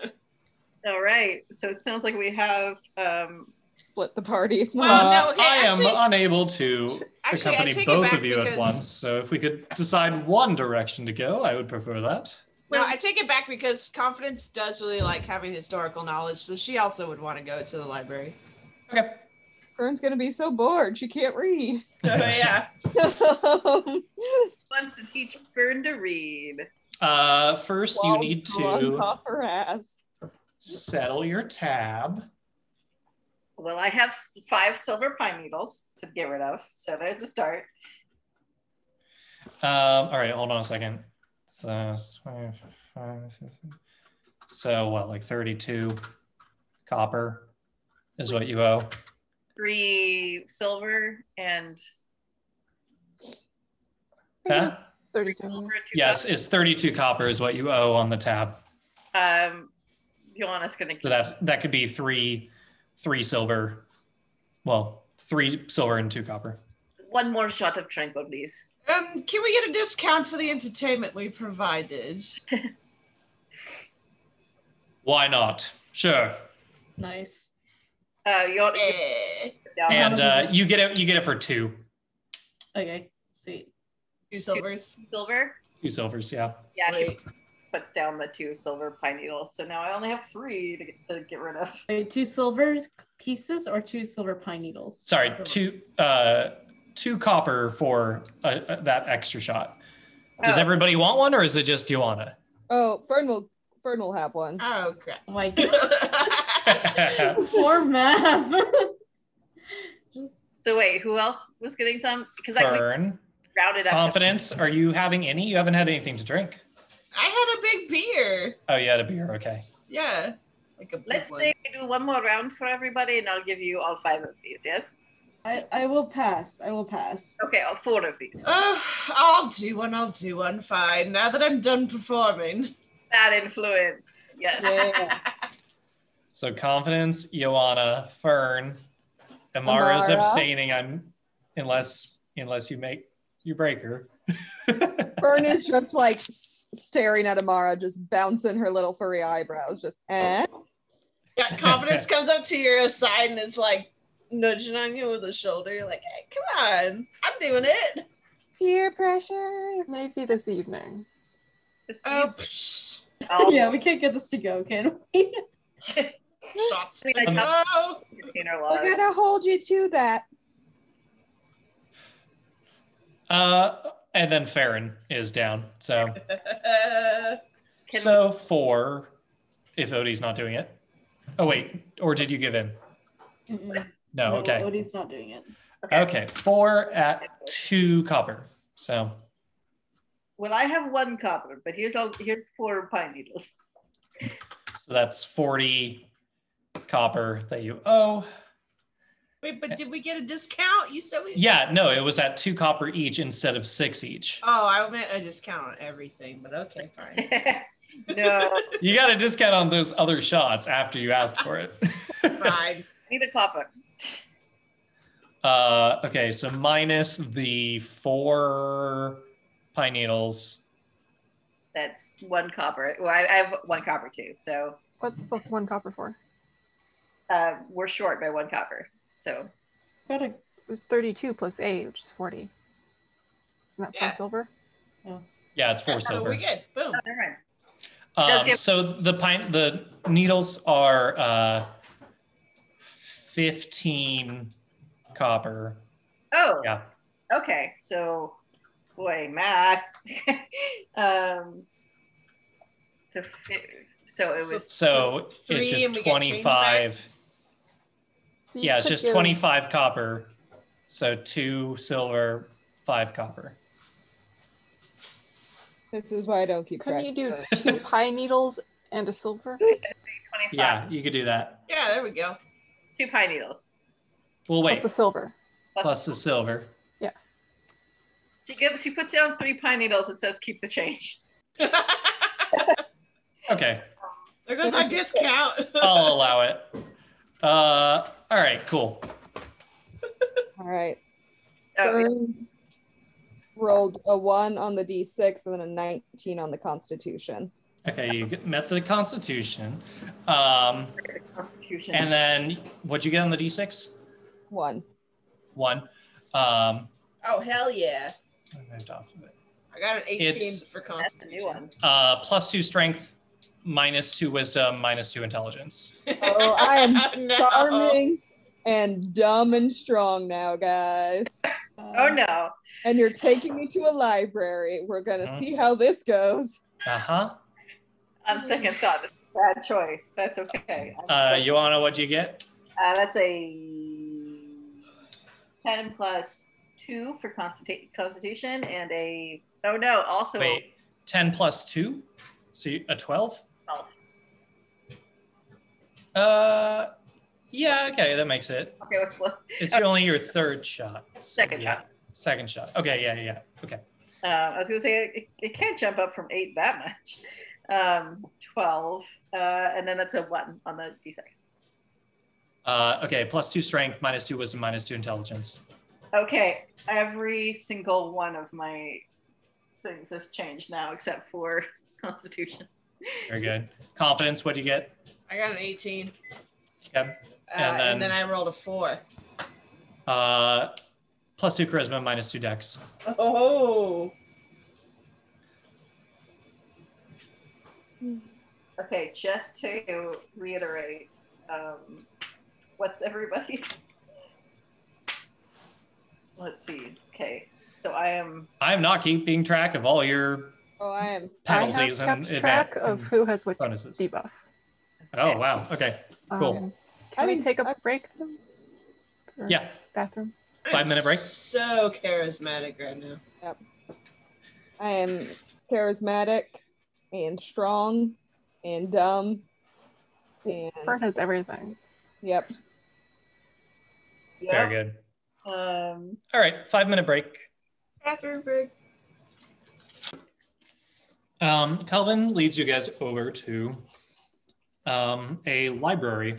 All right. So it sounds like we have um, Split the party. Well, Uh, no, okay, I am unable to Actually, accompany both of you at once. So if we could decide one direction to go, I would prefer that. No, I take it back because Confidence does really like having historical knowledge, so she also would want to go to the library. Okay. Fern's gonna be so bored she can't read. So yeah. wants to teach Fern to read. Uh, first, you need to off her ass. settle your tab. Well, I have five silver pine needles to get rid of. So there's a start. Um, all right, hold on a second. So, that's 25, 50. so what, like 32 copper is what you owe? Three silver and Huh? 32. Silver, two Yes, copper. it's 32 copper is what you owe on the tab. Um, Ioanna's gonna. So that's that could be three, three silver. Well, three silver and two copper. one more shot of tranquil, please. Um, can we get a discount for the entertainment we provided? Why not? Sure. Nice. Uh, you're, Eh, down And uh, you get it. You get it for two, Okay, sweet. two silvers. silver. two silvers. Yeah. Yeah, she puts down the two silver pine needles. So now I only have three to get, to get rid of. Wait, two silvers pieces or two silver pine needles? Sorry, Silver. two uh two copper for uh, uh, that extra shot. Does Oh. everybody want one, or is it just Ioanna? Oh, Fern will Fern will have one. Oh crap. Oh my god. Poor math. Just So wait, who else was getting some? Because I we Fern, rounded up. confidence. Are you having any? You haven't had anything to drink. I had a big beer. Oh, you had a beer. Okay. Yeah. Like a Let's one. say we do one more round for everybody, and I'll give you all five of these. Yes. I, I will pass. I will pass. Okay, all four of these. Oh, I'll do one. I'll do one. Fine. Now that I'm done performing. Bad influence. Yes. Yeah. So confidence, Ioanna, Fern, Amara's Amara. abstaining. I'm unless unless you make you break her. Fern is just like staring at Amara, just bouncing her little furry eyebrows, just eh. Yeah, confidence comes up to your side and is like nudging on you with a shoulder. You're like, hey, come on. I'm doing it. Peer pressure. Maybe this evening. Just Oh, psh, all yeah, we can't get this to go, can we? shots to mean, go. We're gonna hold you to that. uh, and then Farron is down. So Can- so four, if Odi's not doing it. Oh wait, or did you give in? Mm-mm. No. Okay. Odi's not doing it. Okay. Okay. Four at two copper. So Well, I have one copper, but here's all here's four pine needles. so that's forty copper that you owe. Wait, but did we get a discount? You said we. Yeah. No, it was at two copper each instead of six each. Oh, I meant a discount on everything, but okay, fine. no, You got a discount on those other shots after you asked for it. fine. I need a copper. Uh, okay, so minus the four pine needles. That's one copper. Well, I, I have one copper too, so What's the one copper for? uh, we're short by one copper. So Gotta It was 32 plus 8, which is 40. Isn't that Yeah. four silver? Yeah, it's four So silver. we good. Boom. oh, never mind. Um, so the pine, the needles are uh, fifteen copper. Oh, Yeah, okay. So, boy, math. um, so so it was so Three it's just we get change twenty-five. So Yeah, it's just give- twenty-five copper. So two silver, five copper. This is why I don't keep Couldn't track. you do two pine needles and a silver? Yeah, you could do that. Yeah, there we go. Two pine needles. Well, Plus wait, Plus the silver. plus the silver. She gives. She puts down three pine needles and says, "Keep the change." Okay, there goes our discount. I'll allow it. Uh, all right, cool. All right. Oh, Fern rolled a one on the d6 and then a 19 on the Constitution. Okay, you get- met the Constitution. Um, Constitution. and then what'd you get on the D6? One. One. Um, oh hell yeah! I moved off of it. I got an 18 It's- for That's constitution. a new one. Uh, plus two strength, minus two wisdom, minus two intelligence. Oh, I am No. charming and dumb and strong now, guys. Oh no. And you're taking me to a library. We're gonna Mhm. see how this goes. Uh huh. On second thought, that's a bad choice. That's okay. Uh, Ioanna, what'd you get? Uh, that's a 10 plus 2 for constitu- constitution and a. Oh no, also. Wait, 10 plus two? So you, a 12? 12. Uh, yeah, okay, that makes it. Okay, what's what? It's only your third shot. Second yeah. shot. Second shot. Okay, yeah, yeah, yeah. Okay. Uh, I was gonna say it, it can't jump up from eight that much. Um, Twelve, uh, and then that's a one on the d6. Uh, okay, plus two strength, minus two wisdom, minus two intelligence. Okay, every single one of my things has changed now except for Constitution. Very good. Confidence, what do you get? I got an 18. Okay. Uh, And and, then- then, I rolled a four. Uh, plus two charisma, minus two dex. Oh. Okay, just to reiterate, um, what's everybody's? Let's see. Okay, so I am. I'm not keeping track of all your Oh, I am. penalties I have and kept track advan- of who has which bonuses. debuff. Oh wow. Okay. Cool. Um, I can we mean, take a I- break? then? Yeah. Bathroom. Five minute break? So charismatic right now. Yep. I am charismatic and strong and dumb. And Fern has everything. yep. Very good. Um, All right. Five minute break. Bathroom break. Um, Calvin leads you guys over to um, a library.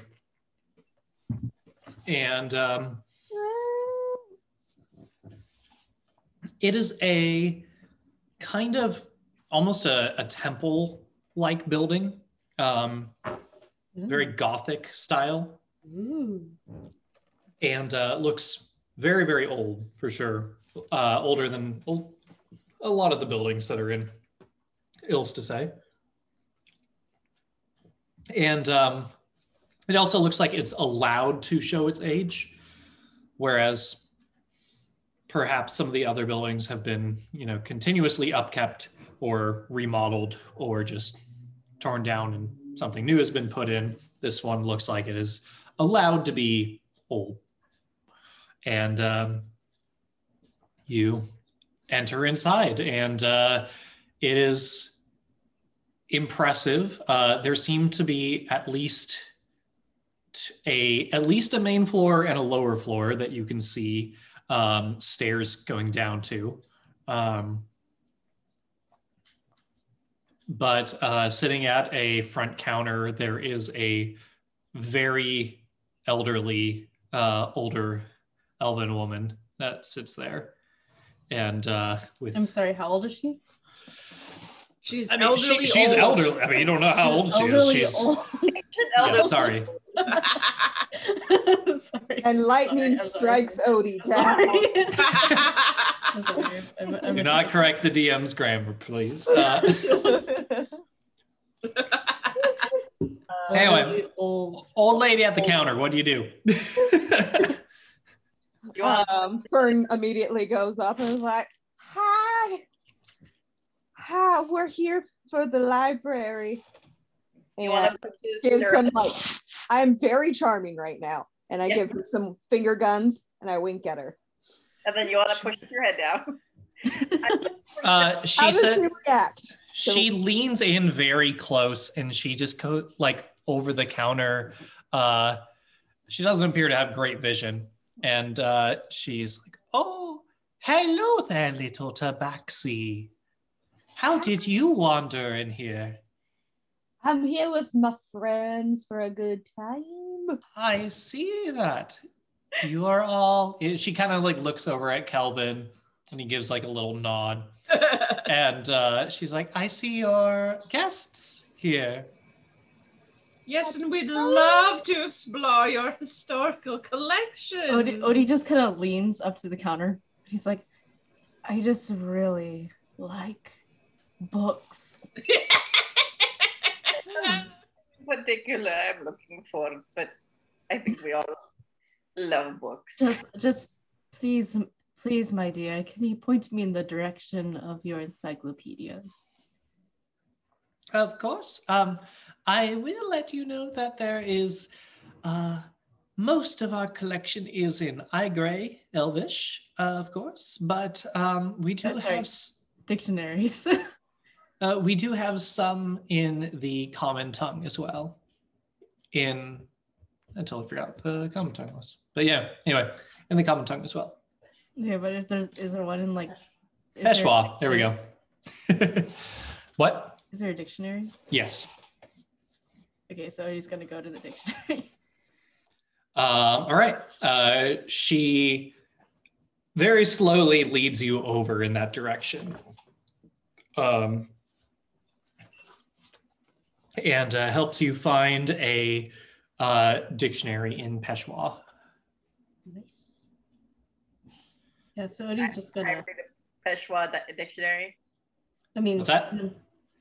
And um, it is a kind of almost a, a temple like building, um, very gothic style, Ooh. and uh, looks very, very old for sure. Uh, older than a lot of the buildings that are in ills to say. And um, it also looks like it's allowed to show its age, whereas perhaps some of the other buildings have been, you know, continuously upkept or remodeled or just torn down and something new has been put in. This one looks like it is allowed to be old. And um, you enter inside, and uh, it is impressive. Uh, there seem to be at least a at least a main floor and a lower floor that you can see um, stairs going down to. Um, but uh, sitting at a front counter, there is a very elderly, uh, older elven woman that sits there, and uh, with I'm sorry, how old is she? She's I mean, elderly she, she's old. elderly. I mean, you don't know how old she is. She's old. yeah, sorry. sorry. And lightning Sorry, I'm sorry. strikes Odi down. Sorry. I'm sorry. I'm- I'm Do not correct the DM's grammar, please. Uh, Anyway. Old. old lady at the counter. What do you do? You want um, Fern immediately goes up and is like, "Hi, hi, we're here for the library." And want to put his gives your- like, I'm very charming right now, and I Yeah. give her some finger guns and I wink at her. and then you want to push your head down. Uh, How she does said she react? she leans in very close and she just goes like over the counter. Uh, she doesn't appear to have great vision, and uh, she's like, "Oh, hello there, little tabaxi. How did you wander in here?" I'm here with my friends for a good time. I see that. You are all. She kind of like looks over at Kelvin and he gives like a little nod. And uh, she's like, I see your guests here. Yes, and we'd love to explore your historical collection. Odi, Odi just kind of leans up to the counter. He's like, I just really like books. particular I'm looking for, but I think we all love books. Just, just please, please, my dear, can you point me in the direction of your encyclopedias? Of course. Um, I will let you know that there is uh, most of our collection is in Aigrei, Elvish, uh, of course, but um, we do Okay. have s- Dictionaries. uh, we do have some in the common tongue as well. In until I forgot what the common tongue was, but yeah. Anyway, in the common tongue as well. yeah, but if there's, is there one in like Peshwa. There we go. what? Is there a dictionary? Yes. Okay, so he's gonna go to the dictionary. Um, all right. Uh, she very slowly leads you over in that direction. Um, and uh, helps you find a uh, dictionary in Peshwa. nice. Yeah, so Odi's just gonna. read a Peshwa dictionary. I mean, What's that?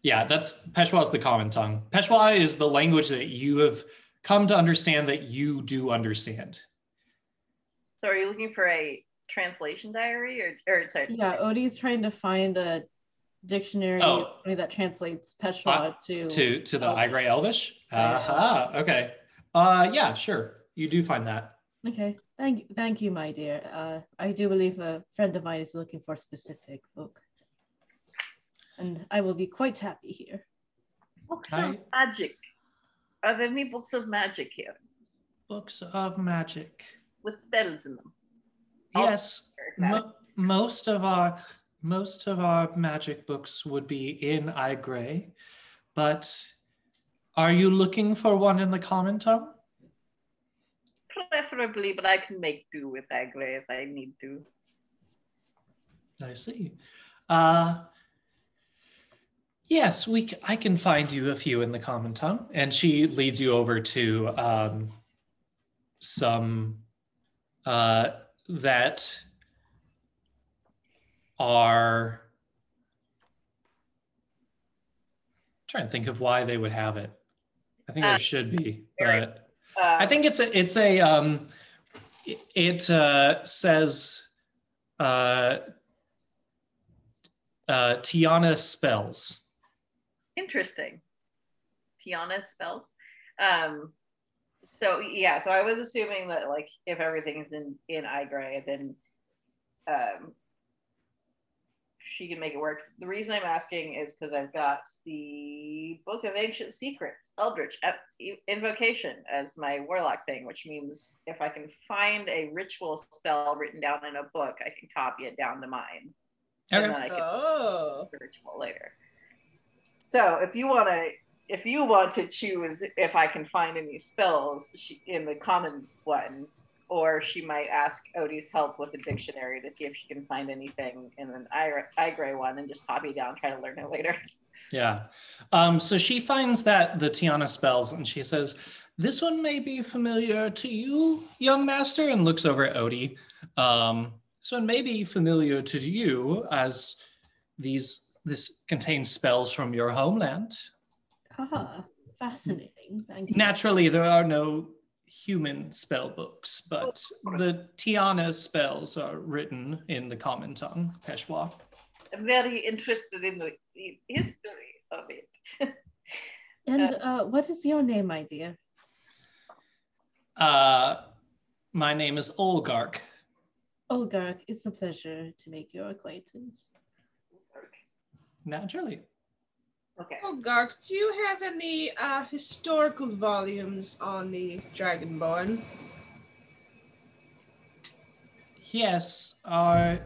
Yeah, that's Peshwa is the common tongue. Peshwa is the language that you have come to understand that you do understand. So are you looking for a translation diary or, or sorry, Yeah, Odi's trying to find a dictionary Oh. that translates Peshwa Uh, to. To to the Oh. Aigrei Elvish. Yeah. Aha. Okay. Uh, yeah, sure. You do find that. Okay, thank thank you, my dear. Uh, I do believe a friend of mine is looking for a specific book, and I will be quite happy here. books I- of magic? Are there any books of magic here Books of magic. with spells in them? Yes. Mo- most of our most of our magic books would be in Aigrei, but are you looking for one in the common tongue? Preferably, but I can make do with Aigrei if I need to. I see. Uh, yes, we. I can find you a few in the common tongue, and she leads you over to um, some uh, that are. trying to think of why they would have it. I think Uh, there should be, but. Uh, I think it's a it's a um it- it uh says uh uh Tiana spells. Interesting. Tiana spells. Um, so yeah, so I was assuming that like if everything's in in Aigrei, then um, she can make it work. The reason I'm asking is because I've got the Book of Ancient Secrets, Eldritch Ep- Invocation as my warlock thing, which means if I can find a ritual spell written down in a book, I can copy it down to mine, and then I can Oh. the ritual later. So if you want to, if you want to choose if I can find any spells she, in the common one, or she might ask Odi's help with a dictionary to see if she can find anything in an Aigrei one and just copy down, try to learn it later. Yeah. Um so she finds that the Tiana spells and she says, This one may be familiar to you, young master, and looks over at Odi. Um this one may be familiar to you as these this contains spells from your homeland. Ah, fascinating. Thank you. Naturally, there are no human spell books, but the Tiana spells are written in the common tongue, Peshwa. I'm very interested in the the history of it. And uh, what is your name, my dear? Uh, my name is Olgark. Olgark, it's a pleasure to make your acquaintance. Naturally. Okay. Oh, Gark, do you have any uh, historical volumes on the Dragonborn? Yes. Are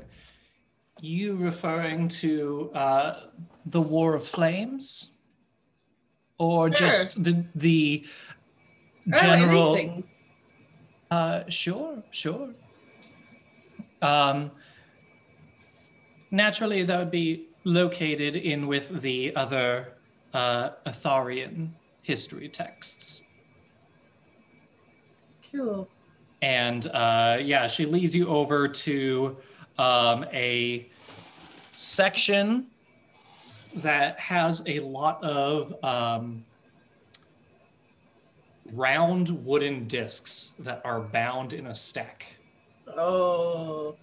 you referring to uh, the War of Flames? Or Sure. just the the Oh, general anything. Uh, sure, sure. Um, naturally, that would be located in with the other uh, Atharian history texts. Cool. And uh, yeah, she leads you over to um, a section that has a lot of um, round wooden discs that are bound in a stack. Oh.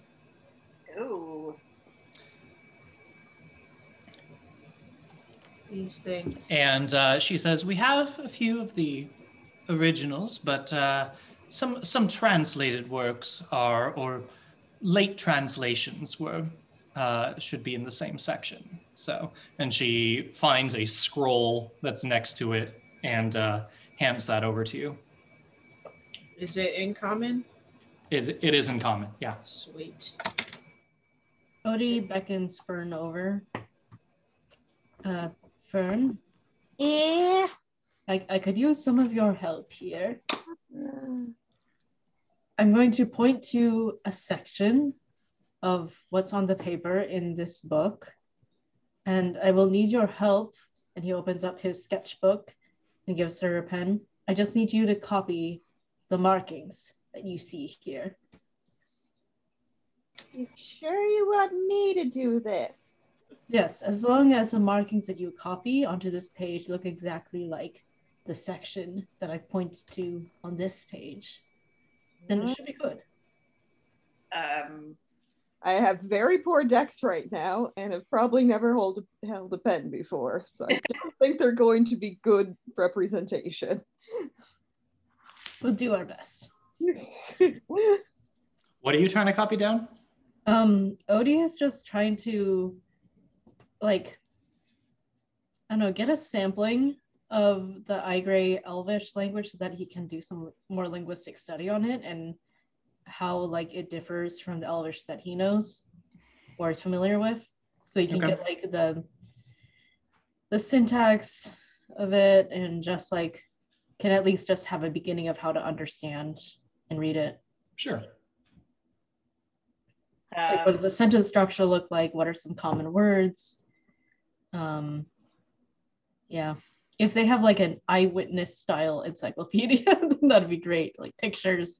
Ooh. These things. And uh, she says, "We have a few of the originals, but uh, some some translated works are or late translations were uh, should be in the same section." So, and she finds a scroll that's next to it and uh, hands that over to you. Is it in common? It, it is in common, yeah. Sweet. Odi beckons Fern over. Uh, Fern, Yeah. I, I could use some of your help here. Uh. I'm going to point to a section of what's on the paper in this book, and I will need your help. And he opens up his sketchbook and gives her a pen. I just need you to copy the markings that you see here. You sure you want me to do this? Yes, as long as the markings that you copy onto this page look exactly like the section that I pointed to on this page, then it should be good. Um, I have very poor decks right now and have probably never hold, held a pen before, so I don't think they're going to be good representation. We'll do our best. What are you trying to copy down? Um, Odi is just trying to, like, I don't know, get a sampling of the Aigrei Elvish language so that he can do some more linguistic study on it and how like it differs from the Elvish that he knows or is familiar with. So you can Okay. get like the the syntax of it and just like can at least just have a beginning of how to understand and read it. Sure. like what um, does the sentence structure look like what are some common words um yeah if they have like an eyewitness style encyclopedia that'd be great like pictures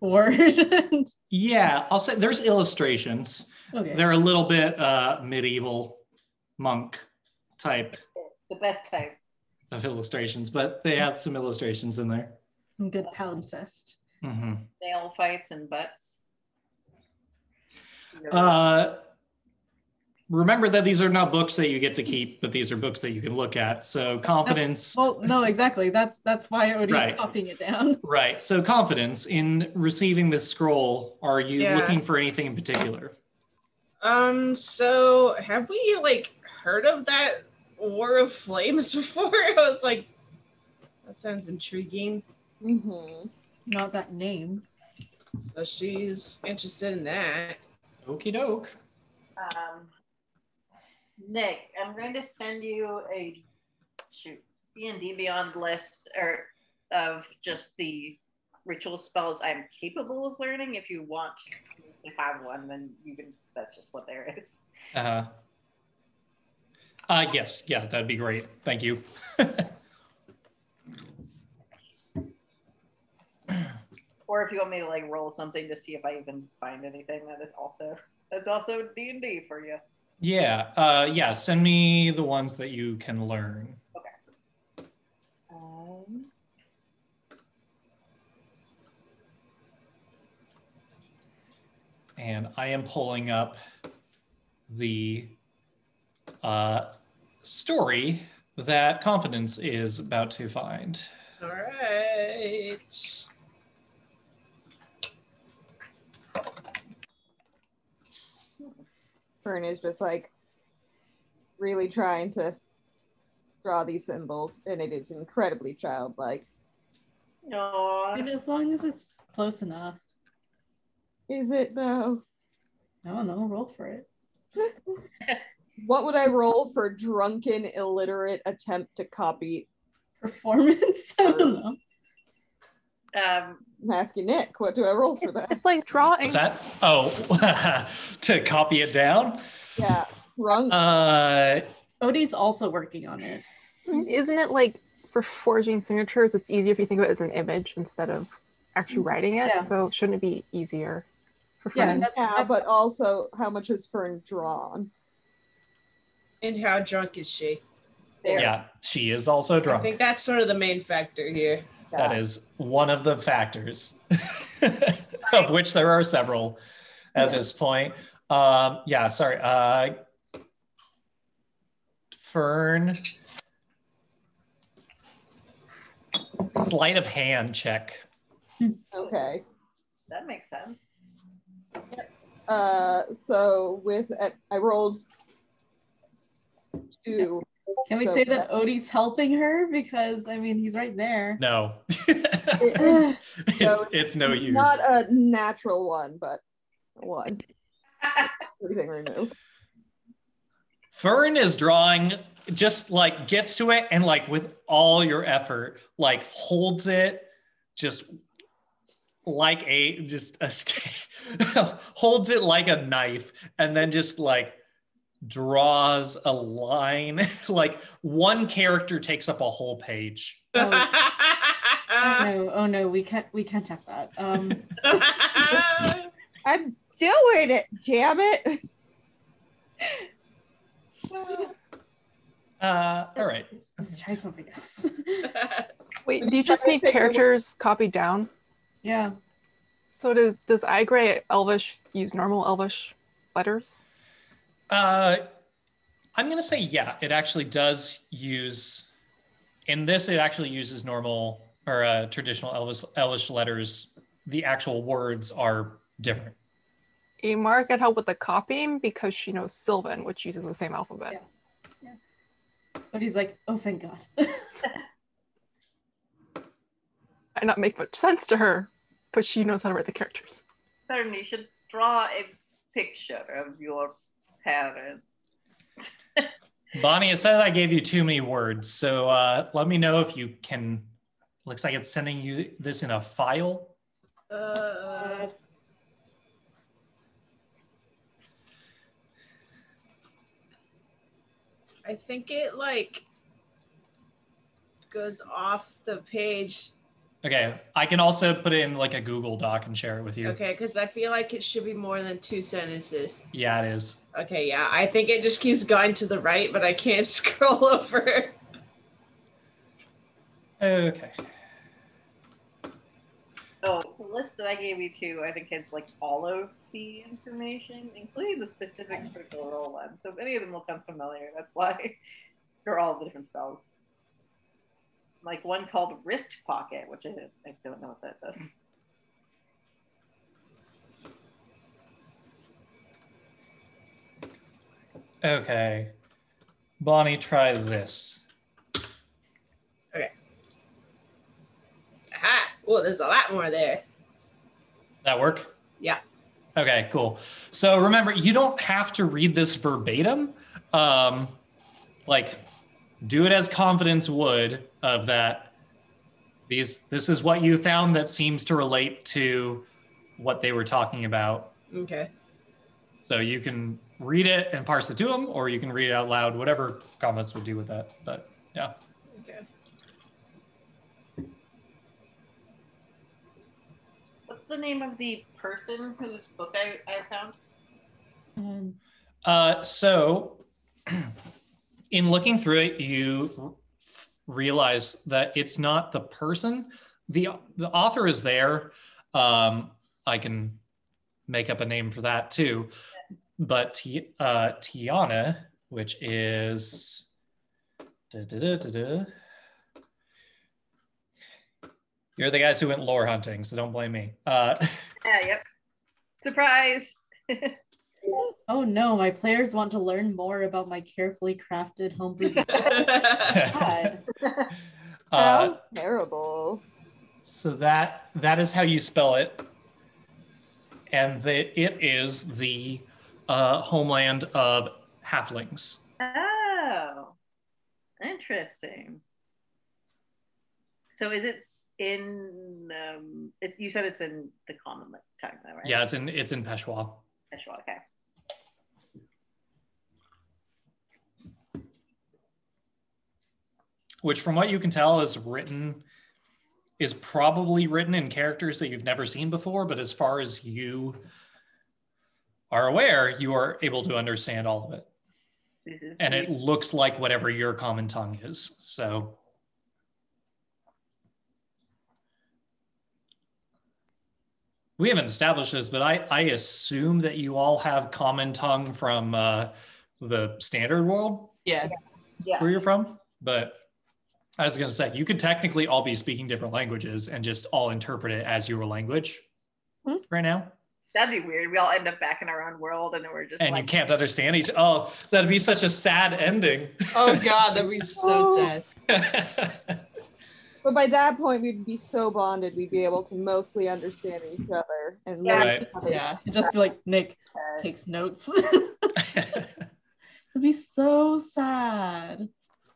words Yeah, I'll say there's illustrations. okay They're a little bit uh, medieval monk type the best type. of illustrations, but they have some illustrations in there. some good palimpsest mm-hmm. Nail fights and butts. Uh, remember that these are not books that you get to keep, but these are books that you can look at. So confidence, well no exactly that's that's why odi's Right. copying it down right? So confidence in receiving this scroll. Are you Yeah. looking for anything in particular? Um, so have we like heard of that War of Flames before? I was like, that sounds intriguing. Mm-hmm. not that name So she's interested in that. Okie doke. Um, Nick, I'm going to send you a shoot D and D Beyond list or of just the ritual spells I'm capable of learning. If you want to have one, then you can. That's just what there is. Uh-huh. uh, yes, yeah, that'd be great. Thank you. Or if you want me to like roll something to see if I even find anything, that is also that's also D and D for you. Yeah, uh, yeah. Send me the ones that you can learn. Um, and I am pulling up the uh, story that Confidence is about to find. All right. Fern is just like really trying to draw these symbols, and it is incredibly childlike. aw. and as long as it's close enough Is it though? i don't know roll for it What would I roll for drunken, illiterate attempt to copy? performance i don't know Um, I'm asking Nick, what do I roll for that? It's like drawing. What's that? Oh, to copy it down? Yeah, drunk. Uh, odi's also working on it Isn't it like for forging signatures, it's easier if you think of it as an image instead of actually writing it? Yeah. So shouldn't it be easier for yeah Fern? that's, yeah, that's- but also how much is Fern drawn? And how drunk is she? there. yeah, she is also drunk. I think that's sort of the main factor here. That is one of the factors, of which there are several at Yeah. this point. Um, yeah, sorry. Uh, Fern, sleight of hand check. Okay. that makes sense. Uh, so with uh, I rolled two. Can we So- say that Odi's helping her? Because I mean, he's right there. No, It- it's it's no use. Not a natural one, but one. everything removed. Fern is drawing, just like gets to it and like with all your effort, like holds it, just like a just a st- holds it like a knife, and then just like draws a line. like one character takes up a whole page. Oh, oh no, oh no, we can't we can't have that. Um I'm doing it, damn it. Uh, all right. let's try something else. Wait, do you just need Take a look. characters copied down? yeah. So does does Aigrei Elvish use normal Elvish letters? Uh, I'm gonna say yeah. It actually does use. In this, it actually uses normal or uh, traditional Elvish, Elvish letters. The actual words are different. Amar can help with the copying because she knows Sylvan, which uses the same alphabet. Yeah. But he's like, oh thank God. I not make much sense to her, but she knows how to write the characters. Certainly, you should draw a picture of your parents. Bonnie, it said I gave you too many words, so uh, let me know if you can. Looks like it's sending you this in a file. Uh, I think it like goes off the page. Okay, I can also put it in like a Google Doc and share it with you. Okay, because I feel like it should be more than two sentences. Yeah, it is. Okay, yeah, I think it just keeps going to the right, but I can't scroll over. Okay. Oh, the list that I gave you too, I think has like all of the information, including the specific critical role one. So if any of them will come familiar, that's why they're all the different spells. Like one called wrist pocket, which I, I don't know what that does. Okay. Bonnie, try this. Okay. Aha! Oh, there's a lot more there. That work? Yeah. Okay, cool. So remember, you don't have to read this verbatim. Um, like, do it as confidence would of that. These, this is what you found that seems to relate to what they were talking about. Okay. So you can read it and parse it to them, or you can read it out loud, whatever comments would do with that. But yeah. Okay. What's the name of the person whose book I, I found? Um, Uh, so, in looking through it, you realize that it's not the person. the The author is there. Um, I can make up a name for that too. But uh, Tiana, which is. da, da, da. You're the guys who went lore hunting, so don't blame me. Uh, Yeah, yep. Surprise! oh no, my players want to learn more about my carefully crafted homebrew. God. uh, How terrible. So that that is how you spell it, and that it is the uh, homeland of halflings. Oh, interesting. So is it in? Um, it, you said it's in the common like, tongue, though, right? Yeah, it's in it's in Peshawar. Peshawar, Okay. Which from what you can tell is written is probably written in characters that you've never seen before but as far as you are aware you are able to understand all of it This is and it looks like whatever your common tongue is so we haven't established this but i i assume that you all have common tongue from uh, the standard world yeah. yeah. where you're from, but I was going to say you could technically all be speaking different languages and just all interpret it as your language Hmm. right now, That'd be weird. We all end up back in our own world, and then we're just and like, you can't understand each. Oh, that'd be such a sad ending. Oh god, that'd be so sad. But by that point, we'd be so bonded, we'd be able to mostly understand each other and Yeah. Right. each Yeah, it'd just be like Nick Uh, takes notes. It'd be so sad.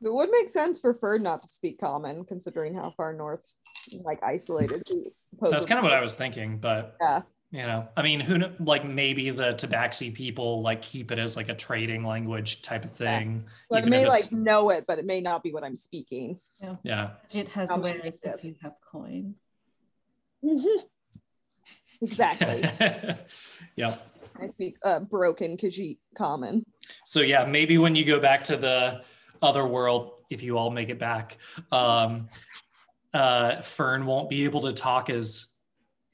So it would make sense for Ferd not to speak common, considering how far north, like isolated she is. Supposedly. That's kind of what I was thinking, but Yeah. you know, I mean, who kn- like maybe the Tabaxi people like keep it as like a trading language type of thing. So I may like know it, but it may not be what I'm speaking. yeah. yeah. It has How many wares if you have coin. exactly. yep. I speak uh, broken Khajiit common. So yeah, maybe when you go back to the other world, if you all make it back, um, uh, Fern won't be able to talk as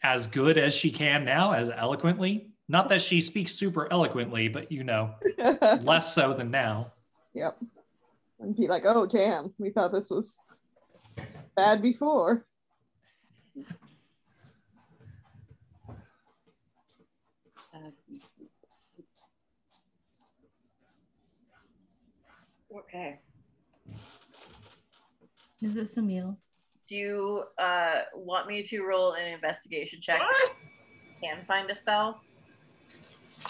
as good as she can now, as eloquently. Not that she speaks super eloquently, but you know, less so than now. Yep. And be like, oh damn, we thought this was bad before. Okay. Is this a meal? Do you uh, want me to roll an investigation check? Can find a spell?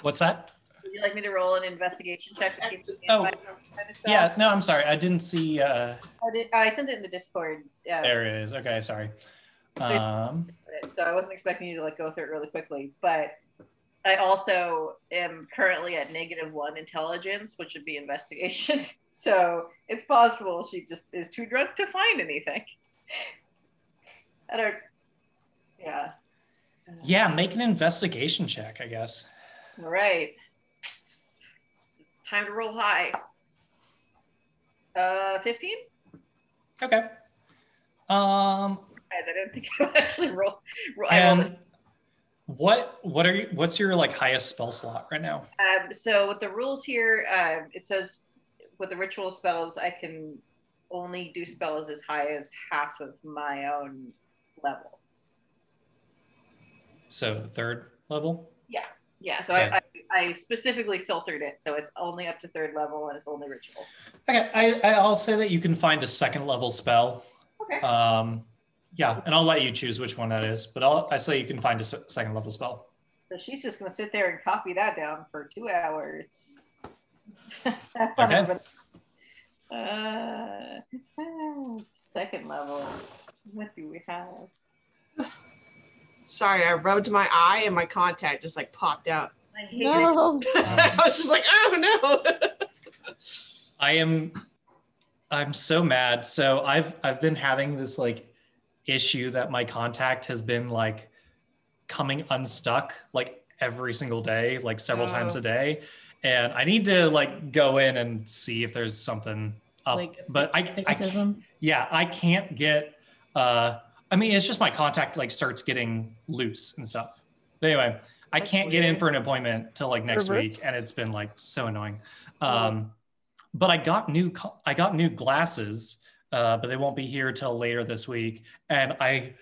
What's that? Would you like me to roll an investigation check to see if you can Oh, find find a spell? Yeah, no, I'm sorry. I didn't see. Uh, I, did, I sent it in the Discord. Yeah. there it is. Okay, sorry. Um, so I wasn't expecting you to like go through it really quickly, but I also am currently at negative one intelligence, which would be investigation. so it's possible she just is too drunk to find anything. I don't. Yeah. yeah, make an investigation check, I guess. All right. Time to roll high. Uh, fifteen. Okay. Um, Guys, I didn't think I would actually roll. roll I rolled what what are you? What's your like highest spell slot right now? Um, so with the rules here, uh, it says with the ritual spells, I can only do spells as high as half of my own level. So the third level. Yeah, yeah. so Okay. I, I, I specifically filtered it, so it's only up to third level and it's only ritual. Okay, I, I'll say that you can find a second level spell. Okay. Um, yeah, and I'll let you choose which one that is, but I'll I say you can find a second level spell. So she's just gonna sit there and copy that down for two hours. Okay. Uh, second level. What do we have? Sorry, I rubbed my eye and my contact just like popped out. I hate it. No. I was just like, oh no. I am I'm so mad. So I've I've been having this like issue that my contact has been like coming unstuck like every single day, like several times Oh. a day. And I need to like go in and see if there's something up. like but I, I yeah, I can't get uh I mean it's just my contact like starts getting loose and stuff. But anyway, I That's can't get in for an appointment till like next week and it's been like so annoying. Oh. Um but I got new I got new glasses uh but they won't be here till later this week and I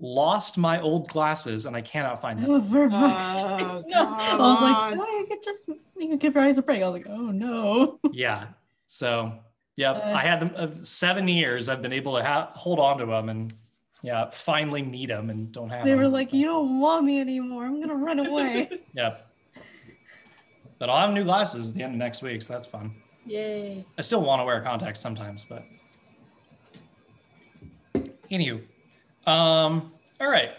lost my old glasses and I cannot find them. Oh, for fuck's Oh, sake, no. I was like, on. why I could just you could give your eyes a break. I was like, oh no. yeah. So, yep, Uh, I had them uh, 7 years I've been able to ha- hold on to them and yeah, finally need them and don't have them. They them. were like, you don't want me anymore. I'm gonna run away. Yep. But I'll have new glasses at the end of next week, so that's fun. Yay. I still want to wear contacts sometimes, but anywho. Um, all right.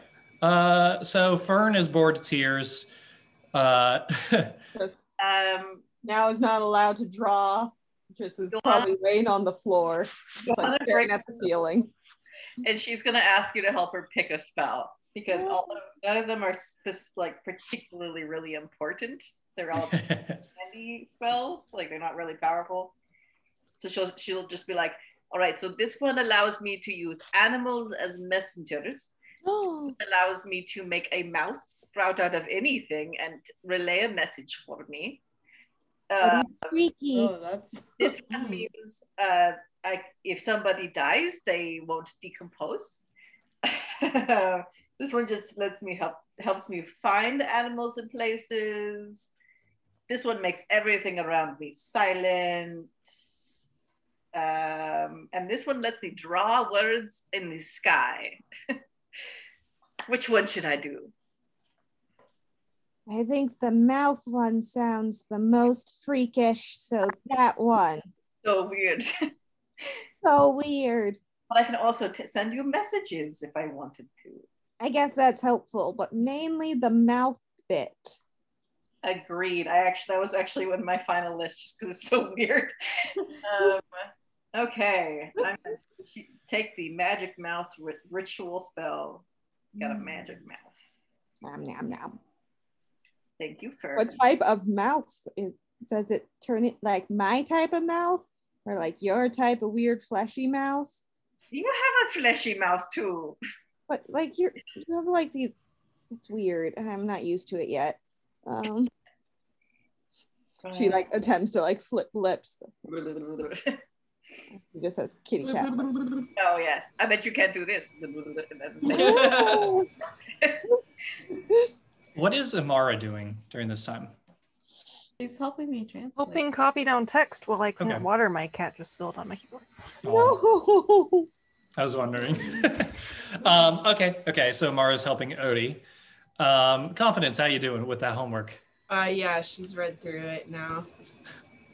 Uh, so Fern is bored to tears. Uh, Um, now is not allowed to draw. Just is Go probably laying on the floor, just like and staring break- at the ceiling. and she's gonna ask you to help her pick a spell because all of, none of them are spec- like particularly really important. They're all handy spells, like they're not really powerful. So she'll she'll just be like, all right, so this one allows me to use animals as messengers. Oh, allows me to make a mouth sprout out of anything and relay a message for me. Uh, freaky. Oh, that's this one means uh, I, if somebody dies, they won't decompose. this one just lets me help helps me find animals and places. This one makes everything around me silent. Um, and this one lets me draw words in the sky. Which one should I do? I think the mouth one sounds the most freakish, so that one. So weird. So weird. but I can also t- send you messages if I wanted to. I guess that's helpful, but mainly the mouth bit. Agreed. I actually that was actually one of my final lists just because it's so weird. um, okay, I'm gonna take the magic mouth ri- ritual spell. Got a magic mouth. Nom, nom, nom. Thank you for What type of mouth is, does it turn it like my type of mouth or like your type of weird fleshy mouth? You have a fleshy mouth too. But like you're you have like these it's weird. I'm not used to it yet. Um she like attempts to like flip lips. but She just says kitty cat. oh yes, I bet you can't do this. What is Amara doing during this time? He's helping me translate. Helping copy down text while I clean Okay. water my cat just spilled on my keyboard. Oh, no. I was wondering. um, okay, okay. So Amara's helping Odi. Um, confidence, how you doing with that homework? Uh, yeah, she's read through it now,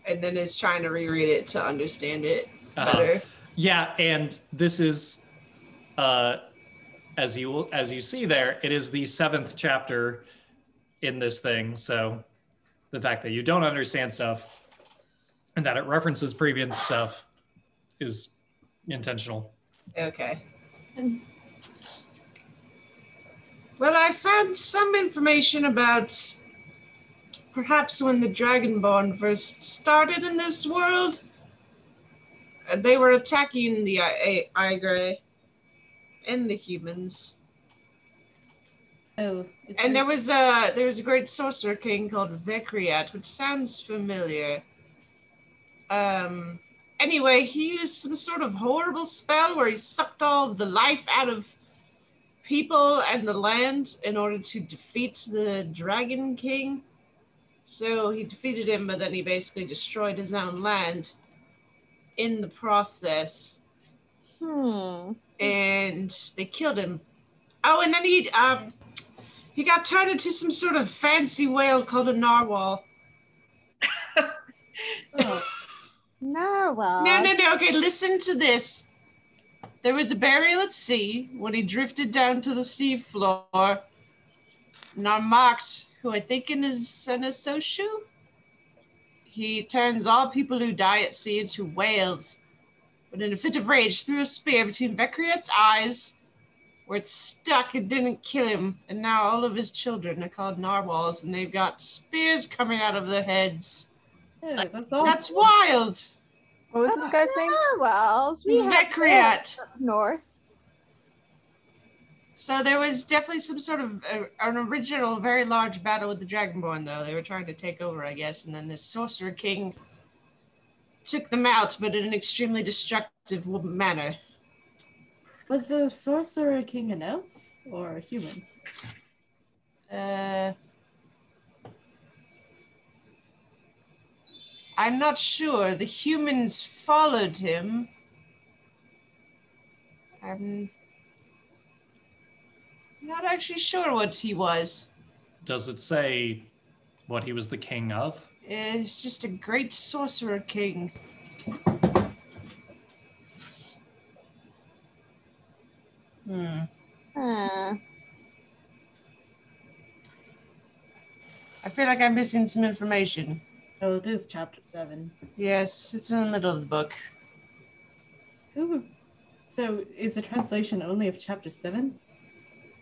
and then is trying to reread it to understand it Uh-huh. better. Yeah, and this is, uh, as you will, as you see there, it is the seventh chapter in this thing. So the fact that you don't understand stuff and that it references previous stuff is intentional. Okay. Well, I found some information about perhaps when the Dragonborn first started in this world. uh, They were attacking the Aigrei and the humans. Oh, And there was a there was a great sorcerer king called Vekriat, which sounds familiar. Um. Anyway, he used some sort of horrible spell where he sucked all the life out of people and the land in order to defeat the Dragon King. So he defeated him, but then he basically destroyed his own land in the process Hmm. and they killed him. Oh, and then he um he got turned into some sort of fancy whale called a narwhal. Oh, Narwhal. No, no, no. Okay, listen to this. There was a burial at sea when he drifted down to the sea floor. Narmakt, who I think in is an Asoshu, he turns all people who die at sea into whales. But in a fit of rage, threw a spear between Vekriat's eyes, where it stuck and didn't kill him. And now all of his children are called narwhals, and they've got spears coming out of their heads. ew, that's all. That's wild. What was this guy's name? Narwhals. We have Vekriat. that up north. So there was definitely some sort of uh, an original, very large battle with the Dragonborn, though. They were trying to take over, I guess, and then this Sorcerer King took them out, but in an extremely destructive manner. Was the sorcerer king an elf or a human? Uh, I'm not sure. The humans followed him. I'm not actually sure what he was. Does it say what he was the king of? It's just a great sorcerer king. Hmm. Uh, I feel like I'm missing some information. Oh, it is chapter seven. Yes, it's in the middle of the book. Ooh. So is the translation only of chapter seven?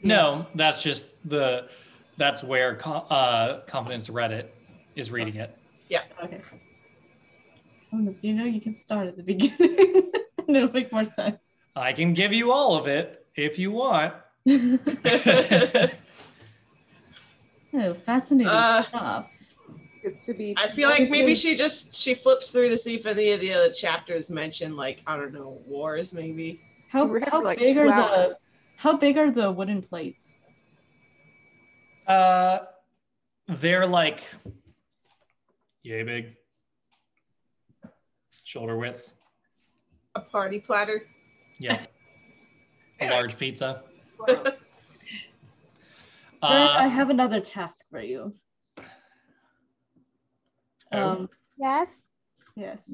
No, that's just the that's where uh, confidence Reddit is reading it. Yeah. Okay. Thomas, you know you can start at the beginning and it'll make more sense. I can give you all of it if you want. oh, fascinating Uh, stuff. it's to be. I feel like maybe she just she flips through to see if any of the other chapters mention like I don't know wars maybe. How, We were here how like big are hours. the how big are the wooden plates? Uh, they're like yay big, shoulder width. A party platter. Yeah. A large pizza. Fern, I Uh, have another task for you. Oh. Um, Yes. yes.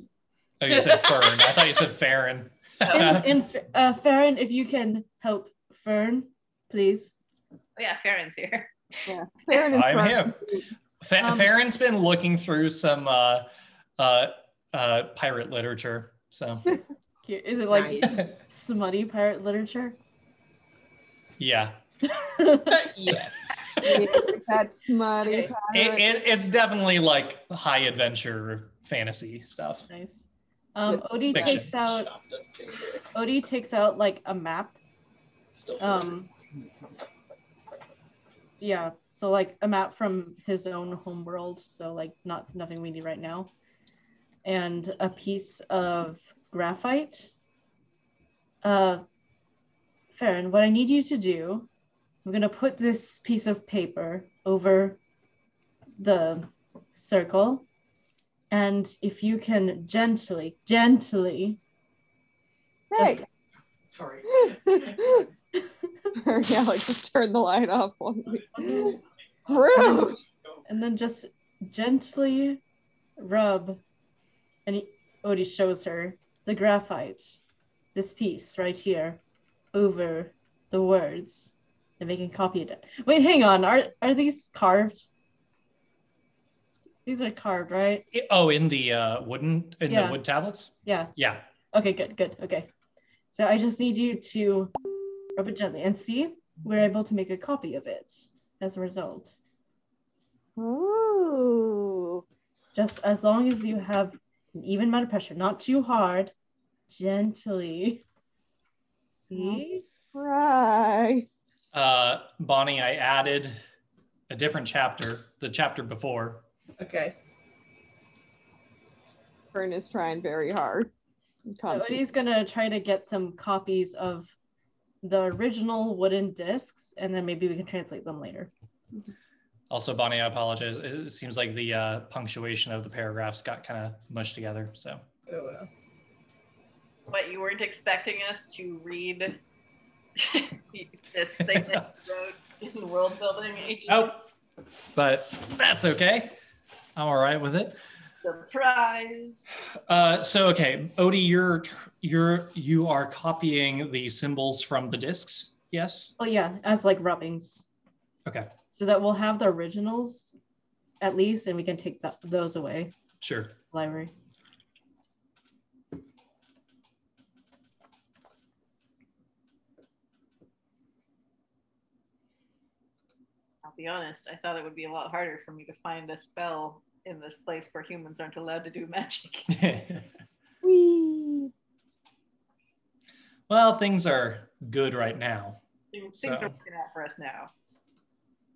oh, you said Fern. I thought you said Farron. In, in uh, Farron, if you can help Fern, please. Oh, yeah, Farron's here. Yeah. Farron and I'm Fern. him. Fa- Um, Farron's been looking through some uh, uh, uh, pirate literature. So, is it like Nice. smutty pirate literature? yeah. yeah. that smutty It, pirate. it, it's definitely like high adventure fantasy stuff. nice. Um, Odi fiction. takes out Odi takes out like a map. Um, yeah, so like a map from his own home world. So like not nothing we need right now, and a piece of graphite. Uh, Farron, what I need you to do, I'm gonna put this piece of paper over the circle, and if you can gently, gently Hey. Sorry. Sorry, Alex, just turn the light off on me. Rude. and then just gently rub and he, Odi shows her the graphite this piece right here over the words and they can copy it wait hang on are are these carved these are carved right Oh, in the uh, wooden, in Yeah. the wood tablets? yeah Yeah. okay good good okay so i just need you to rub it gently and see we're able to make a copy of it as a result Ooh. just as long as you have an even amount of pressure, not too hard, gently. See? Right. Uh, Bonnie, I added a different chapter, the chapter before. Okay. Fern is trying very hard. So Constantly. Odi's gonna try to get some copies of the original wooden discs, and then maybe we can translate them later. Also, Bonnie, I apologize. It seems like the uh, punctuation of the paragraphs got kind of mushed together. So, Oh, well. What you weren't expecting us to read this thing that wrote in the world building AG oh, but that's okay. I'm all right with it. Surprise. Uh, so, okay, Odi, you're you're you are copying the symbols from the discs. Yes. Oh yeah, as like rubbings, Okay. so that we'll have the originals at least, and we can take that, those away. Sure. Library. I'll be honest, I thought it would be a lot harder for me to find a spell in this place where humans aren't allowed to do magic. Whee. well, things are good right now. Things So- are working out for us now.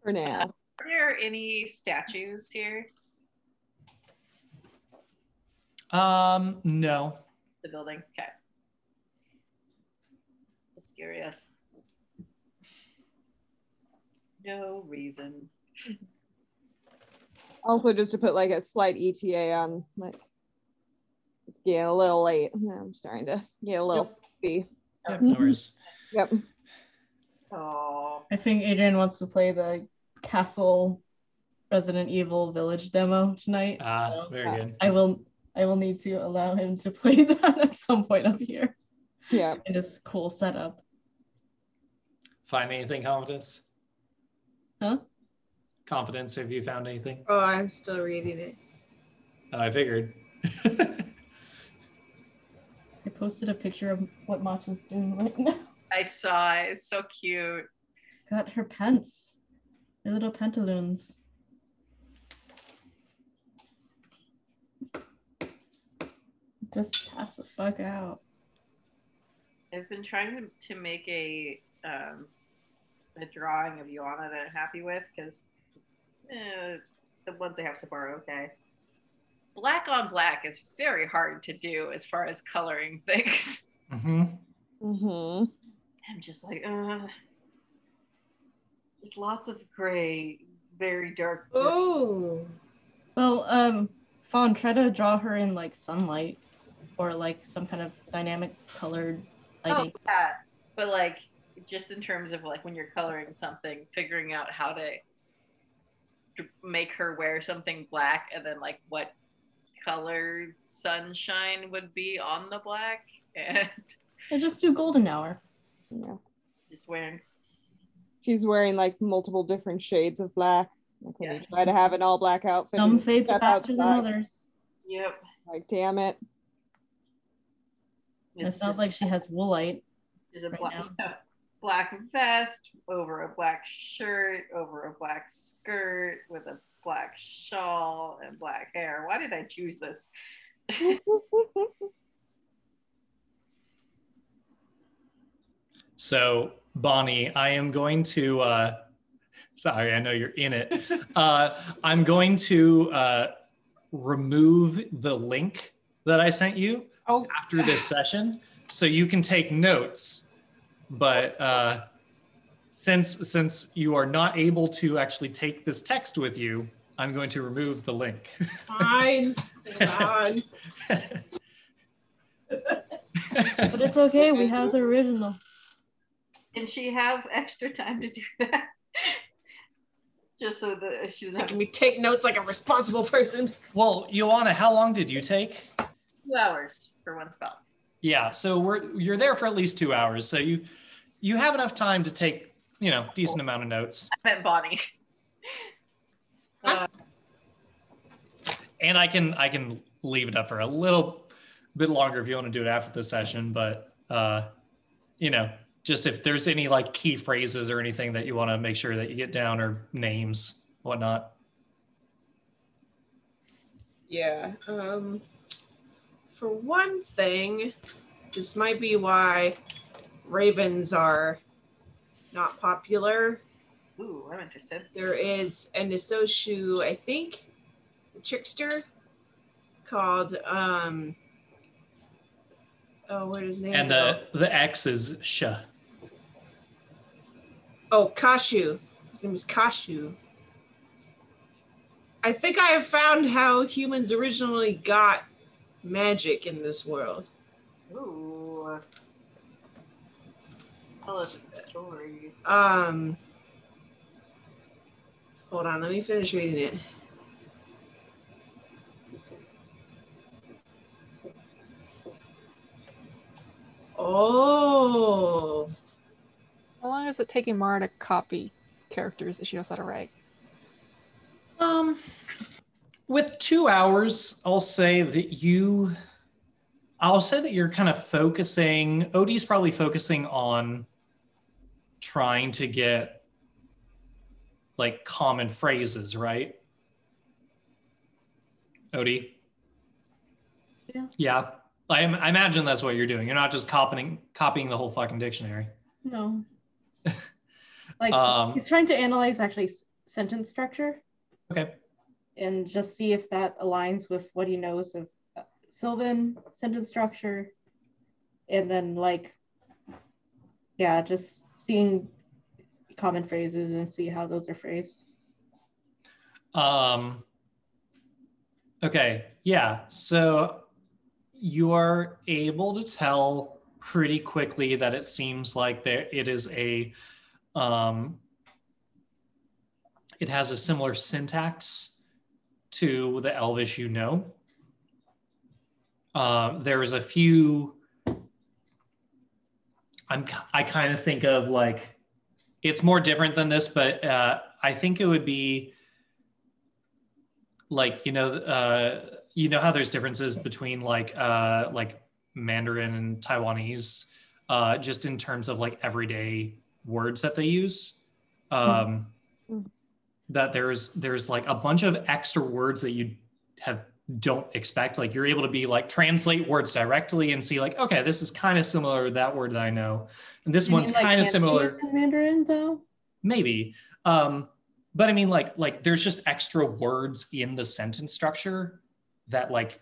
For now. Are there any statues here? Um, no. The building? Okay. Just curious. No reason. Also, just to put like a slight ETA on, like, yeah a little late. I'm starting to get a little sleepy. Yep, no worries. Yep. Oh, I think Adrian wants to play the Castle Resident Evil Village demo tonight. Ah, very good. I will I will need to allow him to play that at some point up here Yeah. in this cool setup. Find anything, confidence? Huh? Confidence, have you found anything? Oh, I'm still reading it. Oh, I figured. I posted a picture of what Matcha's doing right now. I saw it. It's so cute. Got her pants. Her little pantaloons. Just pass the fuck out. I've been trying to, to make a um, a drawing of Ioanna that I'm happy with because eh, the ones I have so far are okay. Black on black is very hard to do as far as coloring things. Mm-hmm. Mm-hmm. I'm just like, uh, just lots of gray, very dark. blue. Oh. Well, um, Fawn, try to draw her in like sunlight. or like some kind of dynamic colored lighting. Oh, lighting. yeah. But like, just in terms of like when you're coloring something, figuring out how to to make her wear something black and then like what color sunshine would be on the black and And just do golden hour. Yeah. just wearing She's wearing like multiple different shades of black. Like when Yes. try to have an all black outfit. Some fades step faster than others. yep Like, damn it. It it's sounds just, like she has woolite. just a right black, black vest over a black shirt over a black skirt with a black shawl and black hair why did i choose this So, Bonnie, I am going to. Uh, sorry, I know you're in it. Uh, I'm going to uh, remove the link that I sent you Oh. after this session, so you can take notes. But uh, since since you are not able to actually take this text with you, I'm going to remove the link. Fine. Hold on. But it's okay, we have the original. Can she have extra time to do that? Just so that she doesn't have Making me take notes like a responsible person. well, Ioanna, how long did you take? two hours for one spell. Yeah, so we're you're there for at least two hours, so you you have enough time to take you know decent amount of notes, I meant Bonnie. Uh, and I can I can leave it up for a little bit longer if you want to do it after the session, but uh, you know just if there's any like key phrases or anything that you want to make sure that you get down or names whatnot. Yeah. Um, for one thing, this might be why ravens are not popular. ooh, I'm interested. There is an Isoshu, I think, a trickster called um. Oh, what is his name? And go? the the X is sh. Oh, Kashu. His name is Kashu. I think I have found how humans originally got magic in this world. Ooh. Tell us a story. Um, hold on, let me finish reading it. Oh, How long is it taking Mara to copy characters that she knows how to write? Um, with two hours, I'll say that you, I'll say that you're kind of focusing. Odi's probably focusing on trying to get like common phrases, right? Odi. Yeah. Yeah. I, I imagine that's what you're doing. You're not just copying copying the whole fucking dictionary. No. like Um, he's trying to analyze actually sentence structure Okay. And just see if that aligns with what he knows of uh, Sylvan sentence structure. And then like yeah, just seeing common phrases and see how those are phrased. Um, okay, yeah. So you're able to tell pretty quickly that it seems like there it is a um, it has a similar syntax to the Elvish you know. Um, there's a few. I'm I kind of think of like it's more different than this, but uh, I think it would be like you know uh you know how there's differences between like uh like mandarin and taiwanese uh just in terms of like everyday words that they use um Mm. That there's there's like a bunch of extra words that you have don't expect. Like you're able to be like translate words directly and see like okay this is kind of similar to that word that i know. And this You one's like, kind of similar. Mandarin though. maybe. Um but i mean like like there's just extra words in the sentence structure that like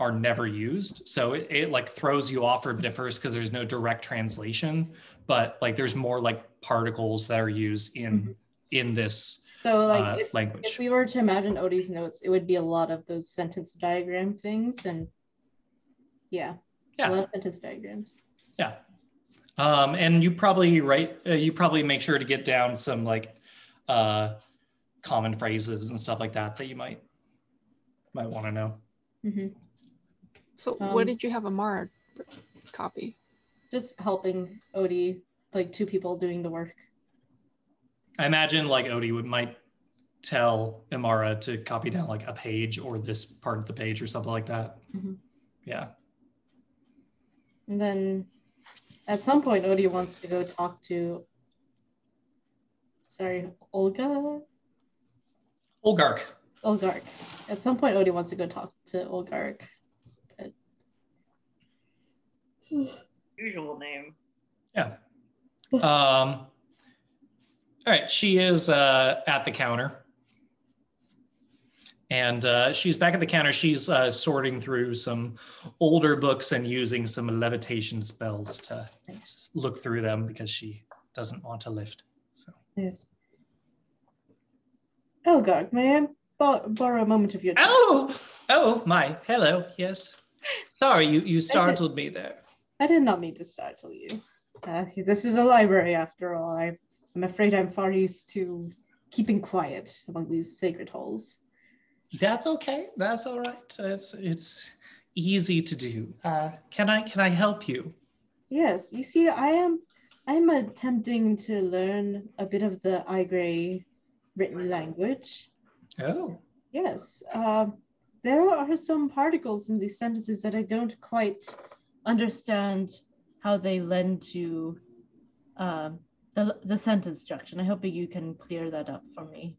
are never used. So it, it like throws you off for a bit at first because there's no direct translation. But like there's more like particles that are used in Mhm. In this So like uh, if, language if we were to imagine Odi's notes, it would be a lot of those sentence diagram things and Yeah. Yeah. So that's sentence diagrams. Yeah. Um, and you probably write, uh, you probably make sure to get down some like uh, common phrases and stuff like that that you might might want to know. hmm So Um, what did you have Amara copy? Just helping Odi, like two people doing the work. I imagine like Odi would might tell Imara to copy down like a page or this part of the page or something like that. Mhm. Yeah. And then at some point, Odi wants to go talk to, sorry, Olga? Olgark. Olgark. At some point, Odi wants to go talk to Olgark. Usual name. Yeah. Um, all right. She is uh, at the counter. And uh, she's back at the counter. She's uh, sorting through some older books and using some levitation spells to look through them because she doesn't want to lift. So. Yes. Olgark, may I bor- borrow a moment of your time? Oh, oh my. Hello. Yes. Sorry, you, you startled me there. I did not mean to startle you. Uh, this is a library, after all. I, I'm afraid I'm far used to keeping quiet among these sacred halls. That's okay. That's all right. It's it's easy to do. Uh, can I can I help you? Yes, you see, I am I am attempting to learn a bit of the Aigrei written language. Oh, Yes, uh, there are some particles in these sentences that I don't quite understand how they lend to um, the the sentence structure. And I hope you can clear that up for me.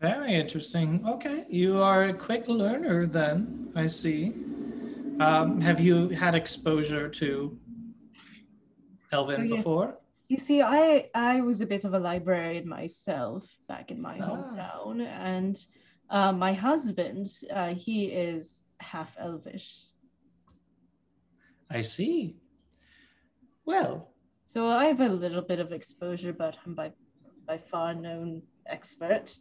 very interesting. Okay, you are a quick learner then. I see. Um, have you had exposure to Elvin Oh, yes. before? You see, I I was a bit of a librarian myself back in my Ah. hometown, and uh, my husband, uh, he is half elvish, I see. Well, so I have a little bit of exposure, but I'm by by far no expert.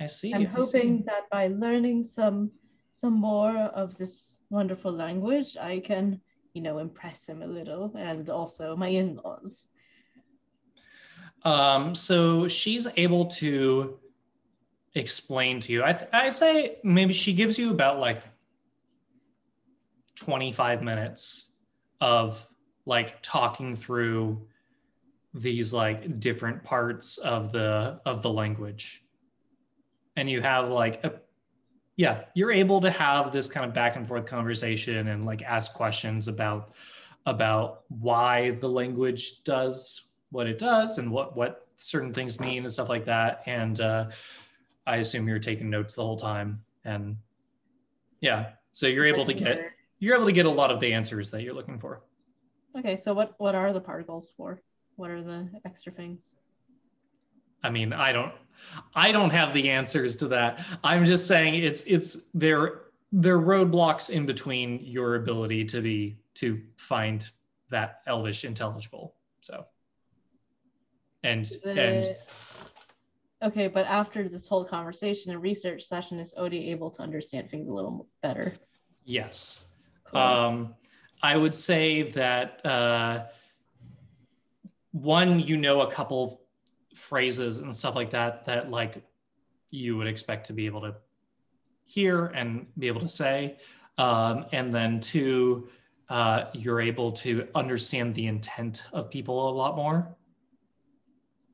I see. I'm I hoping see. that by learning some some more of this wonderful language, I can, you know, impress him a little, and also my in-laws. Um, so she's able to explain to you. I th- I'd say maybe she gives you about like 25 minutes of like talking through these like different parts of the of the language. And you have like a yeah, you're able to have this kind of back and forth conversation and like ask questions about about why the language does what it does and what what certain things mean and stuff like that. And uh, i assume you're taking notes the whole time. And yeah so you're able to get you're able to get a lot of the answers that you're looking for Okay, so what what are the particles for? What are the extra things? i mean i don't i don't have the answers to that i'm just saying it's it's they're they're roadblocks in between your ability to be to find that elvish intelligible so and and Okay, but after this whole conversation and research session, is Odi able to understand things a little better? yes Cool. Um, I would say that uh, one, you know, a couple phrases and stuff like that that like you would expect to be able to hear and be able to say, um, and then two, uh, you're able to understand the intent of people a lot more,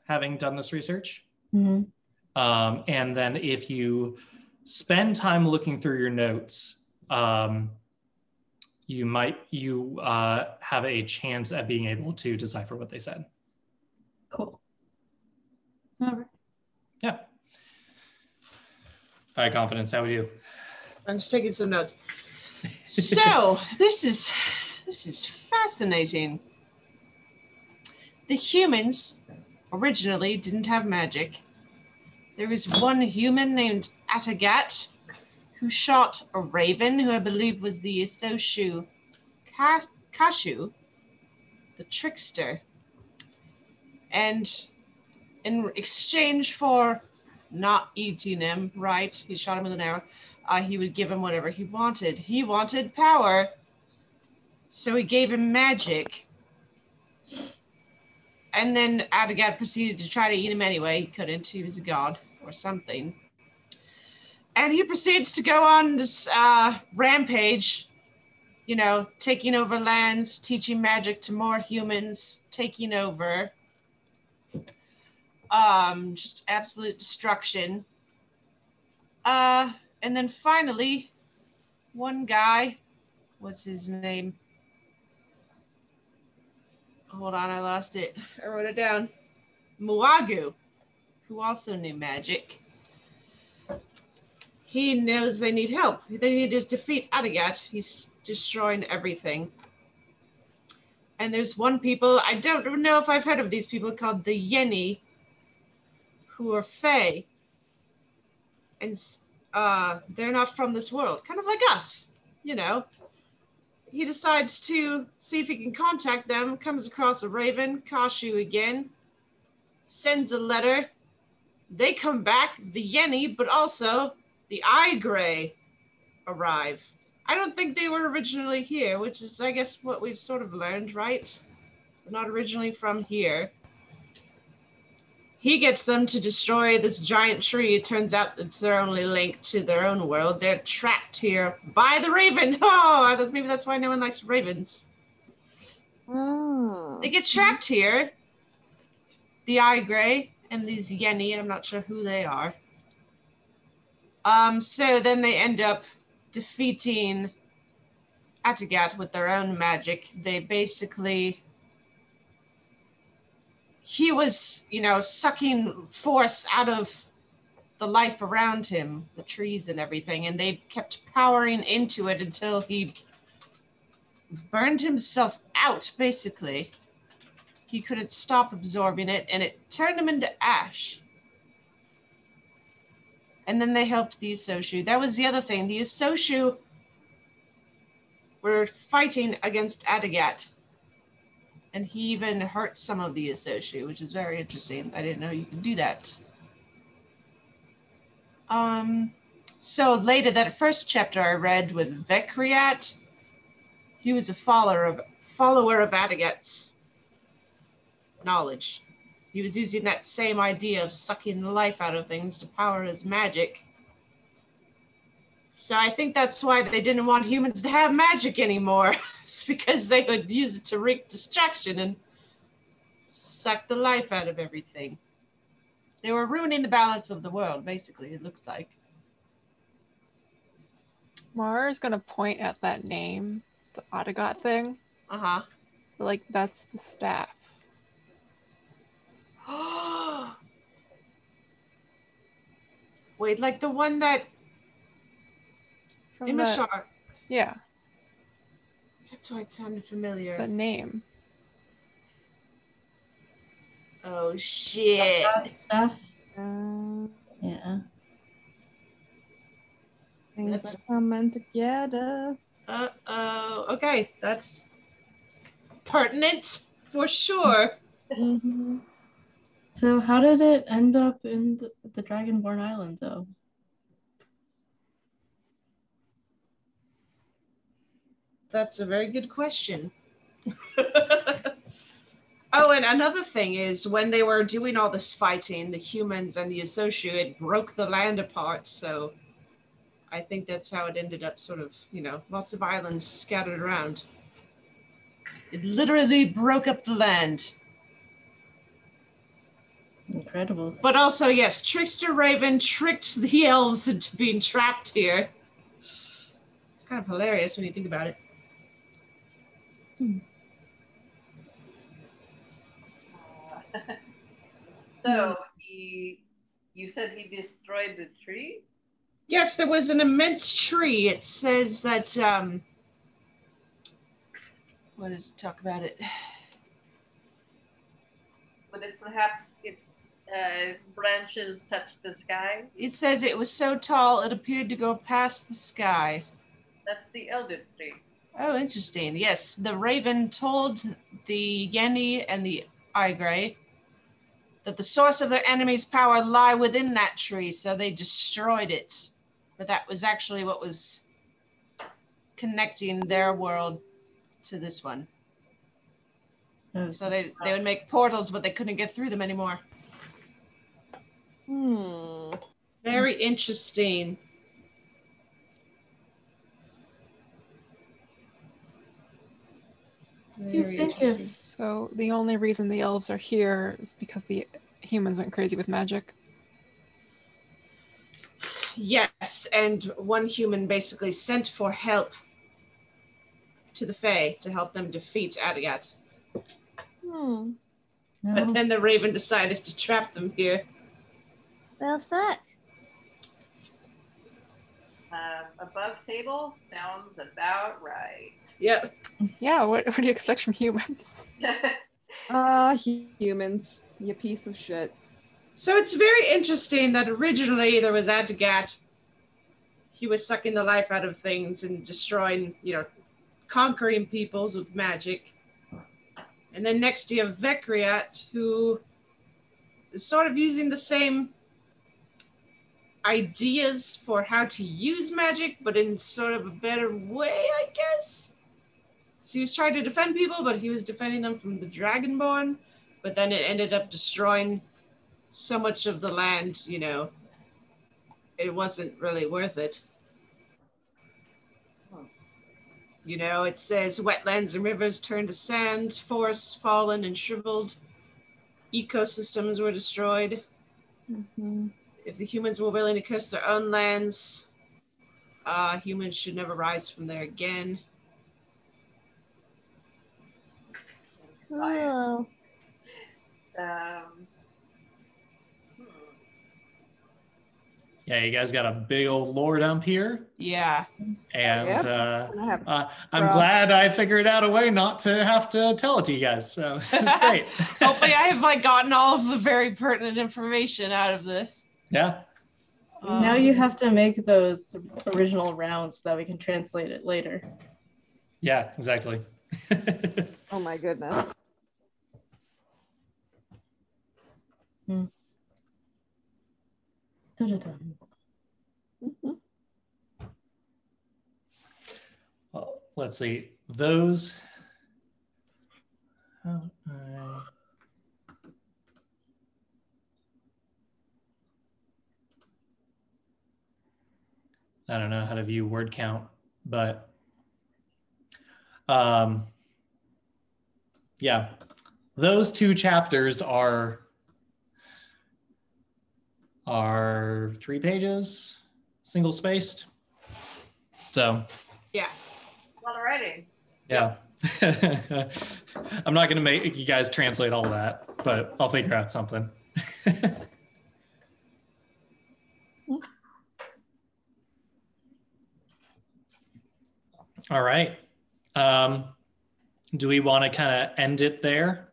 having done this research. Mhm. Um, and then if you spend time looking through your notes, um, you might you uh, have a chance at being able to decipher what they said. Cool. All right. Yeah. All right, confidence. How are you? I'm just taking some notes. So this is this is fascinating. The humans originally didn't have magic. There was one human named Atagat who shot a raven, who I believe was the Soshu Ka- Kashu, the trickster. And in exchange for not eating him, right? He shot him with an arrow. uh, he would give him whatever he wanted. He wanted power, so he gave him magic. And then Adagat proceeded to try to eat him anyway. He couldn't. He was a god or something. And he proceeds to go on this uh, rampage, you know, taking over lands, teaching magic to more humans, taking over. Um, just absolute destruction. Uh, and then finally, one guy, what's his name? Hold on, I lost it. I wrote it down. Muagu, who also knew magic. He knows they need help. They need to defeat Adagat. He's destroying everything. And there's one people, I don't know if I've heard of these people called the Yeni, who are Fae. And uh, they're not from this world, kind of like us, you know. He decides to see if he can contact them, comes across a raven, Kashu again, sends a letter. They come back, the Yeni, but also the Aigrei arrive. I don't think they were originally here, which is, I guess, what we've sort of learned, right? They're not originally from here he gets them to destroy this giant tree. It turns out it's their only link to their own world. They're trapped here by the raven. Oh, that's, maybe that's why no one likes ravens. Oh. They get trapped here. The Aigrei and these Yeni. I'm not sure who they are. Um, so then they end up defeating Atagat with their own magic. They basically he was, you know, sucking force out of the life around him, the trees and everything, and they kept powering into it until he burned himself out, basically. He couldn't stop absorbing it, and it turned him into ash. And then they helped the Isoshu. That was the other thing. The Isoshu were fighting against Adagat and he even hurt some of the Isoshu, which is very interesting. I didn't know you could do that. Um, so later, that first chapter I read with Vekriat, he was a follower of follower of Adagat's knowledge. He was using that same idea of sucking the life out of things to power his magic. So I think that's why they didn't want humans to have magic anymore. it's because they would use it to wreak destruction and suck the life out of everything. They were ruining the balance of the world, basically, it looks like. Mara is gonna point at that name, the Autogot thing. Uh huh. Like that's the staff. Huh. Wait, like the one that From the, Immeshar. yeah, That's why it sounded familiar. it's a name. Oh shit. Stuff. Uh, Yeah. things That's- are coming together. Uh oh. Okay, that's pertinent for sure. Mhm. So how did it end up in the, the Dragonborn Island though? That's a very good question. oh, and another thing is when they were doing all this fighting, the humans and the associate broke the land apart. So I think that's how it ended up sort of, you know, lots of islands scattered around. It literally broke up the land. Incredible. But also, yes, Trickster Raven tricked the elves into being trapped here. It's kind of hilarious when you think about it. so he, you said he destroyed the tree. Yes, there was an immense tree. It says that um what does it talk about it? But it perhaps its uh, branches touch the sky? It says it was so tall it appeared to go past the sky. That's the elder tree. Oh, interesting. Yes, the raven told the Yeni and the Aigrei that the source of their enemy's power lie within that tree, so they destroyed it. but that was actually what was connecting their world to this one. So they they would make portals, but they couldn't get through them anymore. Hmm. Very interesting. Very interesting. So the only reason the elves are here is because the humans went crazy with magic. Yes, and one human basically sent for help to the Fae to help them defeat Adiat. Hmm. But then the Raven decided to trap them here. Well, fuck. Um, above table sounds about right. Yep. Yeah, what, what do you expect from humans? Ah, humans. You piece of shit. So it's very interesting that originally there was Adagat. He was sucking the life out of things and destroying, you know, conquering peoples with magic. And then next you have Vekriat, who is sort of using the same ideas for how to use magic, but in sort of a better way, I guess. So he was trying to defend people, but he was defending them from the Dragonborn. But then it ended up destroying so much of the land, you know, it wasn't really worth it. You know, it says wetlands and rivers turned to sand, forests fallen and shriveled, ecosystems were destroyed. Mm-hmm. If the humans were willing to curse their own lands, uh, humans should never rise from there again. Oh. Um, hmm. Yeah, you guys got a big old lore dump here, Yeah. and Yep. uh, I have uh, I'm Rough. glad I figured out a way not to have to tell it to you guys. So it's great. Hopefully, I have like gotten all of the very pertinent information out of this. Yeah, now Um, you have to make those original rounds so that we can translate it later. yeah, exactly. Oh my goodness. Dun-dun-dun. Mhm. well, let's see those. How I- I don't know how to view word count, but um, yeah, those two chapters are are three pages, single spaced. So Yeah. a lot of writing. yeah. I'm not going to make you guys translate all that, but I'll figure out something. all right. Um, do we want to kind of end it there?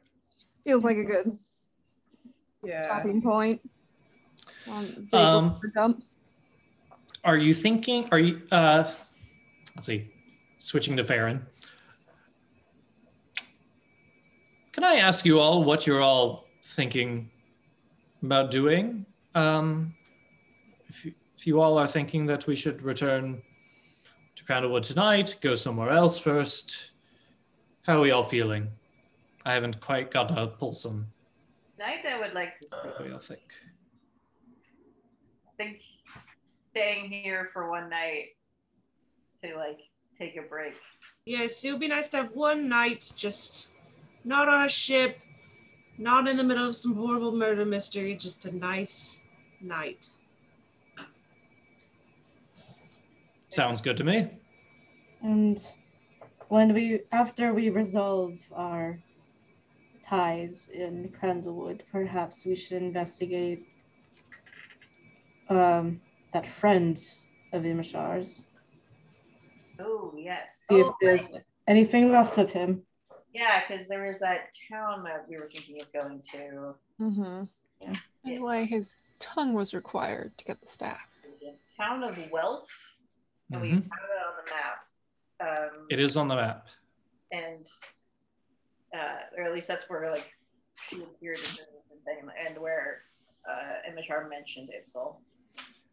Feels like a good Yeah. stopping point. On Um, dump. Are you thinking, are you, uh, let's see, switching to Farron. Can I ask you all what you're all thinking about doing? Um, if, you, if you all are thinking that we should return to Crandallwood tonight, go somewhere else first, how are we all feeling? I haven't quite got a pulse on Night, I would like to sleep. what we all think. I think staying here for one night to like take a break. Yes, it would be nice to have one night just not on a ship, not in the middle of some horrible murder mystery, just a nice night. Sounds good to me. And when we, after we resolve our ties in Crandallwood, perhaps we should investigate um, that friend of Immeshar's. Oh yes. See if Oh, there's right. anything left of him. Yeah, because there was that town that we were thinking of going to. Mm-hmm. And why his tongue was required to get the staff. The town of Wealth, and we found it on the map. Um, It is on the map. and uh, or at least that's where like she appeared in the thing, and where uh, Immeshar mentioned it. So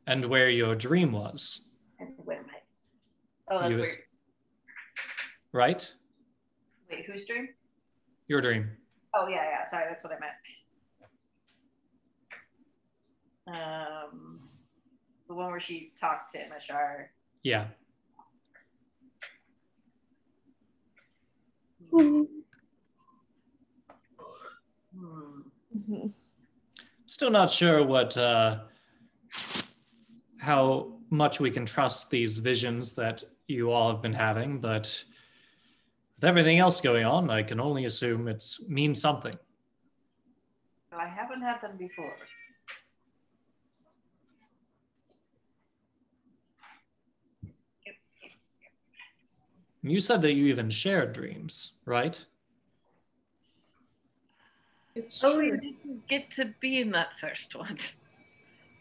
and where your dream was, And when I? Oh, that's You was- weird. right? Wait, whose dream? Your dream. Oh yeah, yeah. Sorry, that's what I meant. Um, the one where she talked to Mashar. Yeah. Hmm. Mhm. Still not sure what uh, how much we can trust these visions that you all have been having, but with everything else going on, I can only assume it's means something. I haven't had them before. You said that you even shared dreams, right? It's Oh, true. you didn't get to be in that first one.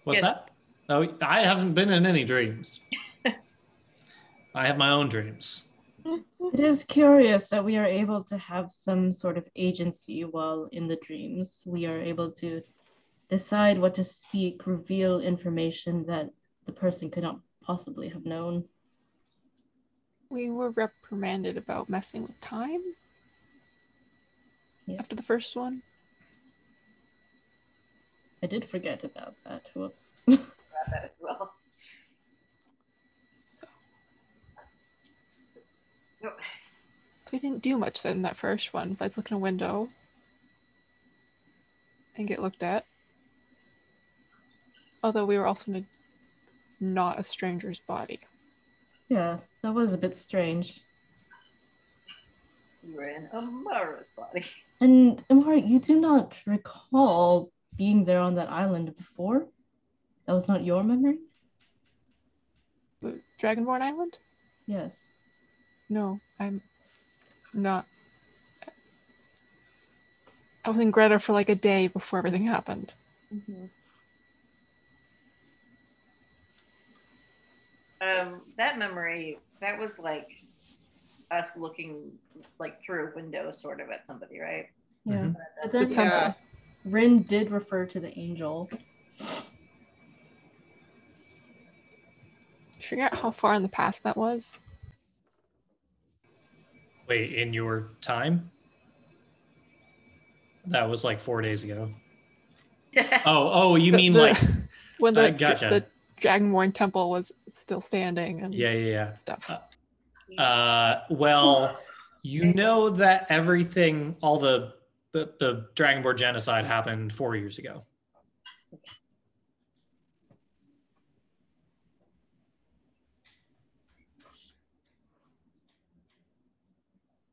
What's Yes. that? Oh, I haven't been in any dreams. I have my own dreams. It is curious that we are able to have some sort of agency while in the dreams. We are able to decide what to speak, reveal information that the person could not possibly have known. We were reprimanded about messing with time Yeah. after the first one. I did forget about that. Whoops. About that as well. So No. we didn't do much in that first one besides look in a window and get looked at. Although we were also in a, not a stranger's body. yeah, that was a bit strange. You were in Amara's body. And Amara, you do not recall being there on that island before? That was not your memory? The Dragonborn Island? Yes. No, I'm not. I was in Greta for like a day before everything happened. Mhm. Um, that memory, that was like us looking like through a window, sort of, at somebody, right? Yeah. Mhm. But The then temple. uh, Rin did refer to the angel. Figure out how far in the past that was. Wait, in your time? That was like four days ago. Oh, oh, you mean the- like when I the gotcha. the Dragonborn temple was still standing and yeah, yeah, stuff. Uh. Uh, well, you know that everything, all the the, the Dragonborn genocide happened four years ago.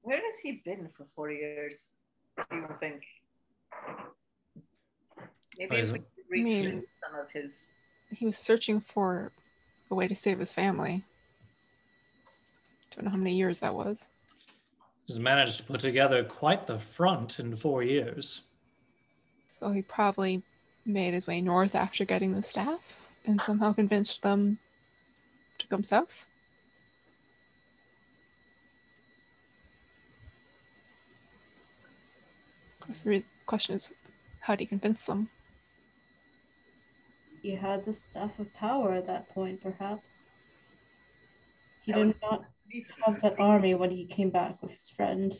Where has he been for four years? Do you think? Maybe if we could reach mean- some of his. He was searching for a way to save his family. Don't know how many years that was. He's managed to put together quite the front in four years. So he probably made his way north after getting the staff and somehow convinced them to come south. Of course, the re- question is, how do you convince them? He had the staff of power at that point, perhaps. He did not have that army when he came back with his friend.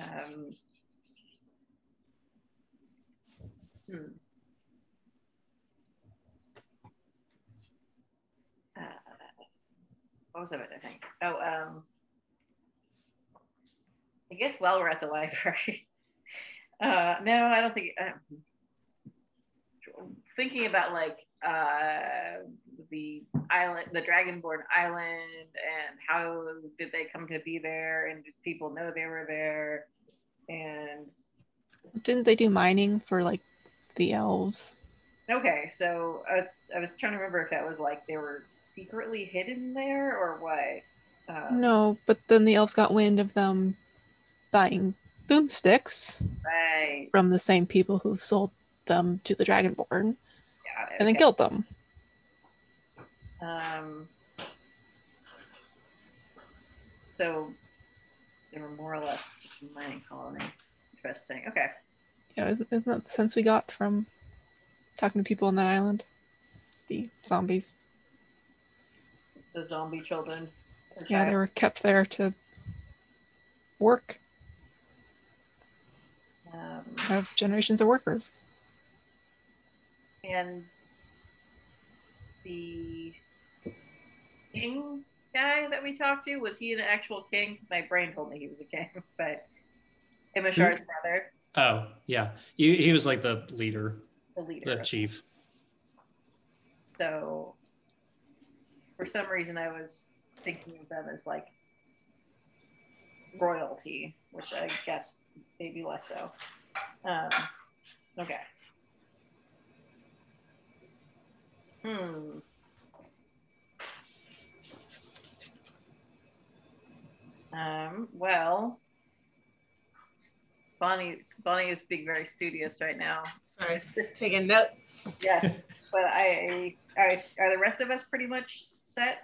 Um, hmm. Uh, what was I about to think? Oh, um, I guess while we're at the library. Uh, no, I don't think. Uh, thinking about like uh, the island, the Dragonborn Island, and how did they come to be there, and did people know they were there? And Didn't they do mining for like the elves? okay, so I was, I was trying to remember if that was like they were secretly hidden there or what. Um, No, but then the elves got wind of them buying boomsticks right. from the same people who sold them to the Dragonborn Yeah, and then killed them. Um, so they were more or less just a mining colony. Interesting. Okay. Yeah, isn't, isn't that the sense we got from talking to people on that island? The zombies. The zombie children. Yeah, they were kept there to work, Um, have generations of workers. and the king guy that we talked to was he an actual king? My brain told me he was a king, but Immeshar's brother, Oh, yeah. He, he was like the leader, the leader. the chief. So for some reason, I was thinking of them as like royalty, which I guess maybe less so. Um, okay. Hmm. Um, well, Bonnie, Bonnie is being very studious right now. Sorry, taking notes. Yes, but I are, are the rest of us pretty much set?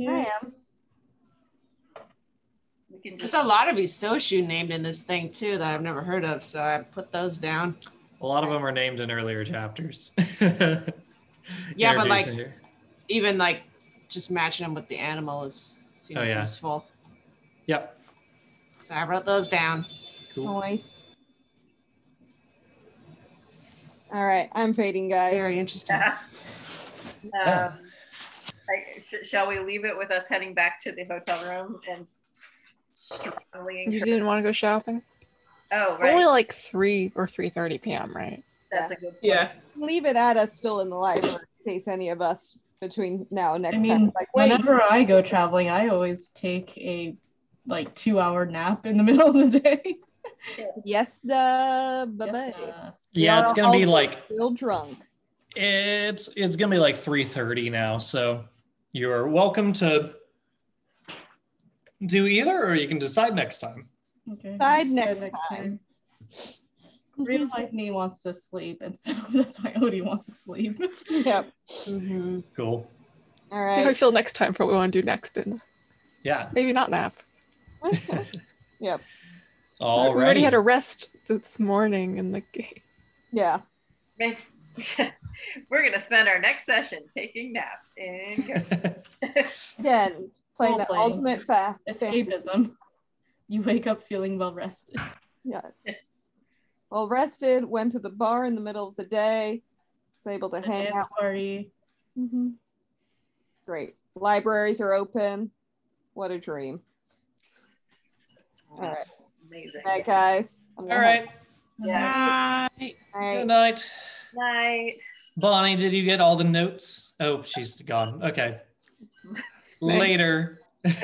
I am. We can There's just a lot of Isoshu named in this thing too that I've never heard of, so I put those down. A lot of them are named in earlier chapters. Yeah, but, like- Introducing her. Even like just matching them with the animal is seems Oh, yeah. useful. Yep. So I wrote those down. Cool. Nice. All right, I'm fading, guys. Very interesting. um, I, sh- shall we leave it with us heading back to the hotel room and strongly You didn't want to go shopping? Oh, It's only like 3 or 3.30 p.m., right? That's a good point. Yeah. Leave it at us still in the library in case any of us between now and I next time. mean, It's like, wait, whenever I go traveling, I always take a like two hour nap in the middle of the day. yes, the bye Yes, bye. Yeah, it's gonna be like still drunk. it's it's gonna be like 3:30 now, so you're welcome to do either, or you can decide next time. okay. Decide Yeah, next time. Real life me wants to sleep, and so that's why Odi wants to sleep. Yep. Mhm. Cool. All right. See how I feel next time for what we want to do next, and Yeah. maybe not nap. yep. All we already had a rest this morning in the game. Yeah. Maybe- We're gonna spend our next session taking naps in Again, playing the Role-playing. ultimate fast. Escapism. You wake up feeling well rested. Yes. Well rested, went to the bar in the middle of the day, was able to A hang dance out. party. hmm It's great. Libraries are open. What a dream. All right. Amazing. All right, guys. I'm All. Yeah. Bye. All right. Good night. Night. Bonnie, did you get all the notes? Oh, she's gone. Okay. Later.